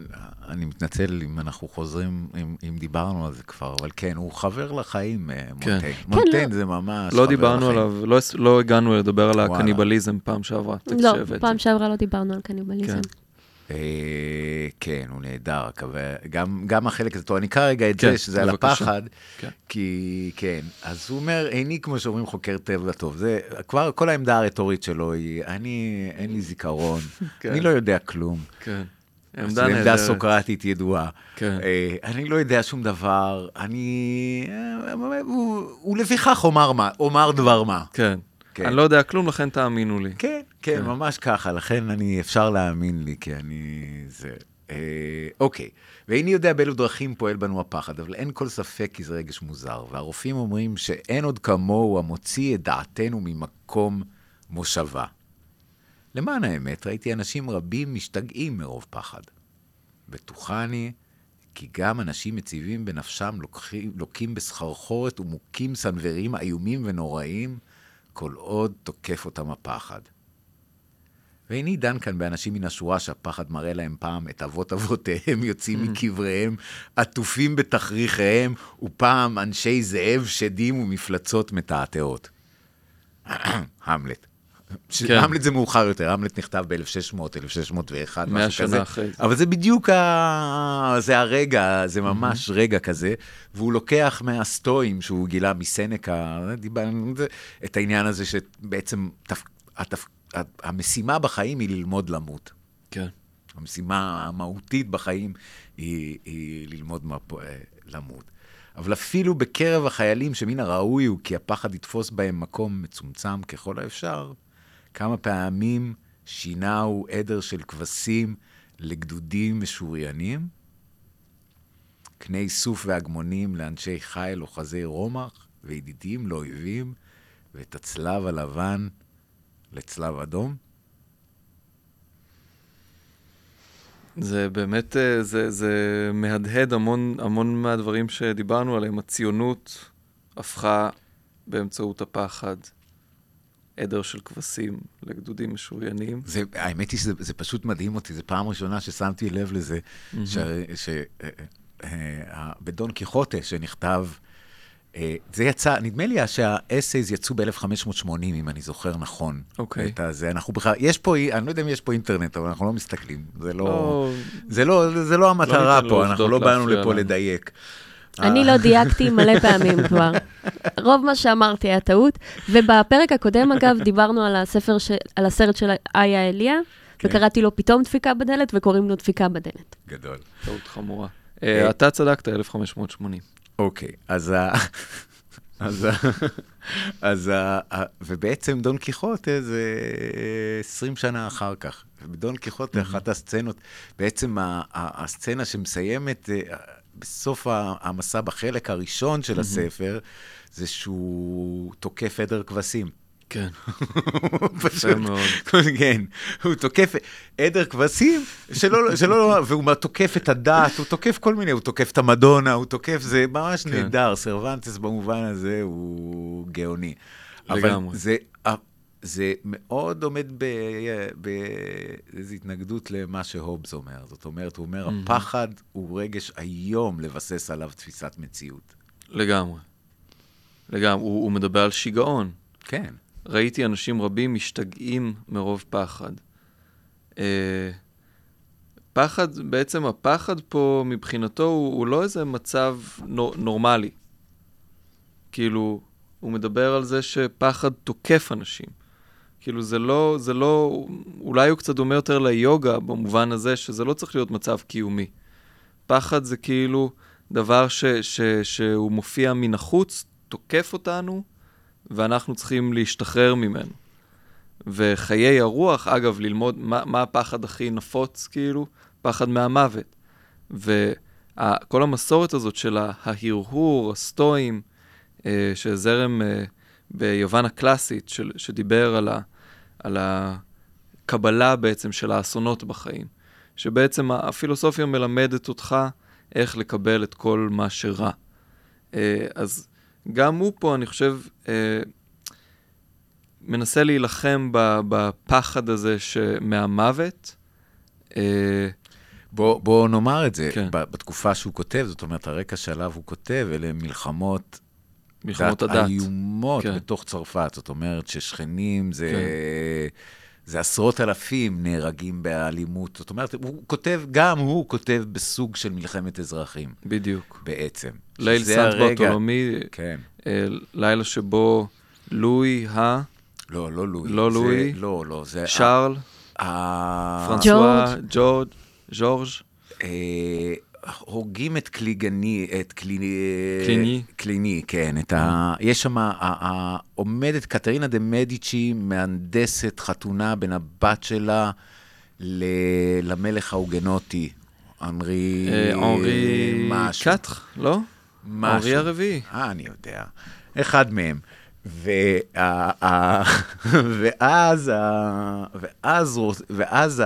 אני מתנצל אם אנחנו חוזרים, אם, אם דיברנו על זה כבר, אבל כן, הוא חבר לחיים, אה, כן. מונטיין. כן, מונטיין לא. זה ממש לא חבר דיברנו לחיים. עליו, לא, לא הגענו לדבר על. הקניבליזם פעם שעברה. לא. פעם שעברה לא דיברנו על קניבליזם. כן. אה, כן, הוא נהדר, גם, גם החלק הזה, טוב, אני אקרא רגע את כן, זה, שזה על בבקשה. הפחד, כן. כי, כן, אז הוא אומר, איני, כמו שאומרים, חוקר טבע טוב. זה, כבר, כל העמדה הרטורית שלו היא, אני, אין לי זיכרון, כן. אני לא יודע כלום. כן. עמדה עמדה נהדרת. סוקרטית ידועה. כן. אה, אני לא יודע שום דבר, אני... אה, הוא- ולפיכך אומר מה, אומר דבר מה. כן. כן. אני לא יודע כלום, לכן תאמינו לי. כן, כן, כן. ממש ככה, לכן אני, אפשר להאמין לי, כי אני... זה... אה, אוקיי, ואיני יודע באילו דרכים פועל בנו הפחד, אבל אין כל ספק כי זה רגש מוזר, והרופאים אומרים שאין עוד כמוהו המוציא את דעתנו ממקום מושבה. למען האמת, ראיתי אנשים רבים משתגעים מרוב פחד. בטוחני כי גם אנשים מציבים בנפשם לוקחים, לוקים בסחרחורת ומוכים סנוורים איומים ונוראים, כל עוד תוקף אותם הפחד. ואיני דן כאן באנשים מן השורה שהפחד מראה להם פעם את אבות אבותיהם יוצאים מקבריהם, עטופים בתכריכיהם, ופעם אנשי זאב שדים ומפלצות מתעתעות. המלט. כן. המלט זה מאוחר יותר, המלט נכתב ב-1600, 1601, מאה משהו שנה כזה. אחרי זה. אבל זה בדיוק ה... זה הרגע, זה ממש רגע כזה, והוא לוקח מהסטואים שהוא גילה מסנקה, דיברנו את העניין הזה שבעצם תפ... התפ... המשימה בחיים היא ללמוד למות. כן. המשימה המהותית בחיים היא, היא ללמוד מפ... למות. אבל אפילו בקרב החיילים שמן הראוי הוא כי הפחד יתפוס בהם מקום מצומצם ככל האפשר, כמה פעמים שינהו עדר של כבשים לגדודים משוריינים, קני איסוף והגמונים לאנשי חיל אוחזי רומח, וידידים לאויבים, ואת הצלב הלבן לצלב אדום. זה באמת, אה, זה, זה מהדהד המון, המון מהדברים שדיברנו עליהם. הציונות הפכה באמצעות הפחד עדר של כבשים לגדודים משוריינים. זה, האמת היא שזה זה פשוט מדהים אותי, זו פעם ראשונה ששמתי לב לזה, ש, ש, אה, אה, בדון קיחוטה שנכתב, אה, זה יצא, נדמה לי שהאסייז יצאו ב-1580, אם אני זוכר נכון. אוקיי. את הזה, אנחנו בכלל, יש פה, אני לא יודע אם יש פה אינטרנט, אבל אנחנו לא מסתכלים. זה לא, לא, זה לא, זה לא המטרה ניתן פה, אנחנו לא באנו לפה לנו. לדייק. אני אה. לא דייקתי מלא פעמים כבר. רוב מה שאמרתי היה טעות. ובפרק הקודם, אגב, דיברנו על הספר, ש... על הסרט של איה אליה, כן. וקראתי לו פתאום דפיקה בדלת, וקוראים לו דפיקה בדלת. גדול. טעות חמורה. אה, אה, אתה צדקת, 1580. אוקיי, אז ה... אז ה... אז ה... ובעצם דון קיחוטה זה 20 שנה אחר כך. בדון קיחוטה, אחת הסצנות, בעצם הסצנה שמסיימת אה, בסוף המסע בחלק הראשון של הספר, זה שהוא תוקף עדר כבשים. כן, פשוט, יפה מאוד. כן, הוא תוקף עדר כבשים, שלא, שלא, והוא תוקף את הדת, הוא תוקף כל מיני, הוא תוקף את המדונה, הוא תוקף, זה ממש כן. נהדר, סרוונטס במובן הזה הוא גאוני. אבל לגמרי. זה, זה מאוד עומד באיזו התנגדות למה שהובס אומר. זאת אומרת, הוא אומר, הפחד הוא רגש איום לבסס עליו תפיסת מציאות. לגמרי. לגמרי, הוא, הוא מדבר על שיגעון. כן. ראיתי אנשים רבים משתגעים מרוב פחד. אה, פחד, בעצם הפחד פה מבחינתו הוא, הוא לא איזה מצב נור, נורמלי. כאילו, הוא מדבר על זה שפחד תוקף אנשים. כאילו, זה לא, זה לא, אולי הוא קצת דומה יותר ליוגה במובן הזה שזה לא צריך להיות מצב קיומי. פחד זה כאילו דבר ש, ש, שהוא מופיע מן החוץ, תוקף אותנו, ואנחנו צריכים להשתחרר ממנו. וחיי הרוח, אגב, ללמוד מה, מה הפחד הכי נפוץ, כאילו, פחד מהמוות. וכל המסורת הזאת של ההרהור, הסטואים, אה, שזרם אה, ביוון הקלאסית, של, שדיבר על, ה, על הקבלה בעצם של האסונות בחיים. שבעצם הפילוסופיה מלמדת אותך איך לקבל את כל מה שרע. אה, אז גם הוא פה, אני חושב, אה, מנסה להילחם בפחד הזה מהמוות. אה, בוא, בוא נאמר את זה, כן. בתקופה שהוא כותב, זאת אומרת, הרקע שעליו הוא כותב, אלה מלחמות מלחמות הדת. איומות כן. בתוך צרפת, זאת אומרת ששכנים זה... כן. זה עשרות אלפים נהרגים באלימות. זאת אומרת, הוא כותב, גם הוא כותב בסוג של מלחמת אזרחים. בדיוק. בעצם. ליל סנט ברטולומי, כן. אה, לילה שבו לואי ה... לא, לא לואי. לא לואי. לא, לא, זה... שרל. פרנסואה, ג'ורג'. ג'ורג'. אה, הורגים את קליגני, את קליני... קליני. קליני, כן. את ה... יש שם, עומדת קטרינה דה מדיצ'י, מהנדסת חתונה בין הבת שלה ל... למלך ההוגנוטי, אנרי... אנרי... משהו. קטר, לא? משהו. אנרי הרביעי. אה, אני יודע. אחד מהם. וה... ואז, ואז, ואז,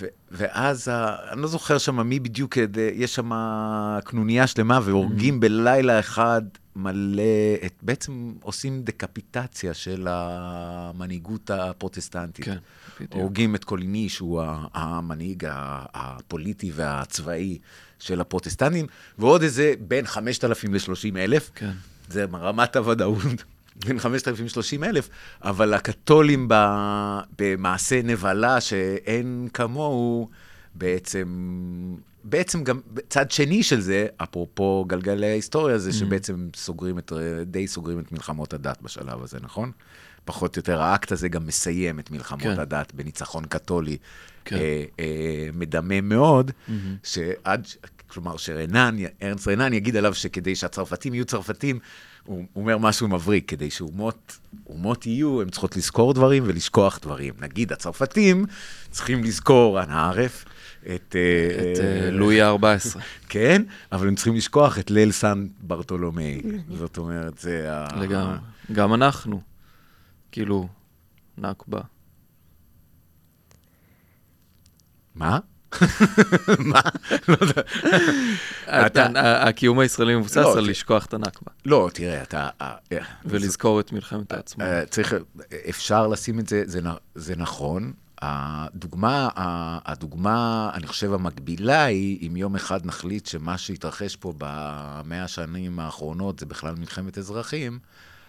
ו, ואז, ה, אני לא זוכר שם מי בדיוק, יש שם קנוניה שלמה, והורגים mm-hmm. בלילה אחד מלא, את, בעצם עושים דקפיטציה של המנהיגות הפרוטסטנטית. כן, בדיוק. הורגים את קוליני, שהוא המנהיג הפוליטי והצבאי של הפרוטסטנטים, ועוד איזה בין 5,000 ל-30,000. כן. זה רמת הוודאות. בין 5,030 אלף, אבל הקתולים במעשה נבלה שאין כמוהו, בעצם, בעצם גם צד שני של זה, אפרופו גלגלי ההיסטוריה, זה mm-hmm. שבעצם סוגרים את, די סוגרים את מלחמות הדת בשלב הזה, נכון? פחות או יותר, האקט הזה גם מסיים את מלחמות כן. הדת בניצחון קתולי כן. אה, אה, מדמם מאוד, mm-hmm. שעד, כלומר, שרנן, ארנס רנן יגיד עליו שכדי שהצרפתים יהיו צרפתים, הוא אומר משהו מבריק, כדי שאומות יהיו, הן צריכות לזכור דברים ולשכוח דברים. נגיד, הצרפתים צריכים לזכור, אנא ערף, את... אה, את אה, לואי ה-14. כן, אבל הם צריכים לשכוח את ליל סן ברטולומי. זאת אומרת, זה ה... לגמרי. גם אנחנו. כאילו, נכבה. מה? מה? לא יודע. הקיום הישראלי מבוסס לא, על לשכוח את הנכבה. לא, תראה, אתה... אה, אה, ולזכור את מלחמת העצמאות. אה, צריך, אפשר לשים את זה, זה נכון. הדוגמה, הדוגמה, אני חושב, המקבילה היא, אם יום אחד נחליט שמה שהתרחש פה במאה השנים האחרונות זה בכלל מלחמת אזרחים,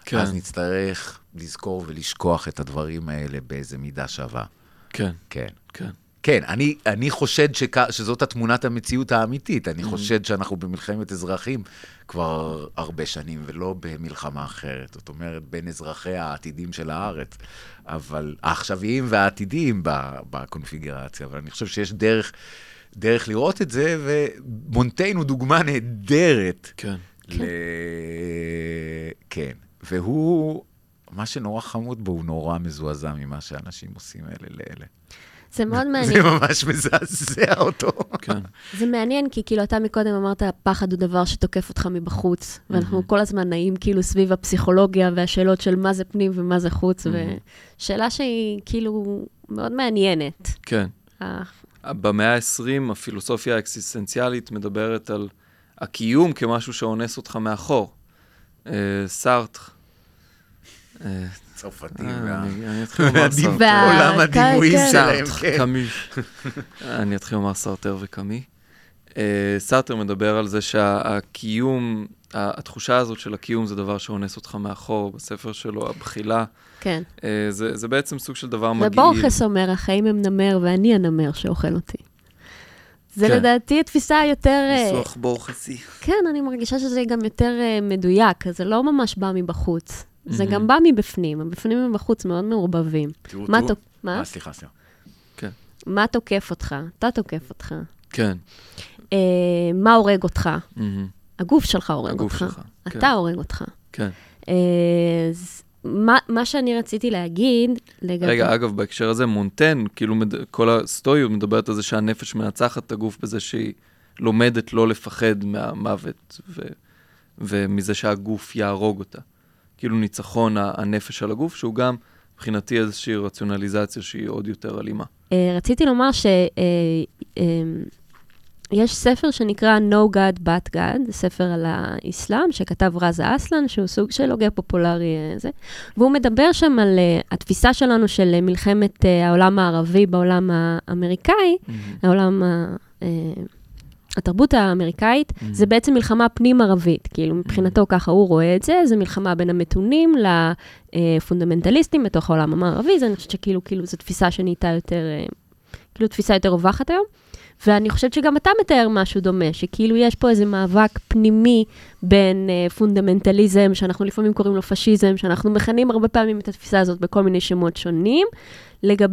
כן. אז נצטרך לזכור ולשכוח את הדברים האלה באיזה מידה שווה. כן. כן. כן. כן, אני, אני חושד שכ, שזאת התמונת המציאות האמיתית. אני mm-hmm. חושד שאנחנו במלחמת אזרחים כבר הרבה שנים, ולא במלחמה אחרת. זאת אומרת, בין אזרחי העתידים של הארץ, אבל העכשוויים והעתידיים בקונפיגרציה. אבל אני חושב שיש דרך, דרך לראות את זה, ומונטיין הוא דוגמה נהדרת. כן. ל... כן. והוא, מה שנורא חמוד בו, הוא נורא מזועזע ממה שאנשים עושים אלה לאלה. זה מאוד מעניין. זה ממש מזעזע אותו. כן. זה מעניין, כי כאילו אתה מקודם אמרת, פחד הוא דבר שתוקף אותך מבחוץ, ואנחנו כל הזמן נעים כאילו סביב הפסיכולוגיה והשאלות של מה זה פנים ומה זה חוץ, ושאלה שהיא כאילו מאוד מעניינת. כן. במאה ה-20 הפילוסופיה האקסיסטנציאלית מדברת על הקיום כמשהו שאונס אותך מאחור. אה, סארטר. אה, צרפתים. אה, אני אתחיל לומר סרטר. עולם הדימויים שלהם, כן. קאמי. אני אתחיל לומר סרטר וקאמי. סרטר מדבר על זה שהקיום התחושה הזאת של הקיום זה דבר שאונס אותך מאחור, בספר שלו, הבחילה, כן. אה, זה, זה בעצם סוג של דבר מגעיל. ובורכס אומר, החיים הם נמר ואני הנמר שאוכל אותי. זה כן. לדעתי התפיסה היותר... אה, ניסוח בורכסי. כן, אני מרגישה שזה גם יותר אה, מדויק, זה לא ממש בא מבחוץ. זה. גם בא מבפנים, הבפנים ובחוץ מאוד מעורבבים. תראו, מה תראו- תוק- מה? אה, סליחה, סליחה. מה תוקף אותך? אתה תוקף אותך. כן. אה, מה הורג אותך? הגוף שלך הורג הגוף אותך. שלך. כן. אתה הורג אותך. כן. אה, אז מה, מה שאני רציתי להגיד לגבי... רגע, אגב, בהקשר הזה, מונטן, כאילו, מד... כל הסטואיות מדברת על זה שהנפש מנצחת את הגוף בזה שהיא לומדת לא לפחד מהמוות ו... ומזה שהגוף יהרוג אותה. כאילו ניצחון הנפש על הגוף, שהוא גם, מבחינתי, איזושהי רציונליזציה שהיא עוד יותר אלימה. אה, רציתי לומר שיש אה, יש ספר שנקרא No God But God, ספר על האסלאם, שכתב רזה אסלן, שהוא סוג של הוגה פופולרי אה, זה, והוא מדבר שם על אה, התפיסה שלנו של אה, מלחמת אה, העולם הערבי בעולם האמריקאי, העולם, ה- אה, התרבות האמריקאית, זה בעצם מלחמה פנים-ערבית, כאילו מבחינתו ככה הוא רואה את זה, זה מלחמה בין המתונים לפונדמנטליסטים בתוך העולם המערבי, זה אני חושבת שכאילו, כאילו זו תפיסה שנהייתה יותר, אה, כאילו תפיסה יותר רווחת היום. ואני חושבת שגם אתה מתאר משהו דומה, שכאילו יש פה איזה מאבק פנימי בין אה, פונדמנטליזם, שאנחנו לפעמים קוראים לו פשיזם, שאנחנו מכנים הרבה פעמים את התפיסה הזאת בכל מיני שמות שונים, לגב,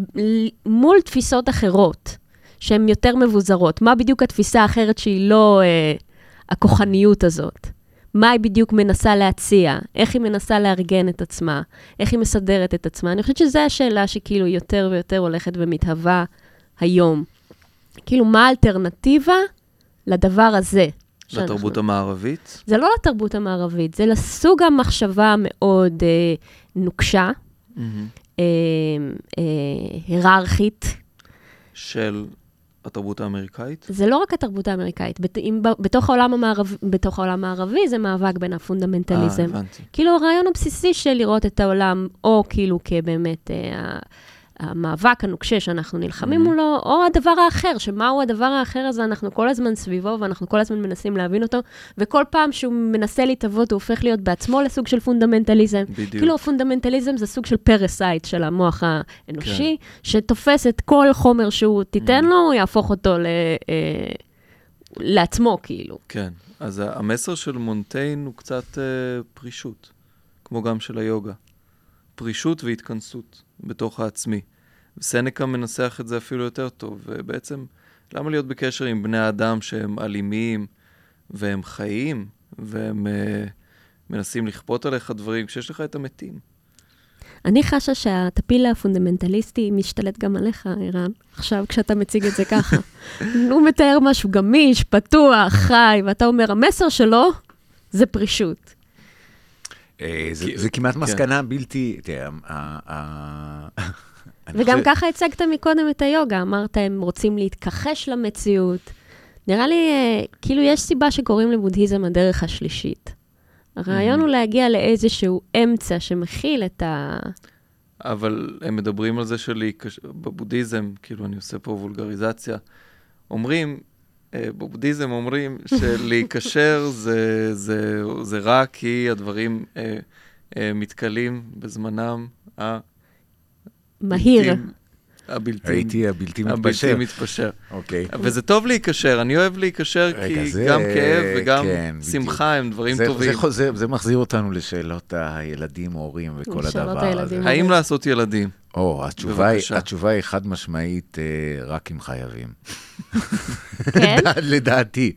מול תפיסות אחרות, שהן יותר מבוזרות. מה בדיוק התפיסה האחרת שהיא לא אה, הכוחניות הזאת? מה היא בדיוק מנסה להציע? איך היא מנסה לארגן את עצמה? איך היא מסדרת את עצמה? אני חושבת שזו השאלה שכאילו יותר ויותר הולכת ומתהווה היום. כאילו, מה האלטרנטיבה לדבר הזה? לתרבות שאנחנו- המערבית. זה לא לתרבות המערבית, זה לסוג המחשבה המאוד אה, נוקשה, מהמם. אה, אה, היררכית. של התרבות האמריקאית. זה לא רק התרבות האמריקאית, בת, אם, בתוך, העולם המערב, בתוך העולם הערבי זה מאבק בין אה, הפונדמנטליזם. הבנתי. כאילו הרעיון הבסיסי של לראות את העולם, או כאילו כבאמת אה, המאבק הנוקשה שאנחנו נלחמים Mhm. מולו, או הדבר האחר, שמהו הדבר האחר הזה, אנחנו כל הזמן סביבו, ואנחנו כל הזמן מנסים להבין אותו, וכל פעם שהוא מנסה להתהוות, הוא הופך להיות בעצמו לסוג של פונדמנטליזם. בדיוק. כאילו הפונדמנטליזם זה סוג של parasite של המוח האנושי, כן. שתופס את כל חומר שהוא תיתן מ-המ. לו, הוא יהפוך אותו ל... אה, לעצמו, כאילו. כן, אז המסר של מונטיין הוא קצת אה, פרישות, כמו גם של היוגה. פרישות והתכנסות בתוך העצמי. סנקה מנסח את זה אפילו יותר טוב, ובעצם, למה להיות בקשר עם בני אדם שהם אלימים והם חיים, והם אה, מנסים לכפות עליך דברים, כשיש לך את המתים? אני חשה שהטפיל הפונדמנטליסטי משתלט גם עליך, ערן, עכשיו כשאתה מציג את זה ככה. הוא מתאר משהו גמיש, פתוח, חי, ואתה אומר, המסר שלו זה פרישות. אה, זה- כמעט כן. מסקנה בלתי... תראה, וגם חושב- ככה הצגת מקודם את היוגה, אמרת, הם רוצים להתכחש למציאות. נראה לי, אה, כאילו, יש סיבה שקוראים לבודהיזם הדרך השלישית. הרעיון Mhm. הוא להגיע לאיזשהו אמצע שמכיל את ה... אבל הם מדברים על זה שבבודהיזם, כאילו אני עושה פה וולגריזציה, אומרים, אה, בבודהיזם אומרים שלהיקשר זה, זה, זה רע כי הדברים אה, אה, מתכלים בזמנם ה... מהיר. בלתי- הבלתי, הייתי הבלתי הבלתי מתפשר. מתפשר. אוקיי. וזה טוב להיקשר, אני אוהב להיקשר כי זה- גם כאב וגם כן, בדיוק. שמחה הם דברים זה- טובים. זה חוזר- זה מחזיר אותנו לשאלות הילדים, הורים וכל הדבר. הזה. האם לעשות ילדים? או, התשובה היא-. התשובה היא חד משמעית, אה, רק אם חייבים. כן? לדעתי.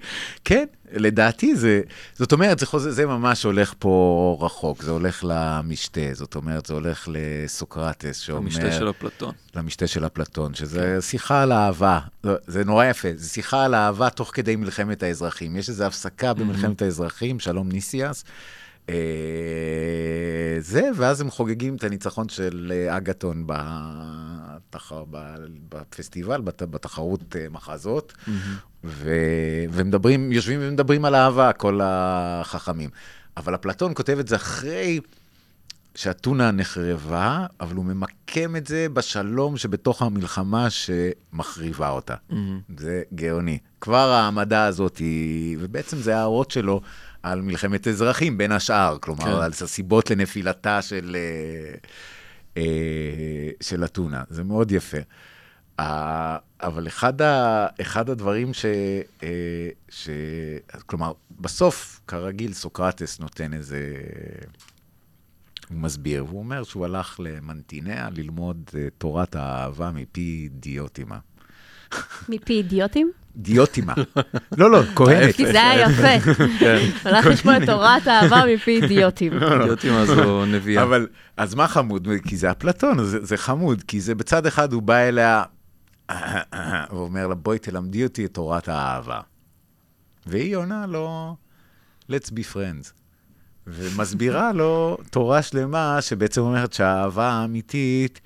כן, לדעתי זה, זאת אומרת, זה, חוזר, זה ממש הולך פה רחוק, זה הולך למשתה, זאת אומרת, זה הולך לסוקרטס שאומר... המשתה של אפלטון. למשתה של אפלטון, שזה שיחה על אהבה. לא, זה נורא יפה, זה שיחה על אהבה תוך כדי מלחמת האזרחים. יש איזו הפסקה במלחמת האזרחים, שלום ניסיאס. אה, זה, ואז הם חוגגים את הניצחון של אה, אגתון בתח... בפסטיבל, בת... בתחרות אה, מחזות, ו... ומדברים, יושבים ומדברים על אהבה, כל החכמים. אבל אפלטון כותב את זה אחרי שאתונה נחרבה, אבל הוא ממקם את זה בשלום שבתוך המלחמה שמחריבה אותה. מהמם. זה גאוני. כבר העמדה הזאת היא, ובעצם זה ההערות שלו על מלחמת אזרחים, בין השאר. כלומר, כן. על הסיבות לנפילתה של, אה, אה, של אתונה. זה מאוד יפה. אה, אבל אחד, ה, אחד הדברים ש, אה, ש... כלומר, בסוף, כרגיל, סוקרטס נותן איזה... הוא מסביר, והוא אומר שהוא הלך למנטיניה ללמוד אה, תורת האהבה מפי דיוטימה. מפי אידיוטים? דיוטימה. לא, לא, כהנת. כי זה היה יפה. כן, הלך לשמוע את תורת האהבה מפי אידיוטים. יודעים מה זו נביאה. אבל, אז מה חמוד? כי זה אפלטון, זה, זה חמוד, כי זה בצד אחד הוא בא אליה, הוא אומר לה, בואי תלמדי אותי את תורת האהבה. והיא עונה לו, let's be friends. ומסבירה לו תורה שלמה שבעצם אומרת שהאהבה האמיתית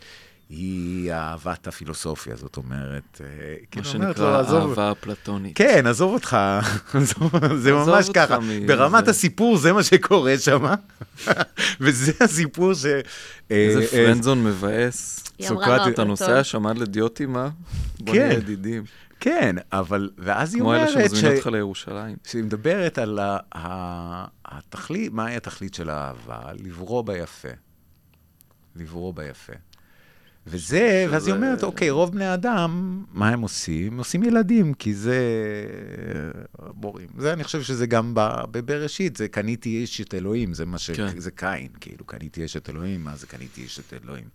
היא אהבת הפילוסופיה, זאת אומרת, אה, מה כאילו אומרת לו, שנקרא עזוב, אהבה אפלטונית. כן, עזוב אותך, זה עזוב ממש ככה. מ- ברמת זה. הסיפור זה מה שקורה שם, וזה הסיפור ש... איזה אה, אה, פרנדזון מבאס. היא אמרה סוקרטס- לו, אתה נוסע שם עד לדיוטימה? בוא כן. נהיה ידידים. כן, אבל, ואז היא כמו אלה אומרת שמזמינים אותך לירושלים. שהיא מדברת על ה- ה- התכלית, מהי התכלית של האהבה? לברוא ביפה. לברוא ביפה. וזה, ואז היא אומרת, אוקיי, רוב בני אדם, מה הם עושים? עושים ילדים, כי זה בורים. זה, אני חושב שזה גם ב- בבראשית, זה קניתי אשת אלוהים, זה מה ש... כן. זה קין, כאילו, קניתי אשת אלוהים, מה זה קניתי אשת אלוהים?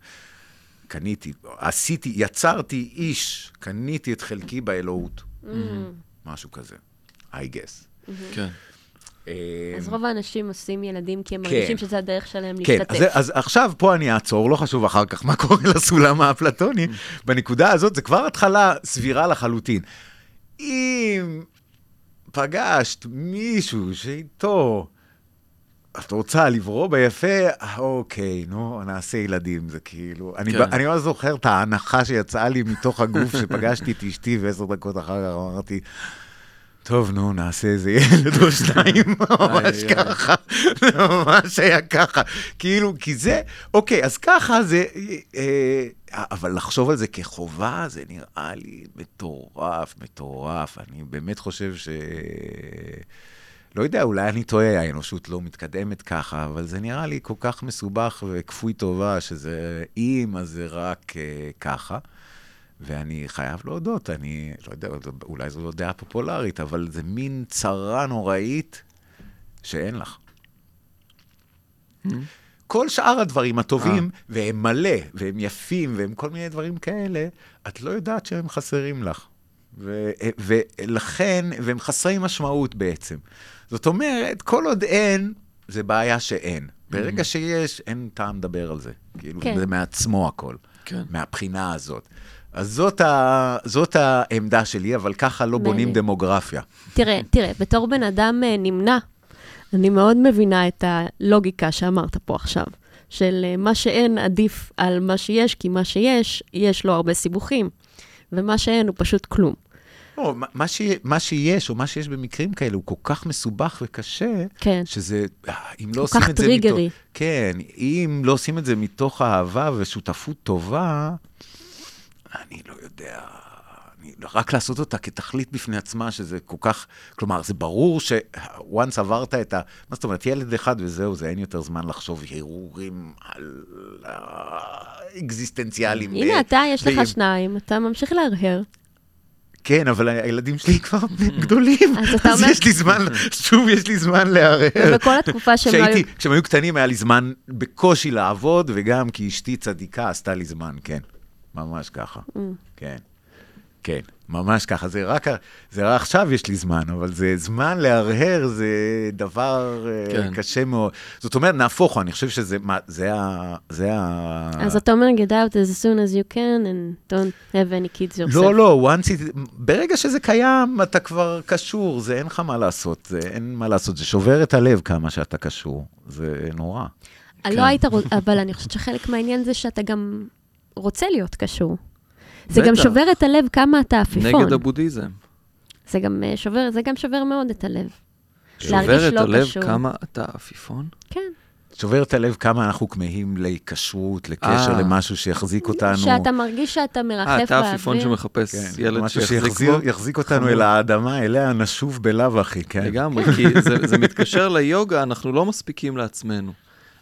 קניתי, עשיתי, יצרתי איש, קניתי את חלקי באלוהות. משהו כזה, I guess. כן. אה, אז רוב האנשים עושים ילדים כי הם כן. מרגישים שזה הדרך שלהם כן, להשתתף. אז, אז עכשיו פה אני אעצור, לא חשוב אחר כך מה קורה לסולם האפלטוני. בנקודה הזאת זה כבר התחלה סבירה לחלוטין. אם פגשת מישהו שאיתו את רוצה לברוא ביפה, אוקיי, נו, נעשה ילדים, זה כאילו... אני, כן. ב- אני ממש זוכר את ההנחה שיצאה לי מתוך הגוף שפגשתי את אשתי, ועשר דקות אחר כך אמרתי, טוב, נו, נעשה איזה ילד או שניים, ממש. ככה, זה ממש היה ככה. כאילו, כי זה, אוקיי, אז ככה זה, אה, אבל לחשוב על זה כחובה, זה נראה לי מטורף, מטורף. אני באמת חושב ש... לא יודע, אולי אני טועה, האנושות לא מתקדמת ככה, אבל זה נראה לי כל כך מסובך וכפוי טובה, שזה אם, אז זה רק אה, ככה. ואני חייב להודות, אני לא יודע, אולי זו לא דעה פופולרית, אבל זה מין צרה נוראית שאין לך. כל שאר הדברים הטובים, והם מלא, והם יפים, והם כל מיני דברים כאלה, את לא יודעת שהם חסרים לך. ו- ולכן, והם חסרי משמעות בעצם. זאת אומרת, כל עוד אין, זה בעיה שאין. ברגע שיש, אין טעם לדבר על זה. כאילו, כן. זה מעצמו הכל. כן. מהבחינה הזאת. אז זאת, ה, זאת העמדה שלי, אבל ככה לא בונים. דמוגרפיה. תראה, תראה, בתור בן אדם אה, נמנע, אני מאוד מבינה את הלוגיקה שאמרת פה עכשיו, של אה, מה שאין עדיף על מה שיש, כי מה שיש, יש לו הרבה סיבוכים, ומה שאין הוא פשוט כלום. לא, מה- ש, מה שיש, או מה שיש במקרים כאלה, הוא כל כך מסובך וקשה, כן. שזה, אה, אם לא כל עושים כך את זה... טריגרי. מתוך, כן, אם לא עושים את זה מתוך אהבה ושותפות טובה, אני לא יודע, אני, רק לעשות אותה כתכלית בפני עצמה, שזה כל כך, כלומר, זה ברור ש-once עברת את ה... מה זאת אומרת, ילד אחד וזהו, זה אין יותר זמן לחשוב הרהורים על האקזיסטנציאליים. הנה, ו- אתה, יש לך ו- שניים, אתה ממשיך להרהר. כן, אבל הילדים שלי כבר גדולים, אז אתה אז אומר- יש לי זמן, שוב יש לי זמן להרהר. ובכל התקופה שהם לא היו... כשהם היו קטנים היה לי זמן בקושי לעבוד, וגם כי אשתי צדיקה עשתה לי זמן, כן. ממש ככה. Mm. כן. כן, ממש ככה. זה רק, זה רק עכשיו יש לי זמן, אבל זה זמן להרהר, זה דבר אה, כן. קשה מאוד. זאת אומרת, נהפוך הוא, אני חושב שזה מה- זה ה... זה ה... אז אתה אומר, get out as soon as you can and don't have any kids yourself. לא, לא, once it, ברגע שזה קיים, אתה כבר קשור, זה אין לך מה לעשות, זה אין מה לעשות, זה שובר את הלב כמה שאתה קשור, זה נורא. לא כן. היית רוצ... אבל אני חושבת שחלק מהעניין זה שאתה גם רוצה להיות קשור. זה גם בטח. שובר את הלב כמה אתה עפיפון. נגד הבודהיזם. זה גם אה, שובר, זה גם שובר מאוד את הלב. שובר את לא הלב קשור. כמה אתה עפיפון? כן. שובר את הלב כמה אנחנו כמהים להיקשרות, לקשר, אה. למשהו שיחזיק אותנו. שאתה מרגיש שאתה מרחף אה, באוויר. אתה עפיפון שמחפש כן, ילד שיחזיק בו? יחזיק אותנו חמור. אל האדמה, אליה נשוב בלאו הכי, כן. לגמרי, כי זה, זה מתקשר ליוגה, אנחנו לא מספיקים לעצמנו.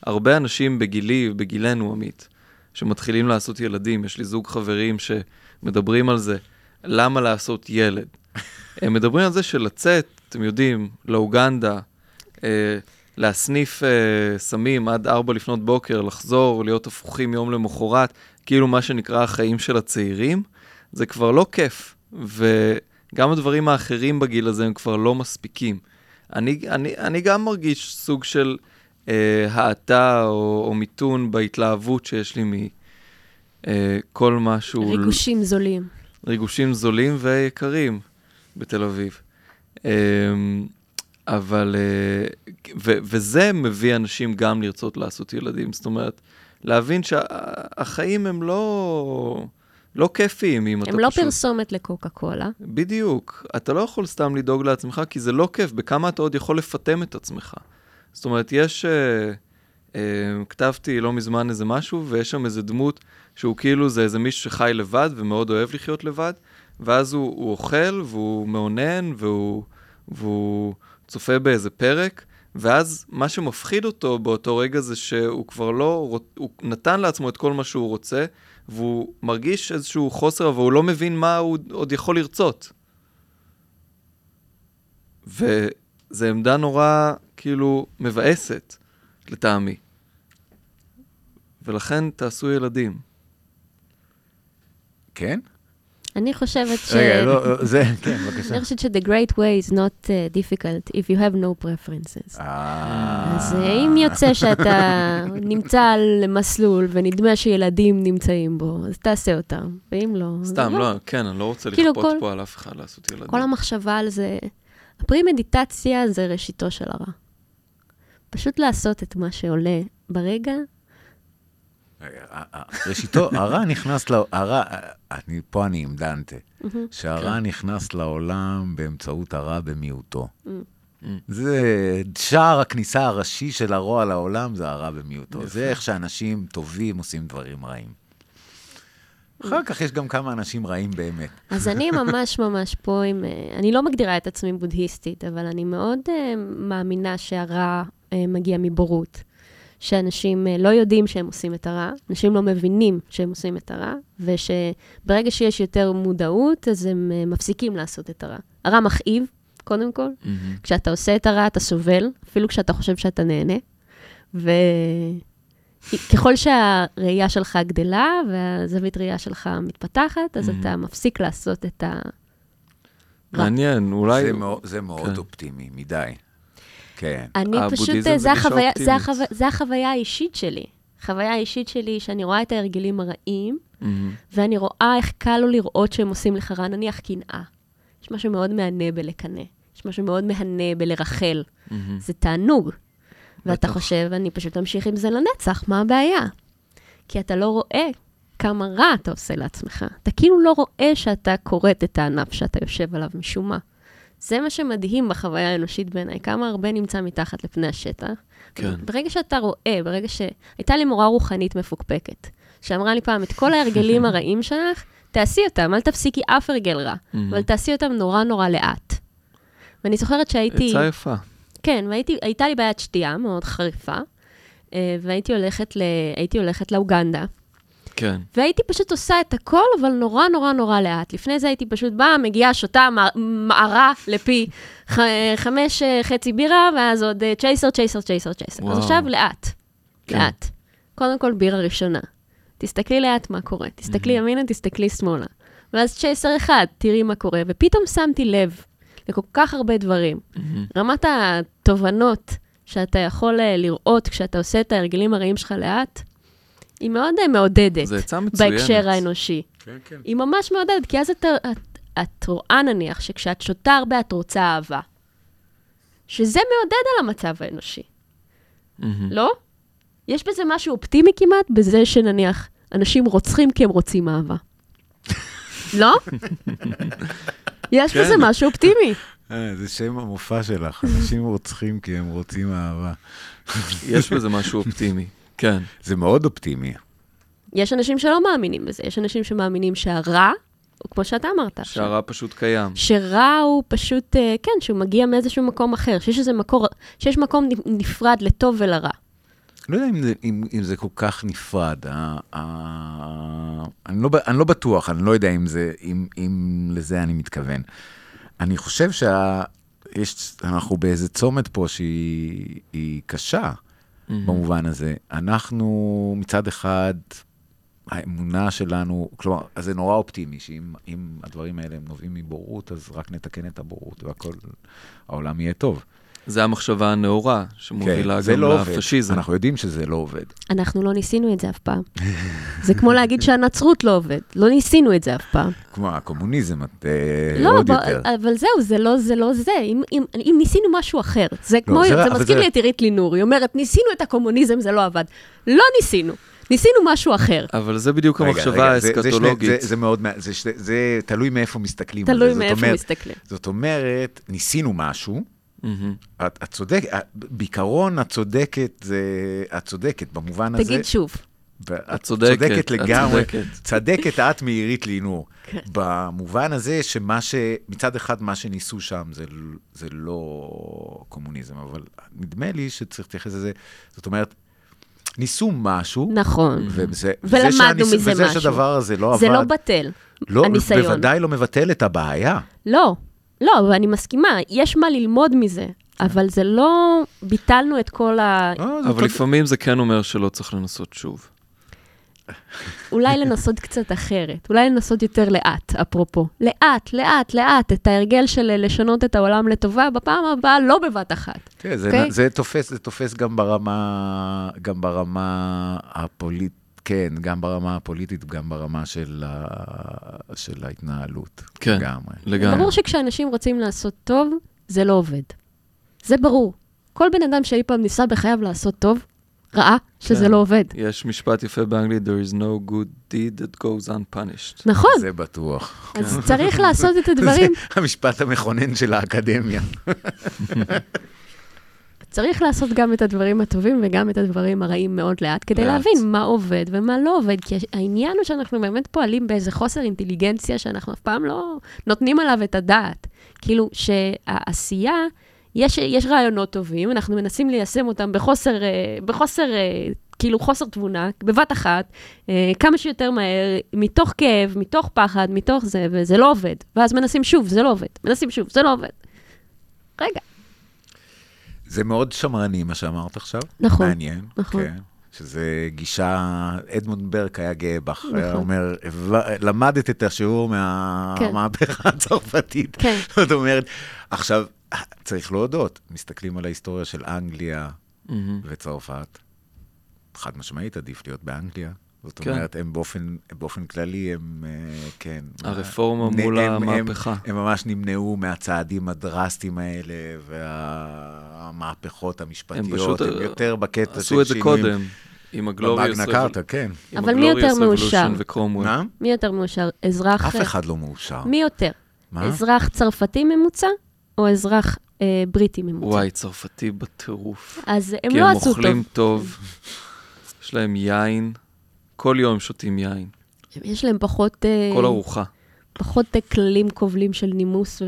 הרבה אנשים בגילי ובגילנו, עמית, שמתחילים לעשות ילדים, יש לי זוג חברים שמדברים על זה, למה לעשות ילד? הם מדברים על זה שלצאת, אתם יודעים, לאוגנדה, אה, להסניף אה, סמים עד ארבע לפנות בוקר, לחזור, להיות הפוכים יום למחרת, כאילו מה שנקרא החיים של הצעירים, זה כבר לא כיף. וגם הדברים האחרים בגיל הזה הם כבר לא מספיקים. אני, אני, אני גם מרגיש סוג של האטה או, או מיתון בהתלהבות שיש לי מכל מה שהוא... ריגושים זולים. ריגושים זולים ויקרים בתל אביב. אמ, אבל, אה, ו, וזה מביא אנשים גם לרצות לעשות ילדים. זאת אומרת, להבין שהחיים הם לא, לא כיפיים אם אתה הם לא פשוט... פרסומת לקוקה קולה. בדיוק. אתה לא יכול סתם לדאוג לעצמך, כי זה לא כיף. בכמה אתה עוד יכול לפטם את עצמך. זאת אומרת, יש... אה, כתבתי לא מזמן איזה משהו, ויש שם איזה דמות שהוא כאילו זה איזה מישהו שחי לבד ומאוד אוהב לחיות לבד, ואז הוא, הוא אוכל והוא מאונן והוא, והוא צופה באיזה פרק, ואז מה שמפחיד אותו באותו רגע זה שהוא כבר לא, הוא נתן לעצמו את כל מה שהוא רוצה, והוא מרגיש איזשהו חוסר, אבל הוא לא מבין מה הוא עוד יכול לרצות. וזו עמדה נורא, כאילו, מבאסת, לטעמי. ולכן תעשו ילדים. כן? אני חושבת ש... רגע, לא, זה, כן, בבקשה. אני חושבת ש-the great way is not uh, difficult if you have no preferences. אה, אז אה, אם יוצא שאתה נמצא על מסלול ונדמה שילדים נמצאים בו, אז תעשה אותם, ואם לא... סתם, לא, כן, אני לא רוצה כאילו לכפות כל- פה על אף אחד לעשות ילדים. כל המחשבה על זה, הפרי-מדיטציה זה ראשיתו של הרע. פשוט לעשות את מה שעולה ברגע, רגע, אה, אה, ראשיתו, הרע נכנס, ל- הרע, אה, אני, פה אני עם דנטה, שהרע כן. נכנס לעולם באמצעות הרע במיעוטו. זה שער הכניסה הראשי של הרוע לעולם, זה הרע במיעוטו. זה איך שאנשים טובים עושים דברים רעים. אחר כך יש גם כמה אנשים רעים באמת. אז אני ממש ממש פה עם... אני לא מגדירה את עצמי בודהיסטית, אבל אני מאוד מאמינה שהרע מגיע מבורות. שאנשים אה, לא יודעים שהם עושים את הרע, אנשים לא מבינים שהם עושים את הרע, ושברגע שיש יותר מודעות, אז הם אה, מפסיקים לעשות את הרע. הרע מכאיב, קודם כל. מהמם. כשאתה עושה את הרע, אתה סובל, אפילו כשאתה חושב שאתה נהנה. וככל שהראייה שלך גדלה והזווית ראייה שלך מתפתחת, אז Mhm. אתה מפסיק לעשות את ה... מעניין, אולי... זה מאוד- זה מאוד כן. אופטימי, מדי. כן. אני פשוט, אה, זה החוויה, זה, אופטימית. החוויה, זה החוויה האישית שלי. החוויה האישית שלי, שאני רואה את ההרגלים הרעים, מהמם. ואני רואה איך קל לו לראות שהם עושים לך רע, נניח קנאה. יש משהו מאוד מהנה בלקנא. יש משהו מאוד מהנה בלרחל. מהמם. זה תענוג. ואתה. חושב, אני פשוט אמשיך עם זה לנצח, מה הבעיה? כי אתה לא רואה כמה רע אתה עושה לעצמך. אתה כאילו לא רואה שאתה כורת את הענף שאתה יושב עליו משום מה. זה מה שמדהים בחוויה האנושית בעיניי, כמה הרבה נמצא מתחת לפני השטח. כן. ברגע שאתה רואה, ברגע ש... הייתה לי מורה רוחנית מפוקפקת, שאמרה לי פעם, את כל ההרגלים הרעים שלך, תעשי אותם, אל תפסיקי אף הרגל רע. אבל תעשי אותם נורא נורא לאט. ואני זוכרת שהייתי... עצה יפה. כן, והייתה לי בעיית שתייה מאוד חריפה, אה, והייתי הולכת, ל... הולכת לאוגנדה, כן. והייתי פשוט עושה את הכל, אבל נורא נורא נורא לאט. לפני זה הייתי פשוט באה, מגיעה, שותה מע- מערה לפי ח... חמש אה, חצי בירה, ואז עוד אה, צ'ייסר, צ'ייסר, צ'ייסר, צ'ייסר. אז. עכשיו לאט, כן. לאט. קודם כל בירה ראשונה. תסתכלי לאט מה קורה, תסתכלי ימינה, תסתכלי שמאלה. ואז צ'ייסר אחד, תראי מה קורה, ופתאום שמתי לב לכל כך הרבה דברים. רמת התובנות שאתה יכול אה, לראות כשאתה עושה את ההרגלים הרעים שלך לאט, היא מאוד אה, מעודדת זו עצה מצוינת. בהקשר האנושי. כן, כן. היא ממש מעודדת, כי אז אתה, את, את רואה נניח שכשאת שותה הרבה את רוצה אהבה. שזה מעודד על המצב האנושי, מהמם. לא? יש בזה משהו אופטימי כמעט, בזה שנניח אנשים רוצחים כי הם רוצים אהבה. לא? יש כן. בזה משהו אופטימי. אה, זה שם המופע שלך, אנשים רוצחים כי הם רוצים אהבה. יש בזה משהו אופטימי, כן. זה מאוד אופטימי. יש אנשים שלא מאמינים בזה, יש אנשים שמאמינים שהרע, הוא כמו שאתה אמרת, ש- שהרע פשוט קיים. שרע הוא פשוט, אה, כן, שהוא מגיע מאיזשהו מקום אחר, שיש איזה מקור, שיש מקום נפרד לטוב ולרע. לא יודע אם זה, אם, אם זה כל כך נפרד. ה, ה, אני, לא, אני לא בטוח, אני לא יודע אם, זה, אם, אם לזה אני מתכוון. אני חושב שאנחנו באיזה צומת פה שהיא היא קשה במובן הזה. אנחנו מצד אחד, האמונה שלנו, כלומר, אז זה נורא אופטימי, שאם אם הדברים האלה הם נובעים מבורות, אז רק נתקן את הבורות והכל, העולם יהיה טוב. זה המחשבה הנאורה שמובילה כן, זה גם לא. לפשיזם. אנחנו יודעים שזה לא עובד. אנחנו לא ניסינו את זה אף פעם. זה כמו להגיד שהנצרות לא עובד, לא ניסינו את זה אף פעם. כמו הקומוניזם, את, אה, לא, עוד אבל, יותר. אבל זהו, זה לא זה. לא זה. אם, אם, אם ניסינו משהו אחר, זה כמו, זה- זה, מזכיר זה- לי את עירית לינור, היא אומרת, ניסינו את הקומוניזם, זה לא עבד. לא ניסינו, ניסינו משהו אחר. אבל זה בדיוק רגע, המחשבה רגע, זה- זה האסקטולוגית. זה- זה מאוד, זה שני- זה תלוי מאיפה מסתכלים על זה. תלוי מאיפה אומרת- מסתכלים. זאת אומרת, ניסינו משהו, מהמם. את, את צודקת, בעיקרון את צודקת, זה, את צודקת במובן הזה. תגיד שוב. את צודקת, צודקת את לגמרי. צודקת. צדקת את מעירית לינור. כן. במובן הזה שמה ש... מצד אחד, מה שניסו שם זה, זה לא קומוניזם, אבל נדמה לי שצריך להתייחס לזה, זאת אומרת, ניסו משהו, נכון. וזה, ולמדנו וזה שהניס- מזה וזה משהו. שהדבר הזה לא זה עבד, לא בטל, לא, הניסיון. בוודאי לא מבטל את הבעיה. לא, לא, אבל אני מסכימה, יש מה ללמוד מזה, אבל זה לא, ביטלנו את כל ה... זה אבל. לפעמים זה כן אומר שלא צריך לנסות שוב. אולי לנסות קצת אחרת, אולי לנסות יותר לאט, אפרופו. לאט, לאט, לאט, את ההרגל של לשנות את העולם לטובה, בפעם הבאה לא בבת אחת. תראה, זה, אוקיי? זה, תופס, זה תופס גם ברמה, גם ברמה הפוליטית, כן, גם ברמה הפוליטית, גם ברמה של, ה, של ההתנהלות. כן, לגמרי. לגמרי. ברור שכשאנשים רוצים לעשות טוב, זה לא עובד. זה ברור. כל בן אדם שאי פעם ניסה בחייו לעשות טוב, ראה שזה כן. לא עובד. יש משפט יפה באנגלית, There is no good deed that goes unpunished. נכון, זה בטוח. אז צריך לעשות את הדברים, זה המשפט המכונן של האקדמיה. צריך לעשות גם את הדברים הטובים וגם את הדברים הרעים מאוד לאט, כדי לאט. להבין מה עובד ומה לא עובד, כי העניין הוא שאנחנו באמת פועלים באיזה חוסר אינטליגנציה שאנחנו אף פעם לא נותנים עליו את הדעת. כאילו שהעשייה, יש, יש רעיונות טובים, אנחנו מנסים ליישם אותם בחוסר, אה, בחוסר, אה, כאילו חוסר תבונה, בבת אחת, אה, כמה שיותר מהר, מתוך כאב, מתוך פחד, מתוך זה, וזה לא עובד. ואז מנסים שוב, זה לא עובד. מנסים שוב, זה לא עובד. רגע, זה מאוד שמרני, מה שאמרת עכשיו. נכון, מעניין. נכון. כן. שזה גישה, אדמונד ברק היה גאה בך, נכון. היה אומר, "הבא- למדת את השיעור מהמהפכה הצרפתית. כן. זאת אומרת, עכשיו, צריך להודות, מסתכלים על ההיסטוריה של אנגליה מהמם. וצרפת, חד משמעית עדיף להיות באנגליה. זאת כן. אומרת, הם באופן, באופן כללי, הם, אה, כן. הרפורמה נ- מול הם- הם- המהפכה. הם ממש נמנעו מהצעדים הדרסטיים האלה והמהפכות המשפטיות. פשוט, הם יותר בקטע של עשו את זה שינויים קודם, עם הגלוריוס במאגנה קארטה, כן. אבל מי יותר מאושר? וקרומוול. מה? מי יותר מאושר? אזרח... אף אחד לא מאושר. מי יותר? מה? אזרח צרפתי ממוצע או אזרח אה, בריטי ממוצע? וואי, צרפתי בטירוף. אז הם כי לא הם עשו אוכלים טוב. טוב, יש להם יין, כל יום הם שותים יין, יש להם פחות, אה, כל ארוחה. פחות כללים כובלים של נימוס ו...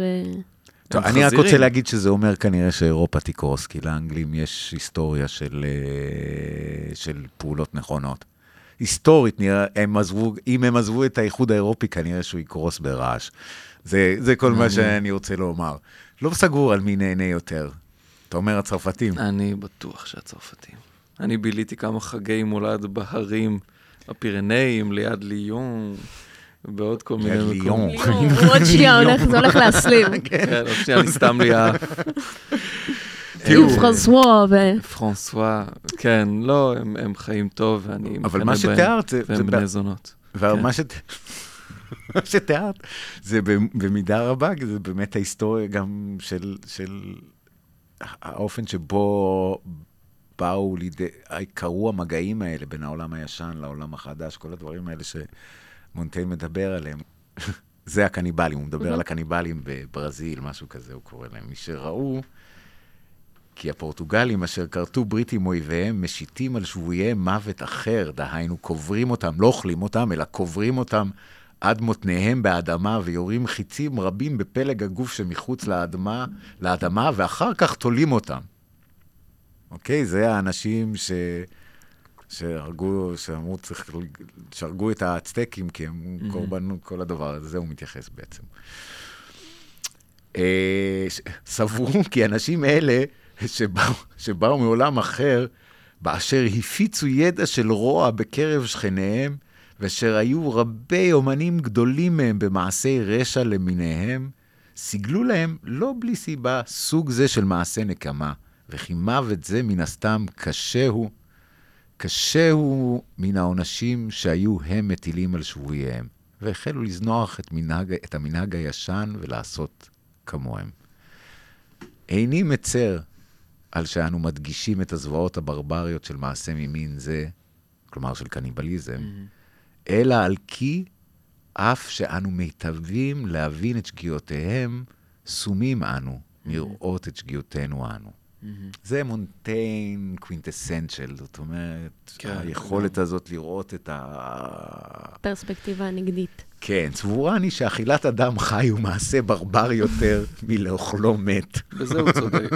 טוב, אני רק חזירים. רוצה להגיד שזה אומר כנראה שאירופה תקרוס, כי לאנגלים יש היסטוריה של, אה, של פעולות נכונות. היסטורית, נראה, הם עזבו, אם הם עזבו את האיחוד האירופי, כנראה שהוא יקרוס ברעש. זה, זה כל מה. שאני רוצה לומר. לא סגור על מי נהנה יותר. אתה אומר הצרפתים. אני בטוח שהצרפתים. אני ביליתי כמה חגי מולד בהרים הפירנאים, ליד ליון, בעוד כל מיני ליד ליון. מקומות. עוד שנייה הולך, זה הולך להסלים. כן, עוד שנייה אני סתם לי תראו, עם פרנסואה ו... פרנסואה, כן, לא, הם, חיים טוב ואני אבל מה שתיארת, זה, והם בני זונות. אבל כן. מה, שת... מה שתיארת, זה במידה רבה, זה באמת ההיסטוריה גם של, של האופן שבו באו לידי, קרו המגעים האלה בין העולם הישן לעולם החדש, כל הדברים האלה שמונטיין מדבר עליהם. זה הקניבלים, הוא מדבר. על הקניבלים בברזיל, משהו כזה הוא קורא להם. מי שראו, כי הפורטוגלים אשר כרתו ברית עם אויביהם, משיתים על שבוייהם מוות אחר, דהיינו, קוברים אותם, לא אוכלים אותם, אלא קוברים אותם עד מותניהם באדמה, ויורים חיצים רבים בפלג הגוף שמחוץ לאדמה, לאדמה ואחר כך תולים אותם. אוקיי? זה האנשים ש... שהרגו, שאמרו, צריך, שהרגו את האצטקים, כי הם Mhm. קורבנות, כל הדבר הזה, זה הוא מתייחס בעצם. אה, סברו כי אנשים אלה, שבאו, שבאו מעולם אחר, באשר הפיצו ידע של רוע בקרב שכניהם, ואשר היו רבי אומנים גדולים מהם במעשי רשע למיניהם, סיגלו להם, לא בלי סיבה, סוג זה של מעשה נקמה, וכי מוות זה מן הסתם קשה הוא, קשה הוא מן העונשים שהיו הם מטילים על שבוייהם, והחלו לזנוח את, מנהג, את המנהג הישן ולעשות כמוהם. איני מצר על שאנו מדגישים את הזוועות הברבריות של מעשה ממין זה, כלומר של קניבליזם, אלא על כי אף שאנו מיטבים להבין את שגיאותיהם, סומים אנו מראות את שגיאותינו אנו. זה מונטיין קווינטסנצ'ל, זאת אומרת, כן, היכולת הזאת לראות את ה... פרספקטיבה נגדית. כן, סבורני שאכילת אדם חי הוא מעשה ברבר יותר מלאוכלו מת. בזה הוא צודק.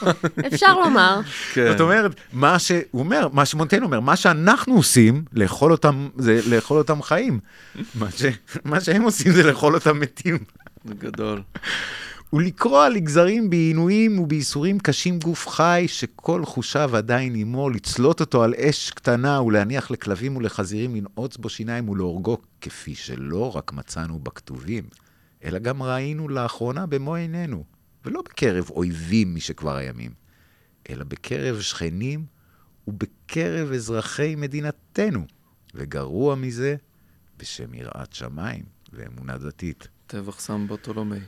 אפשר לומר. כן. זאת אומרת, מה שהוא אומר, מה שמונטיין אומר, מה שאנחנו עושים, לאכול אותם, זה לאכול אותם חיים. מה, ש, מה שהם עושים זה לאכול אותם מתים. זה גדול. ולקרוע לגזרים בעינויים ובייסורים קשים גוף חי, שכל חושיו עדיין עמו, לצלות אותו על אש קטנה ולהניח לכלבים ולחזירים לנעוץ בו שיניים ולהורגו, כפי שלא רק מצאנו בכתובים, אלא גם ראינו לאחרונה במו עינינו, ולא בקרב אויבים משכבר הימים, אלא בקרב שכנים ובקרב אזרחי מדינתנו, וגרוע מזה, בשם יראת שמיים ואמונה דתית. טבח סם בוטולומי.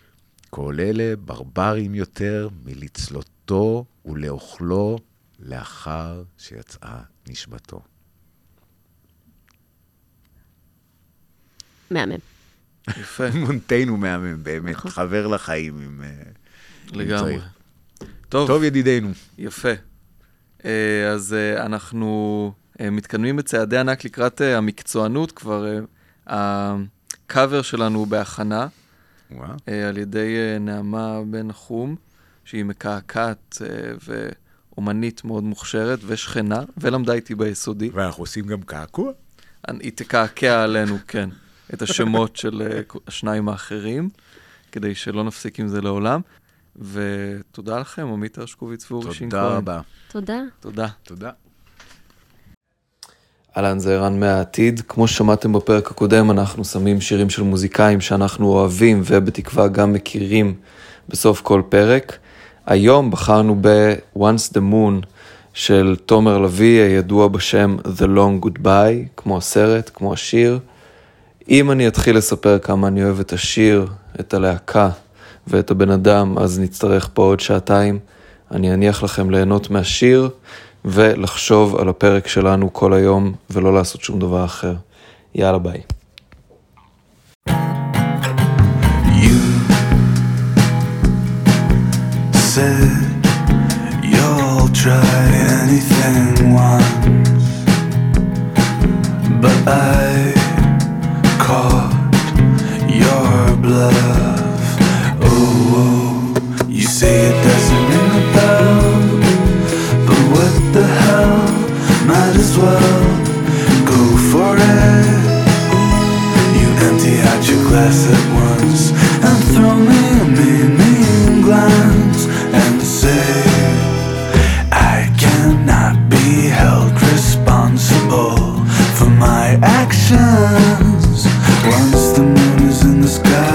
כל אלה ברברים יותר מלצלותו ולאוכלו לאחר שיצאה נשבתו. מהמם. יפה, מונטיין הוא מהמם, באמת, נכון. חבר לחיים עם... אה, לגמרי. טוב, טוב, ידידנו. יפה. אה, אז אה, אנחנו מתקדמים בצעדי ענק לקראת המקצוענות, כבר הקאבר שלנו הוא בהכנה וואו. אה, על ידי אה, נעמה בן נחום, שהיא מקעקעת אה, ואומנית מאוד מוכשרת ושכנה, ולמדה איתי ביסודי. ואנחנו עושים גם קעקוע? היא תקעקע עלינו, כן, את השמות של השניים האחרים, כדי שלא נפסיק עם זה לעולם. ותודה לכם, עמית הרשקוביץ ואורי כהן. תודה רבה. תודה. תודה. תודה. אהלן, זה ערן מהעתיד. כמו ששמעתם בפרק הקודם, אנחנו שמים שירים של מוזיקאים שאנחנו אוהבים ובתקווה גם מכירים בסוף כל פרק. היום בחרנו ב-Once the Moon של תומר לביא, הידוע בשם The Long Goodbye, כמו הסרט, כמו השיר. אם אני אתחיל לספר כמה אני אוהב את השיר, את הלהקה ואת הבן אדם, אז נצטרך פה עוד שעתיים. אני אניח לכם ליהנות מהשיר ולחשוב על הפרק שלנו כל היום ולא לעשות שום דבר אחר. יאללה ביי. Your bluff. Oh, oh, you say it doesn't as well go for it. You empty out your glass at once and throw me a mean, mean glance and say, I cannot be held responsible for my actions. Once the moon is in the sky,